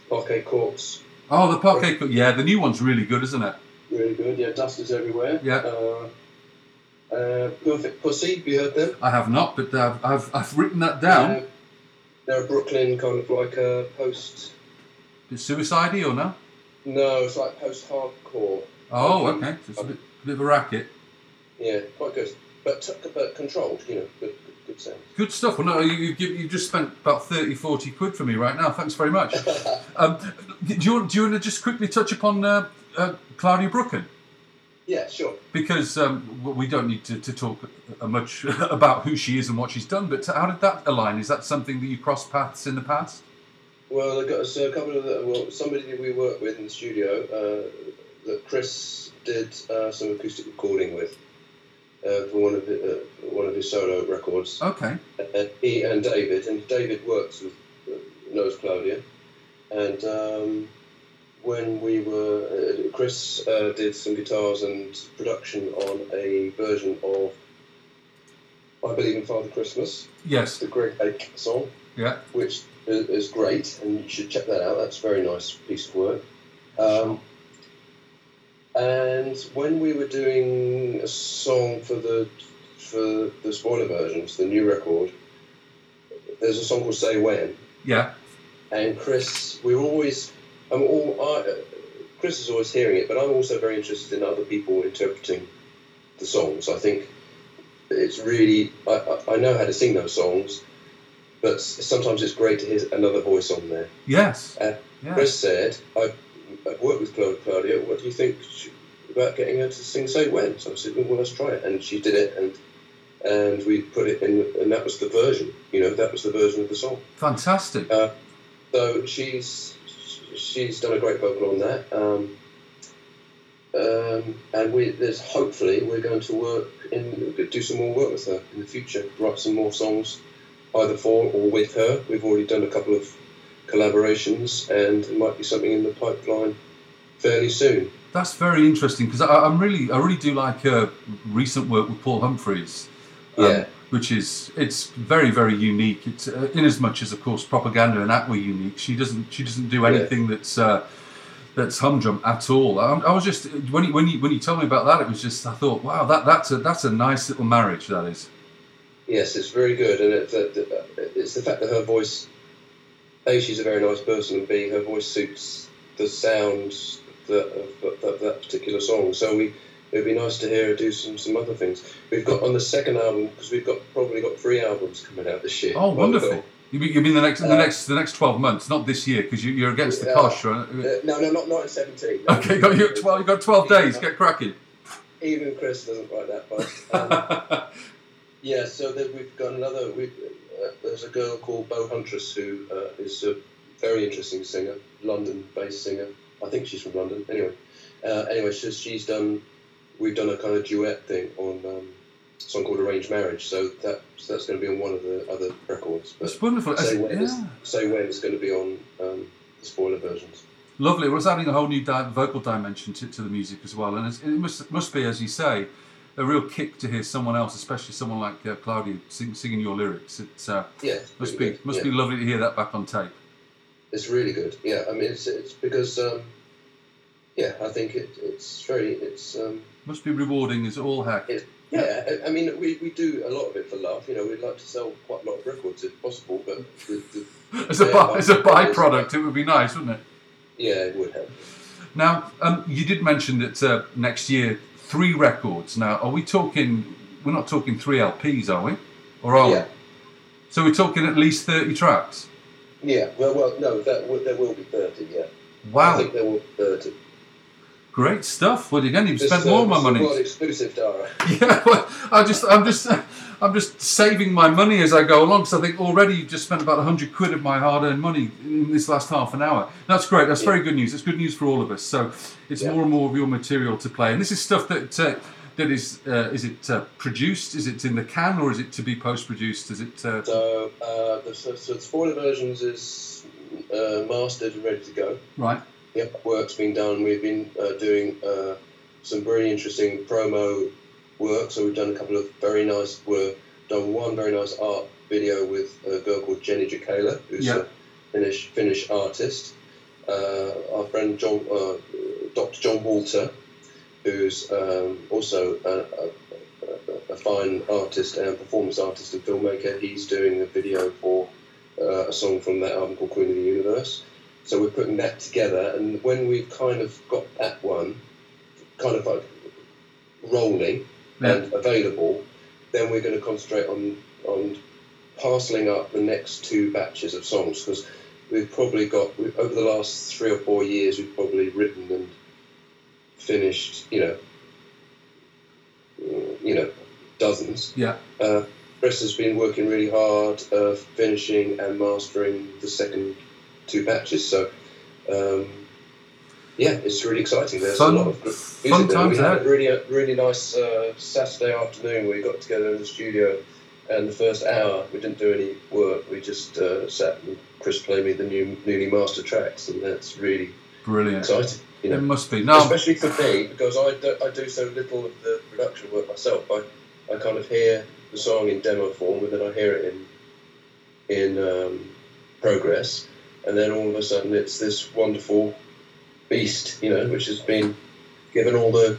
Parquet Courts Oh, the parquet. co- Yeah, the new one's really good, isn't it? really good yeah Dust is everywhere Yeah. uh, uh, Perfect Pussy have you heard them I have not, but I've I've, I've written that down. Uh, they're a Brooklyn kind of like a post Is suicide or no? no it's like post hardcore Oh, okay. So it's a bit, a bit of a racket. yeah quite good but but controlled you know good good, good Good stuff. Well, no, you, you, you just spent about 30, 40 quid for me right now. Thanks very much. um, do, you, want- do you want to just quickly touch upon uh, uh, Claudia Brücken? yeah sure Because um, we don't need to, to talk uh, much about who she is and what she's done, but how did that align? Is that something that you crossed paths in the past? Well, I got us a couple of the, well, somebody that we work with in the studio uh, that Chris did uh, some acoustic recording with uh, for one of the, uh, one of his solo records. Okay. And he and David, and David works with uh, knows Claudia, and um, when we were uh, Chris uh, did some guitars and production on a version of I Believe in Father Christmas, Yes. the Greg Lake song Yeah. which is great, and you should check that out. That's a very nice piece of work. Um, and when we were doing a song for the for the spoiler versions, the new record, there's a song called "Say When," Yeah. and Chris, we were always, I'm all, I, Chris is always hearing it, but I'm also very interested in other people interpreting the songs. I think it's really, I, I, I know how to sing those songs, but sometimes it's great to hear another voice on there. Yes. Uh, Yes. Chris said, I've, I've worked with Cla- Claudia, what do you think about getting her to sing Say When? So I said, well, let's try it. And she did it, and and we put it in, and that was the version, you know, that was the version of the song. Fantastic. Uh, so she's she's done a great vocal on that, um, um, and we there's hopefully we're going to work in do some more work with her in the future, write some more songs, either for or with her. We've already done a couple of collaborations, and there might be something in the pipeline fairly soon. That's very interesting because I'm really, I really do like uh, recent work with Paul Humphreys. um, Yeah. Which is, it's very, very unique. It's uh, in as much as, of course, propaganda and that were unique. She doesn't, she doesn't do anything that's uh, that's humdrum at all. I, I was just when you when you when you told me about that, it was just I thought, wow, that that's a that's a nice little marriage. That is. Yes, it's very good, and it, it's the fact that her voice. A, she's a very nice person, and B, her voice suits the sound that of that, that particular song. So we, it would be nice to hear her do some some other things. We've got on the second album because we've got probably got three albums coming out this year. Oh, wonderful! You mean, you mean the next the Uh, next the next twelve months, not this year, because you, you're against the Uh, cost, right? Uh, no, no, not not in seventeen. no. Okay, got you twelve. You got twelve days. Get cracking. Even Chris doesn't like that fast. Um, yeah, so then we've got another. We, uh, there's a girl called Bo Huntress who uh, is a very interesting singer, London-based singer. I think she's from London. Anyway, uh, anyway, she's, she's done. We've done a kind of duet thing on um, a song called "Arranged Marriage." So that so that's going to be on one of the other records. But It's wonderful. Say when, is, yeah. say when is going to be on um, the spoiler versions. Lovely. Well, it's adding a whole new di- vocal dimension to, to the music as well, and it's, it must must be, as you say, a real kick to hear someone else, especially someone like uh, Claudia, sing, singing your lyrics. It uh, Yeah, must be good, must yeah. be lovely to hear that back on tape. It's really good. Yeah, I mean, it's, it's because um, yeah, I think it, it's very it's um, Must be rewarding as all heck. yeah. I, I mean, we, we do a lot of it for love. You know, we'd like to sell quite a lot of records if possible, but the, the, As a, by, as a byproduct, it would be nice, wouldn't it? yeah, it would help. Now, um, you did mention that uh, next year, three records. Now, are we talking, we're not talking three LPs, are we? Or are Yeah. we? So we're talking at least 30 tracks? Yeah, well, well, no, that there will be thirty. Yeah, Wow. I think there will be thirty. Great stuff. Well, again, you've This, spent more of my money. exclusive, Dara. Yeah, well, I just, I'm just, I'm just saving my money as I go along. Because I think already you've just spent about hundred quid of my hard-earned money in this last half an hour. That's great. That's very good news. It's good news for all of us. So it's more and more of your material to play, and this is stuff that uh, that is, uh, is it uh, produced? Is it in the can, or is it to be post-produced? Is it? Uh, So, uh, the, so, so the spoiler versions is uh, mastered and ready to go. right. Yep, work's been done. We've been uh, doing uh, some very interesting promo work. So we've done a couple of very nice work. Done one very nice art video with a girl called Jenny Jacala, who's Yeah. a Finnish Finnish artist. Uh, our friend John, uh, Dr. John Walter, who's um, also a, a, a, a fine artist and performance artist and filmmaker. He's doing a video for uh, a song from that album called Queen of the Universe. So we're putting that together, and when we've kind of got that one kind of like rolling and available, then we're going to concentrate on on parceling up the next two batches of songs because we've probably got we over the last three or four years we've probably written and finished you know uh, you know dozens. Yeah. Uh, Chris has been working really hard, uh, finishing and mastering the second two batches. So, um, yeah, it's really exciting. There's Fun- a lot of music there. We had a really, a really nice uh, Saturday afternoon. where We got together in the studio, and the first hour we didn't do any work. We just uh, sat and Chris played me the new, newly mastered tracks, and that's really Brilliant. exciting. You know? It must be. Especially for me because I do, I do so little of the production work myself. I, I kind of hear the song in demo form and then I hear it in in um, progress, and then all of a sudden it's this wonderful beast, you know, which has been given all the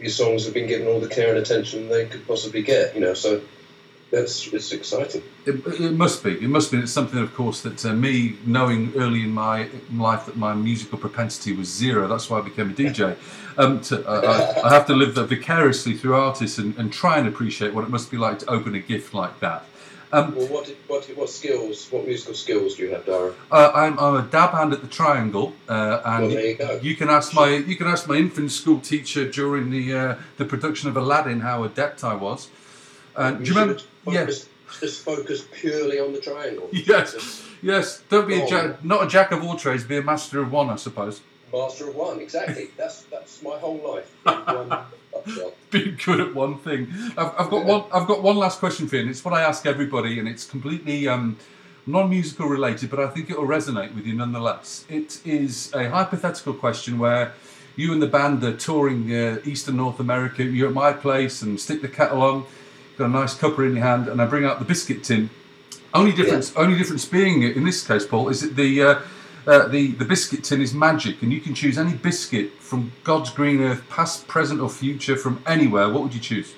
your songs have been given all the care and attention they could possibly get, you know. So that's it's exciting. It, it must be. It must be. It's something, of course, that uh, me knowing early in my life that my musical propensity was zero. That's why I became a DJ. Um, to, uh, I, I have to live vicariously through artists and, and try and appreciate what it must be like to open a gift like that. Um, well, what, what what skills, what musical skills do you have, Dara? uh, I'm, I'm a dab hand at the triangle, uh, and Well, you you can ask my you can ask my infant school teacher during the uh, the production of Aladdin how adept I was. Uh, do you remember? Yeah. Just, just focus purely on the triangle. Yes, yes. Don't be a Oh. jack, not a jack of all trades. Be a master of one, I suppose. Master of one, exactly. That's that's my whole life. in one nutshell. Be good at one thing. I've, I've got one. I've got one last question for you, and it's what I ask everybody, and it's completely um, non-musical related, but I think it will resonate with you nonetheless. It is a hypothetical question where you and the band are touring uh, Eastern North America. You're at my place and stick the kettle on. Got a nice cuppa in your hand, and I bring out the biscuit tin. Only difference, only difference being in this case, Paul, is that the uh, uh, the the biscuit tin is magic, and you can choose any biscuit from God's green earth, past, present, or future, from anywhere. What would you choose?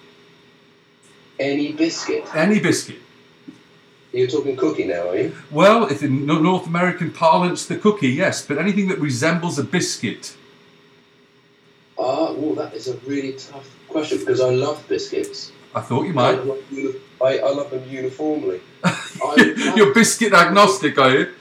Any biscuit. Any biscuit. You're talking cookie now, are you? Well, if in North American parlance, the cookie, yes, but anything that resembles a biscuit. Ah, well, that is a really tough question because I love biscuits. I thought you I might. love, I, I love them uniformly. I, You're biscuit agnostic, are you?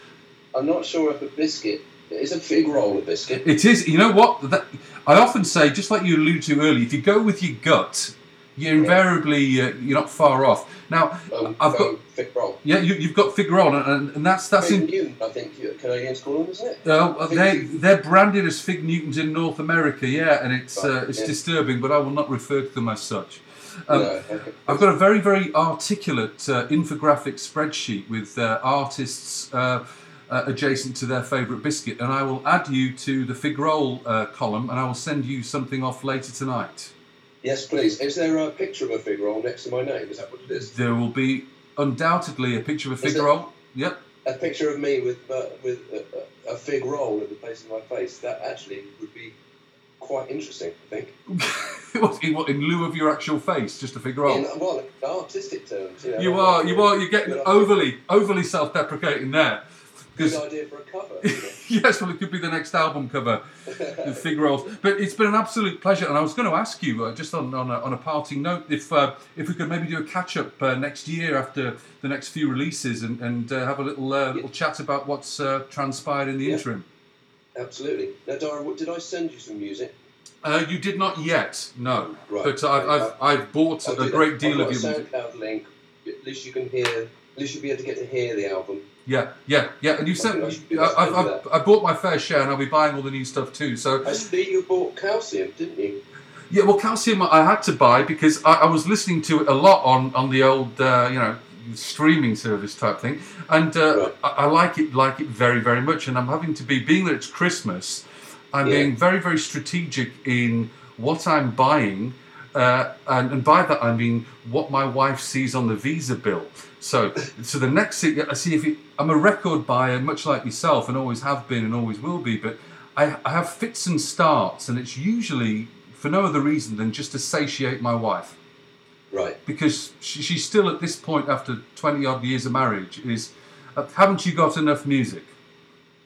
I'm not sure if a biscuit is a fig roll a biscuit. It is. You know what? That, I often say, just like you alluded to earlier, if you go with your gut, you're invariably uh, you're not far off. Now, Um, I've got go fig roll. yeah, you, you've got fig roll, and, and, that's that's Fig in. Newton, I think you- Canadians call them, isn't it? Uh, they Newton. they're branded as fig Newtons in North America, yeah, and it's uh, it's yeah. disturbing, but I will not refer to them as such. Um, No, okay. I've got a very, very articulate uh, infographic spreadsheet with uh, artists uh, uh, adjacent to their favourite biscuit, and I will add you to the fig roll uh, column, and I will send you something off later tonight. Yes, please. Is there a picture of a fig roll next to my name? Is that what it is? There will be undoubtedly a picture of a fig roll. Yep. A picture of me with uh, with a, a- a fig roll at the place of my face. That actually would be quite interesting. I think. what, in, what, in lieu of your actual face, just to figure out. In, well, artistic terms, you know. You are, you are, you're getting overly, overly self-deprecating there. Good idea for a cover. yes, well, it could be the next album cover, the Figueroa. But it's been an absolute pleasure, and I was going to ask you, uh, just on, on, a, on a parting note, if uh, if we could maybe do a catch up uh, next year after the next few releases, and, and uh, have a little uh, little chat about what's uh, transpired in the Yeah. interim. Absolutely. Now, Dara, what, did I send you some music? Uh, you did not yet, no, Right. but I've, I've, I've bought I'll a do that. great deal I've of your music. SoundCloud link. At least you can hear. At least you'll be able to get to hear the album. Yeah, yeah, yeah. And you I sent I me. should do I, that. I bought my fair share, and I'll be buying all the new stuff too. So I see you bought Calcium, didn't you? Yeah, well, Calcium I had to buy because I, I was listening to it a lot on on the old, uh, you know, streaming service type thing, and uh, I, I like it like it very very much. And I'm having to be being that it's Christmas, I'm Yeah. being very very strategic in what I'm buying. Uh, and, and by that I mean what my wife sees on the visa bill. So, so the next thing I see if it, I'm a record buyer, much like yourself, and always have been and always will be. But I, I have fits and starts, and it's usually for no other reason than just to satiate my wife. Right. Because she, she's still at this point after 20 odd years of marriage is, uh, haven't you got enough music?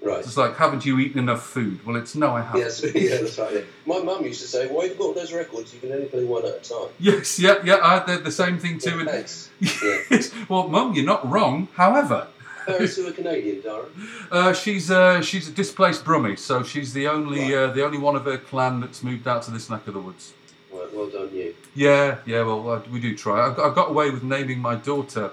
Right. It's like, haven't you eaten enough food? Well, it's no, I haven't. Yes, yeah, that's right. yeah. My mum used to say, "Why have you got all those records? You can only play one at a time." Yes, yeah, yeah, I had the, the same thing too. and- Thanks. Yes. well, Mum, you're not wrong. However, Parents who are Canadian, Dara. uh, she's uh, she's a displaced Brummie, so she's the only uh, the only one of her clan that's moved out to this neck of the woods. Well, well done, you. Yeah, yeah. Well, uh, we do try. I got, I got away with naming my daughter.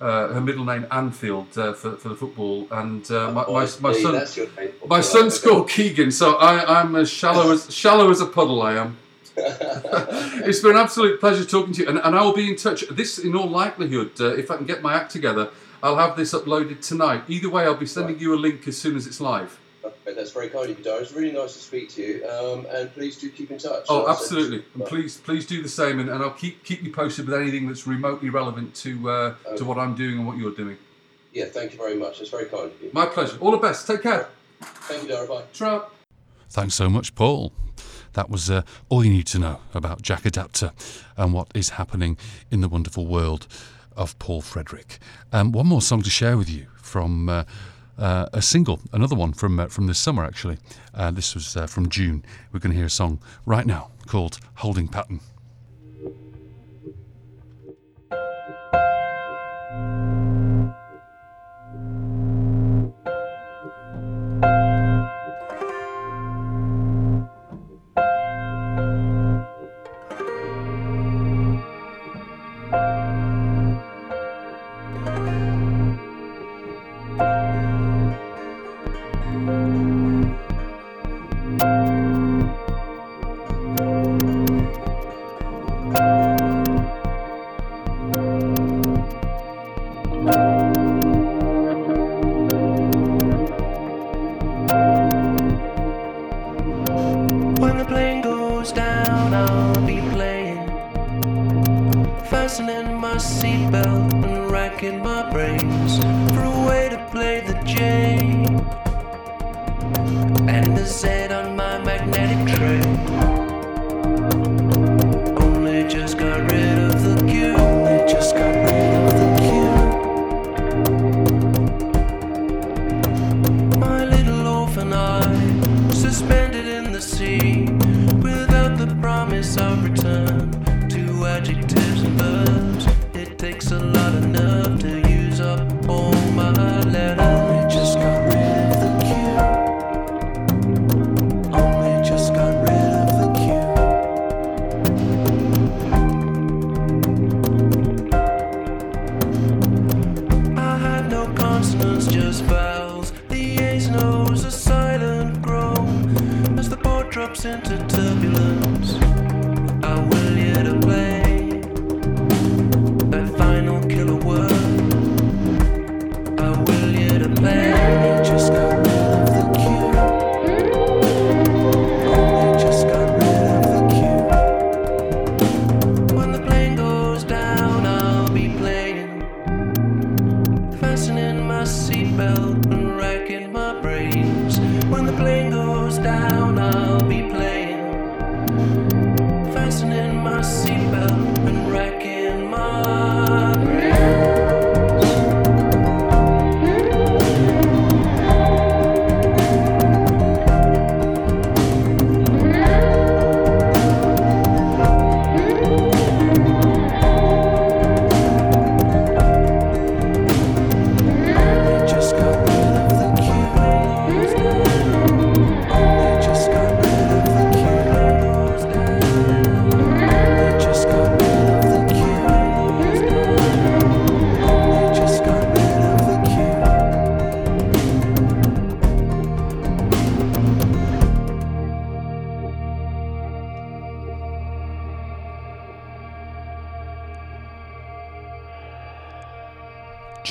Uh, her middle name Anfield uh, for, for the football, and uh, my, my, my son that's your name. my Right, son's called Keegan, so I, I'm as shallow as shallow as a puddle. I am. it's been an absolute pleasure talking to you, and, and I will be in touch. This, in all likelihood, uh, if I can get my act together, I'll have this uploaded tonight. Either way, I'll be sending you a link as soon as it's live. Okay, that's very kind of you, Dara. It's really nice to speak to you, um, and please do keep in touch. Oh, I'll send you absolutely! some- And please, please do the same, and, and I'll keep keep you posted with anything that's remotely relevant to uh, to what I'm doing and what you're doing. Yeah, thank you very much. It's very kind of you. My pleasure. All the best. Take care. Thank you, Dara. Bye. Trout. Thanks so much, Paul. That was uh, all you need to know about Jack Adaptor and what is happening in the wonderful world of Paul Frederick. Um, one more song to share with you from uh, uh, a single, another one from uh, from this summer actually. Uh, this was uh, from June. We're going to hear a song right now called "Holding Pattern."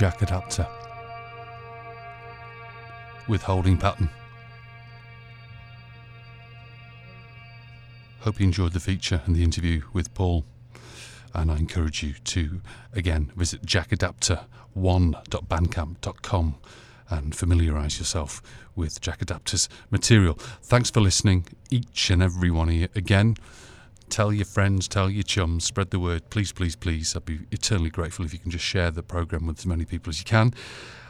Jack Adaptor. With holding pattern. Hope you enjoyed the feature and the interview with Paul. And I encourage you to, again, visit jackadapter1.bandcamp.com and familiarise yourself with Jack Adaptor's material. Thanks for listening, each and every one of you. Again, tell your friends, tell your chums, spread the word. Please, please, please. I'd be eternally grateful if you can just share the programme with as many people as you can.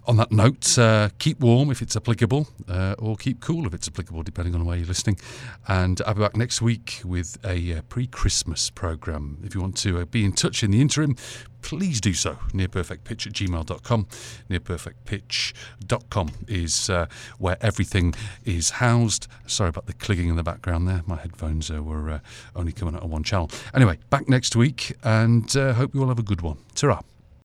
On that note, uh, keep warm if it's applicable, uh, or keep cool if it's applicable, depending on where you're listening. And I'll be back next week with a uh, pre Christmas programme. If you want to uh, be in touch in the interim, please do so. Nearperfectpitch at gmail.com. Nearperfectpitch.com is uh, where everything is housed. Sorry about the clicking in the background there. My headphones uh, were uh, only coming out on one channel. Anyway, back next week and uh, hope you all have a good one. ta